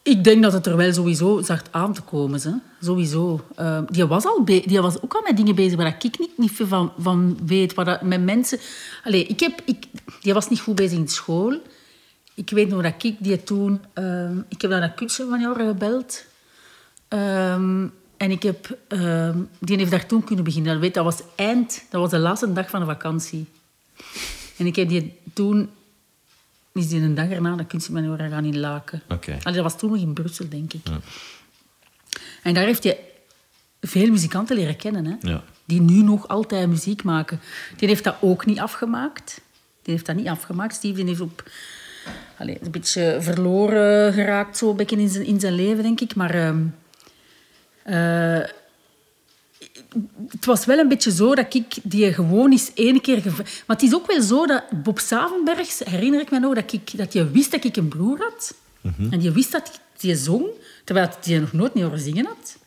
B: Ik denk dat het er wel sowieso zag aan te komen. Hè. Sowieso. Eh, die, was al die was ook al met dingen bezig waar ik niet, niet veel van, van weet. Waar dat, met mensen... Allee, ik heb, ik, die was niet goed bezig in school. Ik weet nog dat ik die toen... ehm, ik heb naar dat kunstje van jou gebeld. Ehm, en ik heb... ehm, die heeft daar toen kunnen beginnen. Dat, weet, dat was eind... Dat was de laatste dag van de vakantie. En ik heb die toen... Is die een dag erna dat kunstmanior gaan in Laken. Allee, dat was toen nog in Brussel, denk ik. En daar heeft hij veel muzikanten leren kennen. Hè?
A: Ja.
B: Die nu nog altijd muziek maken. Die heeft dat ook niet afgemaakt. Die heeft dat niet afgemaakt. Steven heeft op... Allee, een beetje verloren geraakt zo in zijn, in zijn leven, denk ik. Maar... ehm, eh, het was wel een beetje zo dat ik die gewoon eens één keer... Maar het is ook wel zo dat Bob Savenbergs, herinner ik me nog, dat, ik, dat je wist dat ik een broer had. En die wist dat hij zong, terwijl hij nog nooit niet horen zingen had.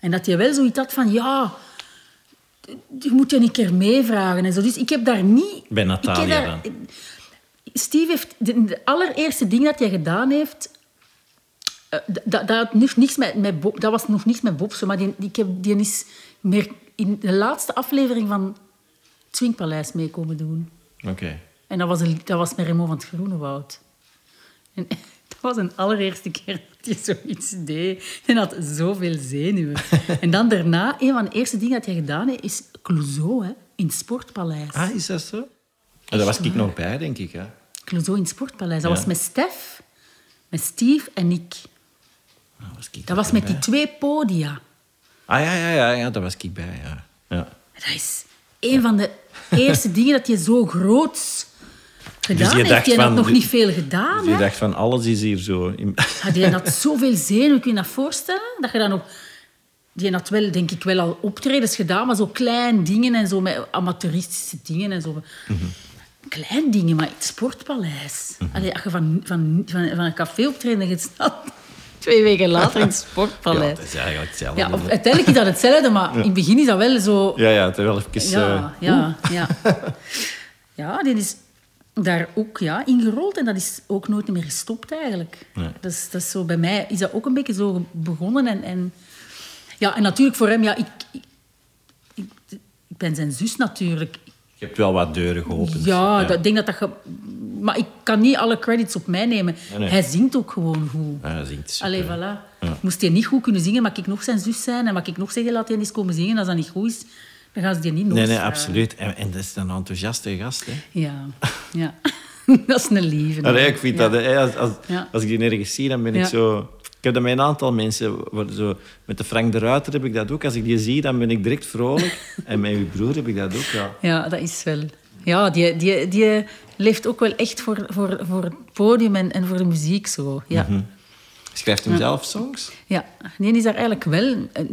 B: En dat hij wel zoiets had van, ja, je moet je een keer meevragen. En zo. Dus ik heb daar niet...
A: Bij Natalia?
B: Steve heeft... De, de allereerste ding dat hij gedaan heeft... eh, dat, dat, niks met, met Bob, dat was nog niks met Bob, zo, maar die, die, ik heb, die is meer in de laatste aflevering van Swingpaleis mee komen doen.
A: Oké.
B: En dat was, een, dat was met Remo van het Groene Woud. En dat was een allereerste keer dat hij zoiets deed. En had zoveel zenuwen. en dan daarna, een van de eerste dingen dat hij gedaan heeft, is Clouseau hè, in het Sportpaleis.
A: Ah, is dat zo? Ah, daar was ik nog bij, denk ik. Hè?
B: Clouseau in het Sportpaleis. Dat
A: Ja.
B: was met Stef, met Steve en ik.
A: Ah, was
B: Dat was met
A: bij?
B: die twee podia.
A: Ah, ja, ja, ja, ja, daar was ik bij, ja. ja.
B: Dat is een van de eerste dingen dat je zo groot gedaan
A: Dus je
B: heeft. had
A: van-
B: nog niet veel gedaan.
A: Dus je
B: hè.
A: dacht van, alles is hier zo. in-
B: Ja, die had zoveel zenuwen, kun je dat voorstellen? Dat je dan nog... Die had wel, denk ik, wel al optredens gedaan, maar zo klein dingen en zo met amateuristische dingen en zo. Klein dingen, maar het sportpaleis. Allee, als je van, van, van, van een café optreden je staat twee weken later in het
A: Ja,
B: sportpaleis.
A: dat is eigenlijk hetzelfde.
B: Ja, of, uiteindelijk is dat hetzelfde, maar in het begin is dat wel zo...
A: ja, ja, het is wel even...
B: Ja,
A: eh,
B: ja, ja. Ja, die is daar ook ja, ingerold en dat is ook nooit meer gestopt eigenlijk.
A: Nee.
B: Dat is, dat is zo, bij mij is dat ook een beetje zo begonnen. En, en, ja, en natuurlijk voor hem, ja, ik, ik, ik ben zijn zus natuurlijk.
A: Je hebt wel wat deuren geopend.
B: Ja, ik denk dat dat... ge- maar ik kan niet alle credits op mij nemen.
A: Nee, nee.
B: Hij zingt ook gewoon goed.
A: Ja, dat zingt.
B: Allee, voilà. Moest hij niet goed kunnen zingen, mag ik nog zijn zus zijn en mag ik nog zeggen, laat hij eens komen zingen. Als dat niet goed is, dan gaan ze die niet nog
A: Nee, nee,
B: vragen.
A: absoluut. En, en dat is een enthousiaste gast, hè.
B: Ja, ja. dat is een lieve.
A: Allee, ik vind dat, hè, als, als, als ik die nergens zie, dan ben ik zo... Ik heb dat met een aantal mensen. Zo, met de Frank de Ruiter heb ik dat ook. Als ik die zie, dan ben ik direct vrolijk. en met uw broer heb ik dat ook, ja.
B: Ja, dat is wel... Ja, die, die, die leeft ook wel echt voor, voor, voor het podium en, en voor de muziek zo. Ja.
A: Mhm. Schrijft hem zelf songs?
B: Ja, die is daar eigenlijk wel, eh,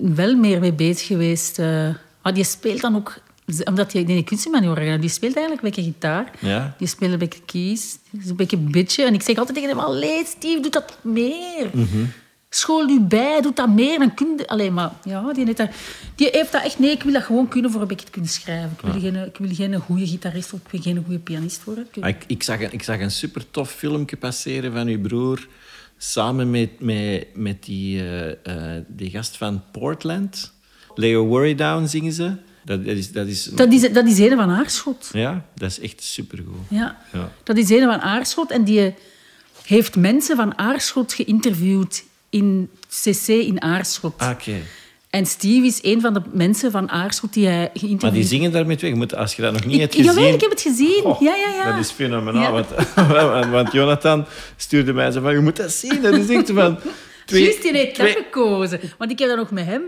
B: wel meer mee bezig geweest. maar die speelt dan ook... Omdat hij die kunstmanior die speelt eigenlijk een beetje gitaar.
A: Ja.
B: Die speelt een beetje keys. Die een beetje bitje. En ik zeg altijd tegen hem, allee, Steve, doe dat meer.
A: Mhm.
B: school u bij, doe dat meer. Dan kun je... Allee, maar ja, die heeft, dat, die heeft dat echt... Nee, ik wil dat gewoon kunnen voor een beetje te kunnen schrijven. Ik wil, geen, ik wil geen goede gitarist of ik wil geen goede pianist worden.
A: Ah, Ik, ik, zag, een- ik zag een super tof filmpje passeren van uw broer. Samen met, met, met die, eh, eh, die gast van Portland. Leo Worry Down zingen ze. Dat, dat is, dat is,
B: Dat is, dat is een van Aarschot.
A: ja, dat is echt supergoed.
B: Ja.
A: Ja.
B: Dat is een van Aarschot. En die heeft mensen van Aarschot geïnterviewd in CC in Aarschot.
A: Ah, Oké.
B: En Steve is een van de mensen van Aarschot die hij geïnterviewd
A: Maar die zingen daarmee twee. Je moet, als je dat nog niet hebt gezien...
B: jawel, ik heb het gezien.
A: Oh,
B: ja, ja, ja.
A: Dat is fenomenaal.
B: Ja.
A: Want, want, want Jonathan stuurde mij zo van... Je moet dat zien. Dat is echt van... Twee,
B: Juist, die heeft dat
A: twee-
B: gekozen. Want ik heb dat nog met hem...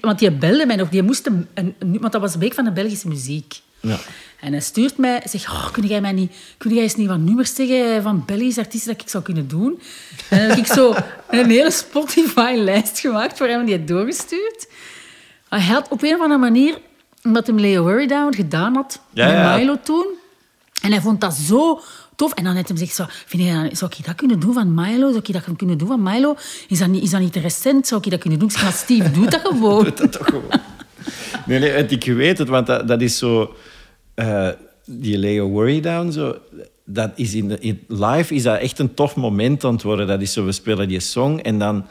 B: Want die belde mij nog. Die moest een, want dat was een week van de Belgische muziek.
A: Ja.
B: En hij stuurt mij... Zegt, oh, kun jij mij niet... Kun jij eens niet wat nummers zeggen van Belgische artiesten dat ik zou kunnen doen? En dan heb ik zo een hele Spotify-lijst gemaakt voor hem en die het doorgestuurd. Hij had op een of andere manier... Omdat hem Leo Worry Down gedaan had
A: Ja,
B: met
A: ja.
B: Milo toen... En hij vond dat zo tof. En dan heeft hij gezegd, zo, vind je, dat- zou ik dat kunnen doen van Milo? Zou ik dat kunnen doen van Milo? Is dat niet, is dat niet te recent? Zou ik dat kunnen doen? Ik zeg, Steve, doe dat gewoon.
A: dat toch gewoon. Nee, nee, ik weet het, want dat, dat is zo... eh, die Leo Worry Down, zo, dat is in, de, in live is dat echt een tof moment aan het worden. Dat is zo, we spelen die song en dan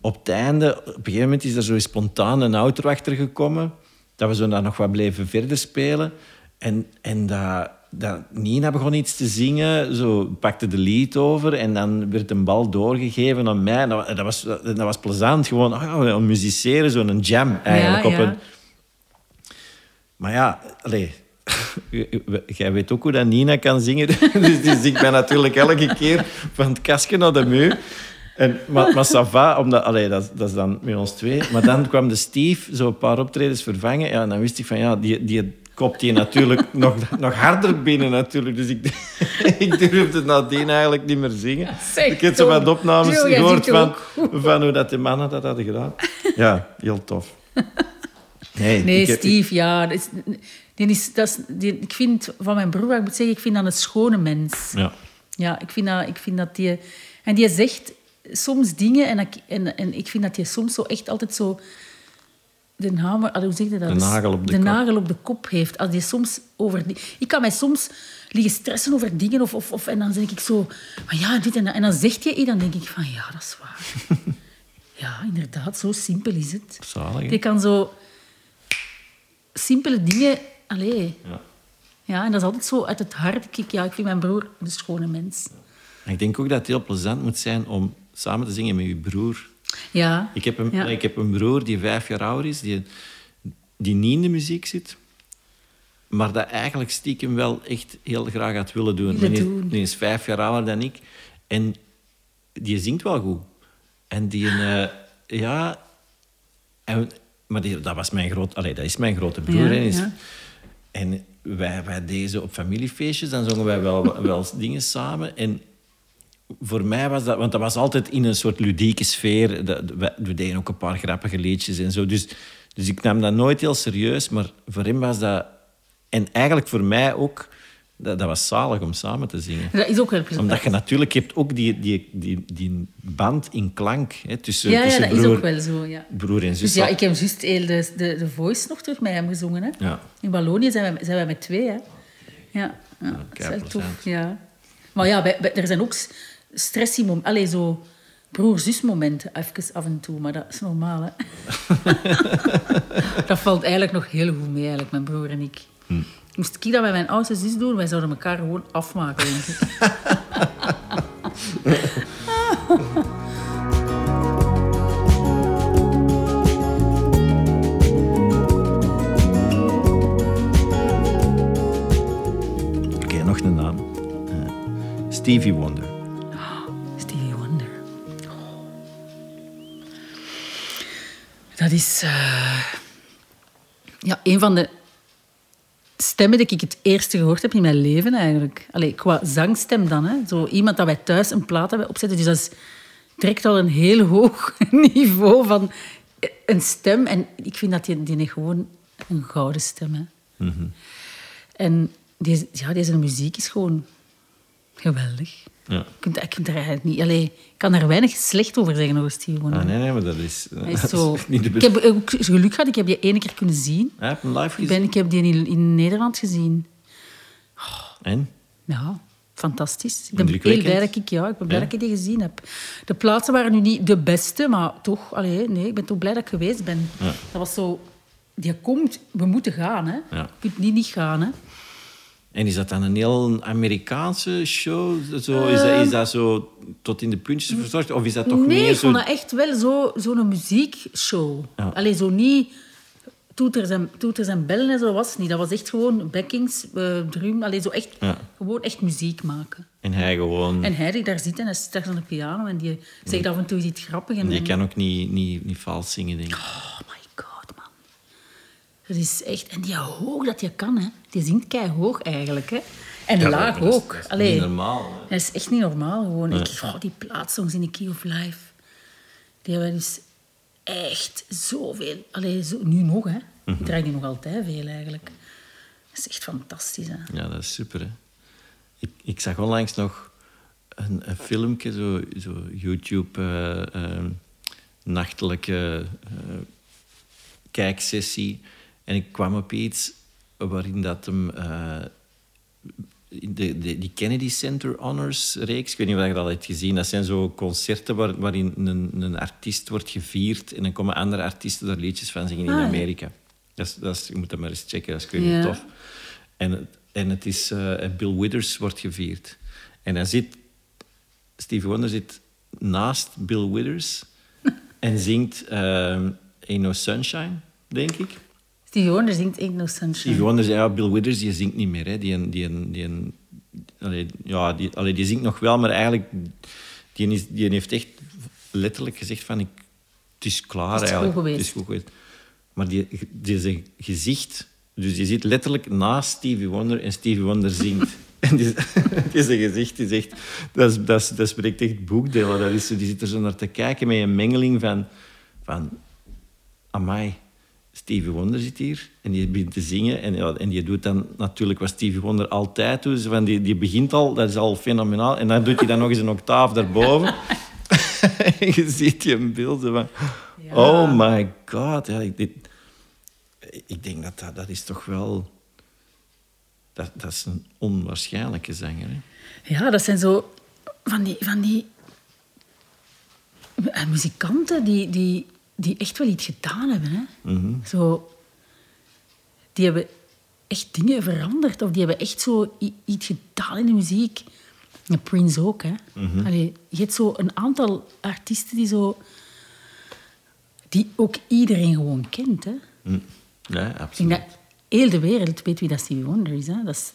A: op het einde... Op een gegeven moment is er zo spontaan een outro achter gekomen. Dat we zo dan nog wat bleven verder spelen. En, en dat, dat Nina begon iets te zingen, zo pakte de lead over en dan werd een bal doorgegeven aan mij. Dat, dat, was, dat was plezant, gewoon oh musiceren, zo'n jam eigenlijk.
B: Ja,
A: op
B: ja.
A: een, maar ja, allee, jij weet ook hoe dat Nina kan zingen. Dus die zingt mij natuurlijk elke keer van het kastje naar de muur. En, maar, maar ça va, omdat, allee, dat, dat is dan met ons twee. Maar dan kwam de Steve zo een paar optredens vervangen. Ja, en dan wist ik van, ja, die, die kopt die natuurlijk nog, nog harder binnen natuurlijk. Dus ik, ik durfde nadien eigenlijk niet meer zingen.
B: Zeg,
A: ik heb zo wat opnames gehoord van, van hoe dat de mannen dat hadden gedaan. Ja, heel tof. Nee,
B: Nee,
A: heb-
B: Steve, ja. Dat is, die is, dat is, die, ik vind van mijn broer, ik moet zeggen, ik vind dat een schone mens.
A: Ja.
B: Ja, ik vind dat, ik vind dat die... En die zegt soms dingen en, ik- en, en ik vind dat die soms zo echt altijd zo... De, hamer, ah, hoe zeg je dat?
A: De nagel op de
B: de
A: kop.
B: nagel op de kop heeft. Als die soms over... die- Ik kan mij soms liggen stressen over dingen of, of, of, en dan denk ik zo... Maar ja, dit en dat. En dan zegt je iets, dan denk ik van... Ja, dat is waar. ja, inderdaad, zo simpel is het.
A: Zalig, hè?
B: Je kan zo... Simpele dingen... Allee.
A: Ja.
B: Ja, en dat is altijd zo uit het hart. Kijk, ja, ik vind mijn broer een schone mens.
A: Ik denk ook dat het heel plezant moet zijn om samen te zingen met je broer.
B: Ja.
A: Ik heb een,
B: Ja.
A: ik heb een broer die vijf jaar ouder is, die, die niet in de muziek zit, maar dat eigenlijk stiekem wel echt heel graag had willen doen.
B: Willen
A: die,
B: doen.
A: die is vijf jaar ouder dan ik en die zingt wel goed. En die, eh, ja... En, maar die, dat, was mijn groot, allee, dat is mijn grote broer.
B: Ja,
A: hè, is-
B: ja.
A: En wij, wij deden zo op familiefeestjes, dan zongen wij wel, wel dingen samen. En voor mij was dat... Want dat was altijd in een soort ludieke sfeer. We, we deden ook een paar grappige liedjes en zo. Dus, dus ik nam dat nooit heel serieus. Maar voor hem was dat... En eigenlijk voor mij ook... Dat, dat was zalig om samen te zingen.
B: Dat is ook plezant.
A: Omdat je natuurlijk... Hebt ook die, die, die, die band in klank hè, tussen,
B: Ja, ja,
A: tussen
B: dat is
A: broer,
B: ook wel zo, ja.
A: broer en zus.
B: Dus ja, ik heb juist heel de, de, de Voice nog terug met hem gezongen. Hè.
A: Ja.
B: In Wallonië zijn wij, zijn wij met twee. Hè. Ja, ja, dat is wel tof. Ja. Maar ja, bij- bij- er zijn ook stressie momenten. Allee, zo broer-zus-momenten, even af en toe. Maar dat is normaal, hè. dat valt eigenlijk nog heel goed mee, eigenlijk, mijn broer en ik.
A: Hm.
B: Moest ik dat bij mijn oudste zus doen, wij zouden elkaar gewoon afmaken, denk ik.
A: Oké, nog een naam. Eh, Stevie Wonder.
B: Is eh, ja, een van de stemmen die ik het eerste gehoord heb in mijn leven eigenlijk. Allee, qua zangstem dan. Hè. Zo iemand dat wij thuis een plaat hebben opzetten. Dus dat is direct al een heel hoog niveau van een stem. En ik vind dat die, die gewoon een gouden stem. Hè. En die, ja, deze muziek is gewoon Geweldig.
A: Ja.
B: Ik, kunt, ik, kunt er eigenlijk niet, allee, ik kan er weinig slecht over zeggen over Stevie Wonder.
A: Ah, nee, nee, maar dat is,
B: is zo...
A: echt niet de
B: ik heb ook geluk gehad, ik heb die ene keer kunnen zien.
A: Heb je hem live
B: Ik,
A: gezien?
B: ben, ik heb die in, in Nederland gezien.
A: En?
B: Ja, fantastisch. Ik ben heel blij dat ik, ja, ik ben blij
A: Ja.
B: dat ik die gezien heb. De plaatsen waren nu niet de beste, maar toch, allee, nee, ik ben toch blij dat ik geweest ben.
A: Ja.
B: Dat was zo... Die komt, we moeten gaan, hè.
A: Ja.
B: Je kunt niet niet gaan, hè.
A: En is dat dan een heel Amerikaanse show? Zo, is, dat, is dat zo tot in de puntjes verzorgd? Of is dat toch
B: nee,
A: meer
B: ik
A: zo...
B: vond dat echt wel zo- zo'n muziekshow.
A: Ja.
B: Allee, zo niet toeters en, toeters en bellen en zo was het niet. Dat was echt gewoon backings, eh, drum, allee, zo echt,
A: Ja.
B: gewoon echt muziek maken.
A: En hij gewoon...
B: En hij die daar zit en hij zit daar aan de piano en die zegt af en toe iets grappigs. En,
A: Die
B: en-
A: kan ook niet, niet, niet vals zingen, denk ik.
B: Oh. Dat is echt... En die hoog dat je kan, hè. Die zingt kei hoog eigenlijk, hè. En
A: Ja,
B: laag
A: dat is-
B: ook.
A: dat is
B: Allee,
A: niet normaal, hè.
B: Dat is echt niet normaal, gewoon. Ik, oh, die plaatsongs in de Key of Life. Die hebben dus echt zoveel... Allee, zo, nu nog, hè.
A: Mhm.
B: Ik draai die nog altijd veel, eigenlijk. Dat is echt fantastisch, hè.
A: Ja, dat is super, hè. Ik, ik zag onlangs nog een, een filmpje, zo, zo YouTube, eh, eh, nachtelijke eh, kijksessie. En ik kwam op iets waarin dat hem... eh, de, de, die Kennedy Center Honors reeks, ik weet niet of je dat al hebt gezien, dat zijn zo concerten waar, waarin een, een artiest wordt gevierd en dan komen andere artiesten daar liedjes van zingen in
B: Ah.
A: Amerika. Dat is, dat is, je moet dat maar eens checken, dat is niet
B: Ja.
A: tof. En, en het is... eh, Bill Withers wordt gevierd. En dan zit... Stevie Wonder zit naast Bill Withers en zingt eh, Ain't No Sunshine, denk ik.
B: Stevie Wonder zingt Ain't No Sunshine.
A: Stevie Wonder zei, ja, Bill Withers die zingt niet meer. Hè. Die, die, die, allee, ja, die, allee, die zingt nog wel, maar eigenlijk... Die, is, die heeft echt letterlijk gezegd van... Ik, het is klaar
B: Het is goed
A: eigenlijk.
B: geweest.
A: Het is goed geweest. Maar die, die zijn gezicht... Dus die zit letterlijk naast Stevie Wonder en Stevie Wonder zingt. en die, die zijn gezicht is echt... Dat, is, dat, is, dat spreekt echt boekdelen. Dat is, die zit er zo naar te kijken met een mengeling van... van amai, Stevie Wonder zit hier en die begint te zingen. En, ja, en die doet dan natuurlijk wat Stevie Wonder altijd doet. Van die, die begint al, dat is al fenomenaal. En dan doet hij dan nog eens een octaaf daarboven. en je ziet die in beelden van...
B: Ja.
A: Oh my god. Ja, ik, dit, ik denk dat, dat dat is toch wel... Dat, dat is een onwaarschijnlijke zanger. Hè?
B: Ja, dat zijn zo van die, van die muzikanten die, die, die echt wel iets gedaan hebben. Hè? zo, die hebben echt dingen veranderd. Of die hebben echt zo iets gedaan in de muziek. En Prince ook. Hè? Allee, je hebt zo een aantal artiesten die zo... Die ook iedereen gewoon kent. Hè?
A: Hm. Ja,
B: Ik denk
A: absoluut.
B: dat heel de wereld weet wie dat Stevie Wonder is. Hè? Dat is,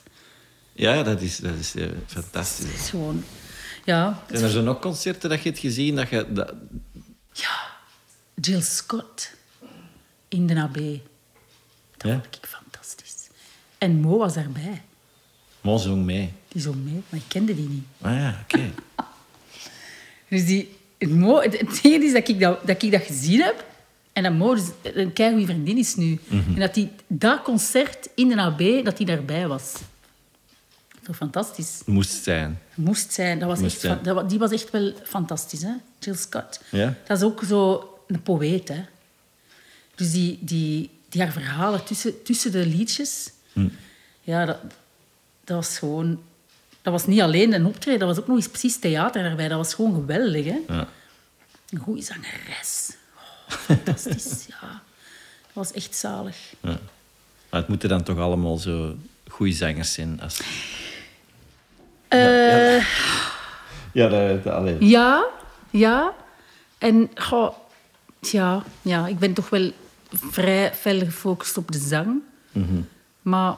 A: Ja, dat is, dat is eh,
B: dat
A: fantastisch.
B: is gewoon... Ja,
A: Zijn er zo nog concerten dat je hebt gezien dat je... Dat,
B: Ja, Jill Scott in de AB. Dat
A: Ja?
B: vond ik fantastisch. En Mo was daarbij.
A: Mon zong mee.
B: Die zong mee, maar ik kende die niet.
A: Ah ja, oké.
B: Dus die, Mo, het ding is dat ik dat, dat ik dat gezien heb. En dat Mo dus een keigoede vriendin is nu.
A: Mhm.
B: En dat die dat concert in de AB, dat die daarbij was. Toch fantastisch.
A: Moest zijn.
B: Moest zijn. Dat was
A: Moest
B: echt,
A: zijn.
B: dat, die was echt wel fantastisch, hè? Jill Scott.
A: Ja?
B: Dat is ook zo een poëet, hè? Dus die, die, die haar verhalen tussen, tussen de liedjes...
A: Hm.
B: Ja, dat, dat was gewoon... Dat was niet alleen een optreden, dat was ook nog eens precies theater daarbij. Dat was gewoon geweldig, hè?
A: Ja.
B: Een goede zangeres. Oh, fantastisch, ja. Dat was echt zalig.
A: ja. Maar het moeten dan toch allemaal zo goede zangers zijn. Als...
B: Eh,
A: Ja, dat, dat alleen.
B: Ja, ja. En goh, ja, ja, ik ben toch wel vrij fel gefocust op de zang. Maar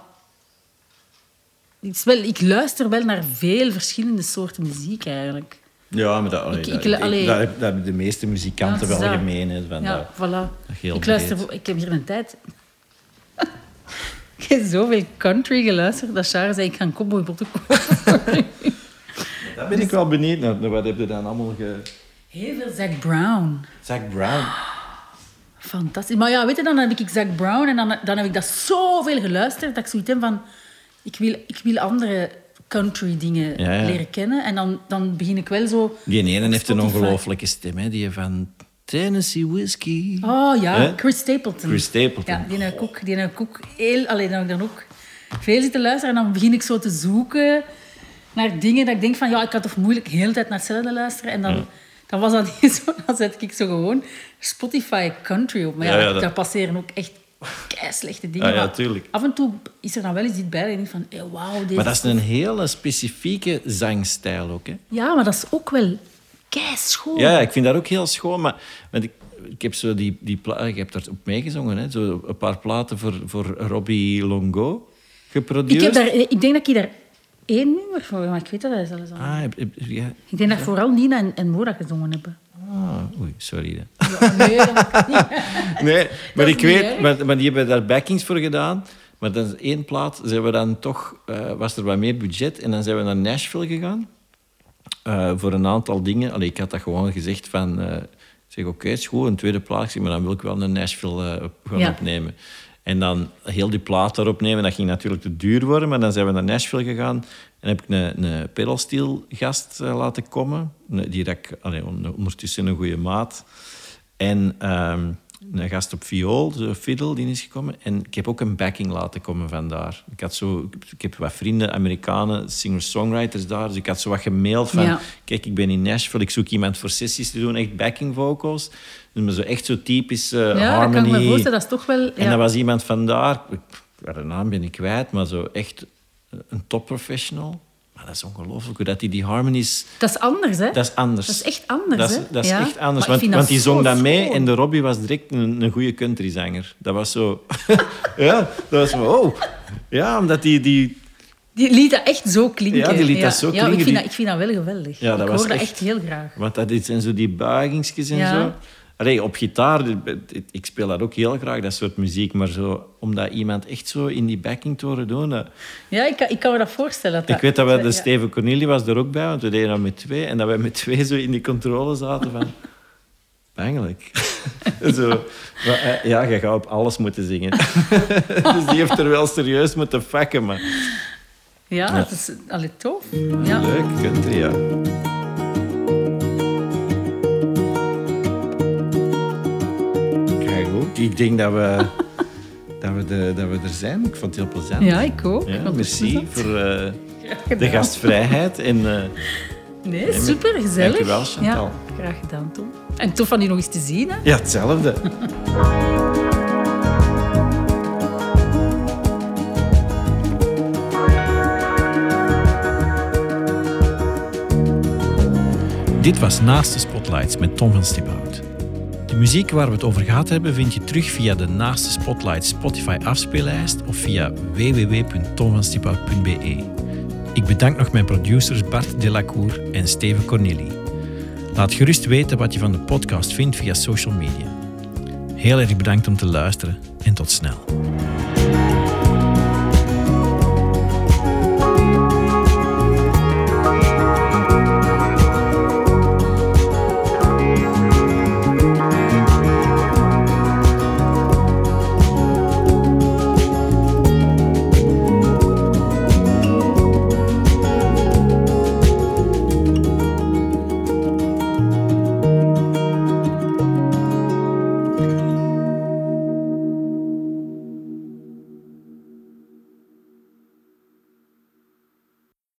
B: het is wel, ik luister wel naar veel verschillende soorten muziek eigenlijk.
A: Ja, maar dat, allee,
B: Ik-
A: dat,
B: ik-
A: ik denk-
B: allee.
A: dat, dat hebben de meeste muzikanten
B: Ja,
A: wel gemeen. Hè, van
B: ja,
A: dat-
B: voilà. Ik, luister,
A: breed.
B: ik heb hier een tijd... ik heb zoveel country geluisterd dat Charles zei, ik ga een cowboy kopen.
A: Daar ben ik wel benieuwd naar. Wat heb je dan allemaal ge...
B: Heel veel Zac Brown.
A: Zac Brown.
B: Fantastisch. Maar ja, weet je, dan heb ik Zac Brown en dan, dan heb ik dat zoveel geluisterd dat ik zoiets heb van... Ik wil, ik wil andere country dingen
A: Ja, ja.
B: leren kennen. En dan, dan begin ik wel zo...
A: Die ene heeft een ongelooflijke stem, hè? die van Tennessee Whiskey.
B: Oh ja? Chris Stapleton.
A: Chris Stapleton.
B: Ja, die heb ik ook, die heb ik ook heel... Allee, dan heb ik dan ook veel zitten luisteren. En dan begin ik zo te zoeken naar dingen dat ik denk van... Ja, ik had toch moeilijk de hele tijd naar hetzelfde luisteren. En dan, dan was dat niet zo. Dan zet ik zo gewoon Spotify Country op. Maar ja,
A: Ja, ja, dat-
B: daar passeren ook echt kei slechte dingen.
A: Ah, ja, tuurlijk.
B: Af en toe is er dan wel eens iets bij dat van... Hey, wauw, deze...
A: Maar dat is een hele specifieke zangstijl ook. Hè?
B: Ja, maar dat is ook wel kei schoon.
A: Ja, ja, ik vind dat ook heel schoon. Maar want ik, ik heb zo die, die ik heb daar op meegezongen. Hè? Zo een paar platen voor, voor Robbie Longo geproduceerd.
B: Ik, heb daar, ik denk dat ik daar één nummer voor, maar ik weet dat hij zelfs al.
A: Ah, heb- heb- ja.
B: Ik denk dat vooral Nina en, en Mora gezongen hebben.
A: ah, oei, sorry.
B: Ja, nee, dat niet.
A: Nee, maar ik weet, maar, maar die hebben daar backings voor gedaan. Maar dat is één plaat. Ze hebben dan toch, eh, was er wat meer budget. En dan zijn we naar Nashville gegaan. eh, voor een aantal dingen. Allee, ik had dat gewoon gezegd van... eh, ik zeg, oké, is goed, een tweede plaat. Ik zeg, maar dan wil ik wel naar Nashville gaan
B: Ja.
A: opnemen. En dan heel die plaat daarop nemen, dat ging natuurlijk te duur worden. Maar dan zijn we naar Nashville gegaan. En heb ik een, een pedalsteel gast eh, laten komen. Die dat ik, allee, on- ondertussen een goede maat. En ehm, een gast op viool, zo fiddle, die is gekomen. En ik heb ook een backing laten komen vandaar. Ik, had zo, ik heb- ik heb wat vrienden, Amerikanen, singer-songwriters daar. Dus ik had zo wat gemaild van...
B: Ja.
A: Kijk, ik ben in Nashville, ik zoek iemand voor sessies te doen. Echt backing vocals. Maar zo echt zo typisch eh,
B: Ja, dat
A: harmony.
B: kan ik me voorstellen. Dat is toch wel...
A: En
B: ja.
A: dat was iemand vandaar... De naam ben ik kwijt, maar zo echt een top professional. Maar dat is ongelooflijk hoe dat die, die harmonies...
B: Dat is anders, hè?
A: Dat is anders.
B: Dat is echt anders,
A: Dat is,
B: hè?
A: dat is
B: Ja.
A: echt anders. Want, want
B: dat
A: die
B: zo
A: zong dat mee
B: schoon.
A: en de Robbie was direct een, een goede countryzanger. Dat was zo... ja, dat was zo... Oh. Ja, omdat die... die
B: Die liet dat echt zo klinken.
A: Ja, die liet dat zo
B: Ja,
A: klinken.
B: ik vind, dat, ik vind dat wel geweldig.
A: Ja, dat
B: ik
A: was
B: hoor dat
A: echt-
B: echt heel graag.
A: want dat zijn zo die buigingsjes en
B: Ja.
A: zo. Allee, op gitaar, ik speel dat ook heel graag, dat soort muziek. Maar zo, om dat iemand echt zo in die backing te horen doen... dat-
B: Ja, ik, kan- ik kan me dat voorstellen. Dat
A: Ik weet dat we, de
B: ja.
A: Steven Cornelie was er ook bij, want we deden dat met twee. En dat wij met twee zo in die controle zaten van... Pijnlijk. zo, maar, eh, ja, je gaat op alles moeten zingen. dus die heeft er wel serieus moeten fakken, maar...
B: Ja, dat is allee, tof. Ja.
A: Leuk, country, ja. Goed. Ik denk dat we, dat, we de, dat we er zijn. Ik vond het heel plezant.
B: ja, ik ook.
A: Ja,
B: Ik
A: merci voor eh, de gastvrijheid. En, eh,
B: Nee, super gezellig.
A: Dank u wel, Chantal.
B: Ja, graag gedaan, Tom. En tof van u nog eens te zien, hè?
A: ja, hetzelfde.
C: Dit was Naast de Spotlights met Tom van Stiphout. De muziek waar we het over gehad hebben vind je terug via de Naast de Spotlights Spotify afspeellijst of via www.tomvanstiphout.be. Ik bedank nog mijn producers Bart Delacour en Steven Corneli. Laat gerust weten wat je van de podcast vindt via social media. Heel erg bedankt om te luisteren en tot snel.